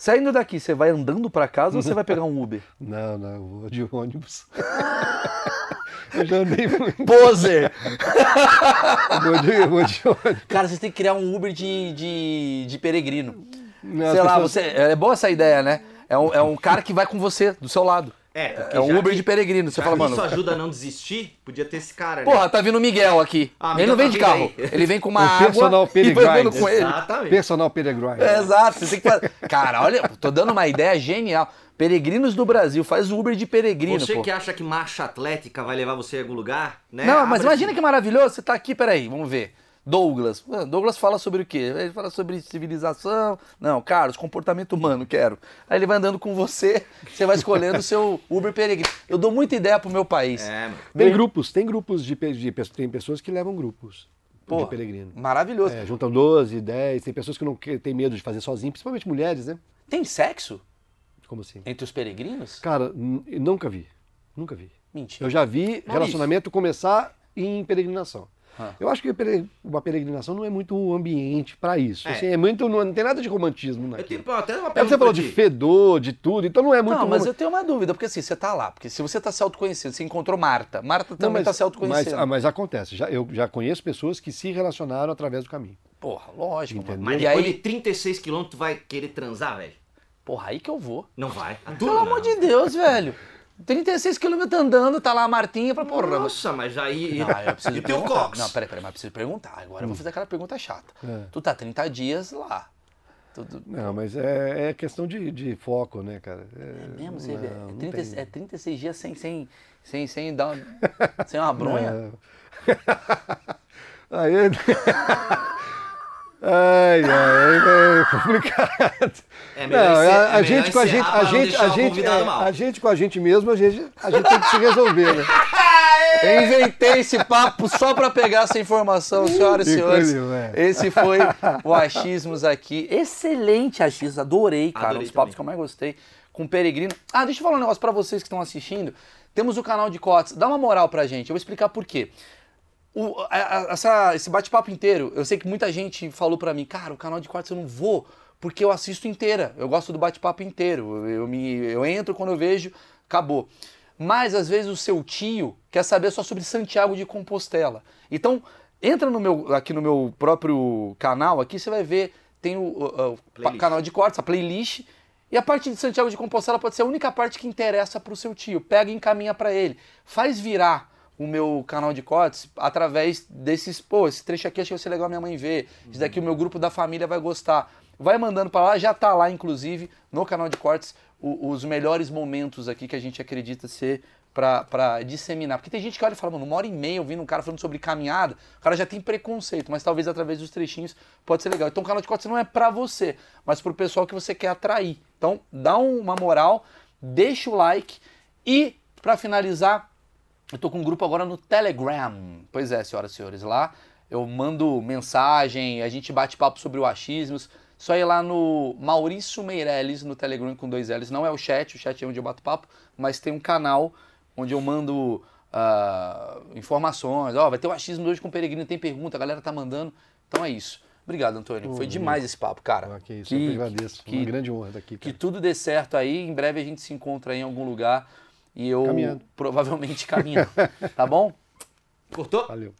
S2: Saindo daqui, você vai andando para casa ou você vai pegar um Uber?
S1: Não, não, eu vou de ônibus. eu já andei muito.
S2: Poser!
S1: vou, de, vou de ônibus.
S2: Cara, você tem que criar um Uber de, de, de peregrino. Não, Sei lá, pessoas... você, é boa essa ideia, né? É um, é um cara que vai com você, do seu lado. É, é um Uber que, de peregrino. Você fala, mano.
S3: Isso ajuda a não desistir? Podia ter esse cara, né?
S2: Porra, tá vindo o Miguel aqui. Ah, ele não vem tá de carro. Aí. Ele vem com uma o água
S1: personal peregrino.
S2: com ele.
S1: Exatamente. Personal peregrino.
S2: É, exato. Você tem que fazer... Cara, olha, tô dando uma ideia genial. Peregrinos do Brasil, faz Uber de peregrino.
S3: Você
S2: pô.
S3: que acha que marcha atlética vai levar você a algum lugar, né?
S2: Não, mas Abre imagina que maravilhoso. Você tá aqui, peraí, vamos ver. Douglas. Douglas fala sobre o quê? Ele fala sobre civilização. Não, Carlos, comportamento humano, quero. Aí ele vai andando com você, você vai escolhendo o seu Uber peregrino. Eu dou muita ideia pro meu país. É,
S1: tem grupos, tem grupos de, de, tem pessoas que levam grupos. Pô, de peregrino.
S2: Maravilhoso.
S1: É, juntam 12, 10, tem pessoas que não têm medo de fazer sozinho, principalmente mulheres, né?
S2: Tem sexo?
S1: Como assim?
S2: Entre os peregrinos?
S1: Cara, nunca vi. Nunca vi.
S2: Mentira.
S1: Eu já vi Maurício. relacionamento começar em peregrinação. Ah. Eu acho que uma peregrinação não é muito ambiente para isso. É. Assim, é muito, não, não, tem nada de romantismo naquilo.
S3: Tenho, até uma
S1: é, você falou de fedor, de tudo, então não é muito...
S2: Não, mas eu tenho uma dúvida, porque assim, você tá lá, porque se você tá se autoconhecendo, você encontrou Marta, Marta também não, mas, tá se autoconhecendo.
S1: Mas, ah, mas acontece, já, eu já conheço pessoas que se relacionaram através do caminho.
S2: Porra, lógico.
S3: Entendeu? Mas depois aí... de 36 quilômetros, vai querer transar, velho?
S2: Porra, aí que eu vou.
S3: Não vai.
S2: Pelo amor de Deus, velho. 36 quilômetros andando, tá lá a Martinha pra porra.
S3: Nossa, mas aí.
S2: Não, eu preciso e teu Cox? Não, peraí, peraí, mas preciso perguntar. Agora hum. eu vou hum. fazer aquela pergunta chata. É. Tu tá 30 dias lá.
S1: Tudo... Não, mas é, é questão de, de, foco, né, cara?
S2: É, é mesmo, você não, vê. É, 30, é 36 dias sem, sem, sem, sem, dar, sem uma bronha?
S1: Aí. Ai, ai, é complicado. É não, a, a gente com a gente, a gente, a gente, é, a gente com a gente mesmo, a gente, a gente tem que se resolver, né?
S2: Eu inventei esse papo só para pegar essa informação, senhoras e senhores. É. Esse foi o Achismos aqui. Excelente achismos, adorei, cara. Adorei um dos papos que eu mais gostei. Com o Peregrino. Ah, deixa eu falar um negócio para vocês que estão assistindo. Temos o canal de cotes. Dá uma moral pra gente. Eu vou explicar por quê. O, a, a, essa, esse bate-papo inteiro, eu sei que muita gente falou para mim, cara, o canal de quartos eu não vou, porque eu assisto inteira. Eu gosto do bate-papo inteiro. Eu, eu, me, eu entro quando eu vejo, acabou. Mas às vezes o seu tio quer saber só sobre Santiago de Compostela. Então, entra no meu, aqui no meu próprio canal, aqui você vai ver, tem o, o- o canal de cortes, a playlist. E a parte de Santiago de Compostela pode ser a única parte que interessa pro seu tio. Pega e encaminha para ele. Faz virar o meu canal de cortes através desses, pô, esse trecho aqui acho que vai ser legal minha mãe ver. Isso daqui o meu grupo da família vai gostar. Vai mandando para lá, já tá lá inclusive no canal de cortes o- os melhores momentos aqui que a gente acredita ser pra disseminar. Porque tem gente que olha e fala, mano, uma hora e meia ouvindo um cara falando sobre caminhada, o cara já tem preconceito, mas talvez através dos trechinhos pode ser legal. Então o canal de cortes não é pra você, mas pro pessoal que você quer atrair. Então dá uma moral, deixa o like e pra finalizar, eu tô com um grupo agora no Telegram. Pois é, senhoras e senhores, lá eu mando mensagem, a gente bate papo sobre o achismos. Só ir lá no Maurício Meirelles no Telegram com dois L's. Não é o chat, o chat é onde eu bato papo, mas tem um canal onde eu mando ah, informações. Ó, vai ter o achismo hoje com o Peregrino, tem pergunta, a galera tá mandando. Então é isso. Obrigado, Antônio. Foi demais esse papo, cara.
S1: Ah, que isso, eu que agradeço.
S2: que-
S1: Uma grande honra daqui,
S2: Que
S1: cara.
S2: tudo dê certo aí. Em breve a gente se encontra aí em algum lugar. E eu
S1: Caminhando.
S2: provavelmente caminhando. tá bom?
S3: Cortou?
S1: Valeu.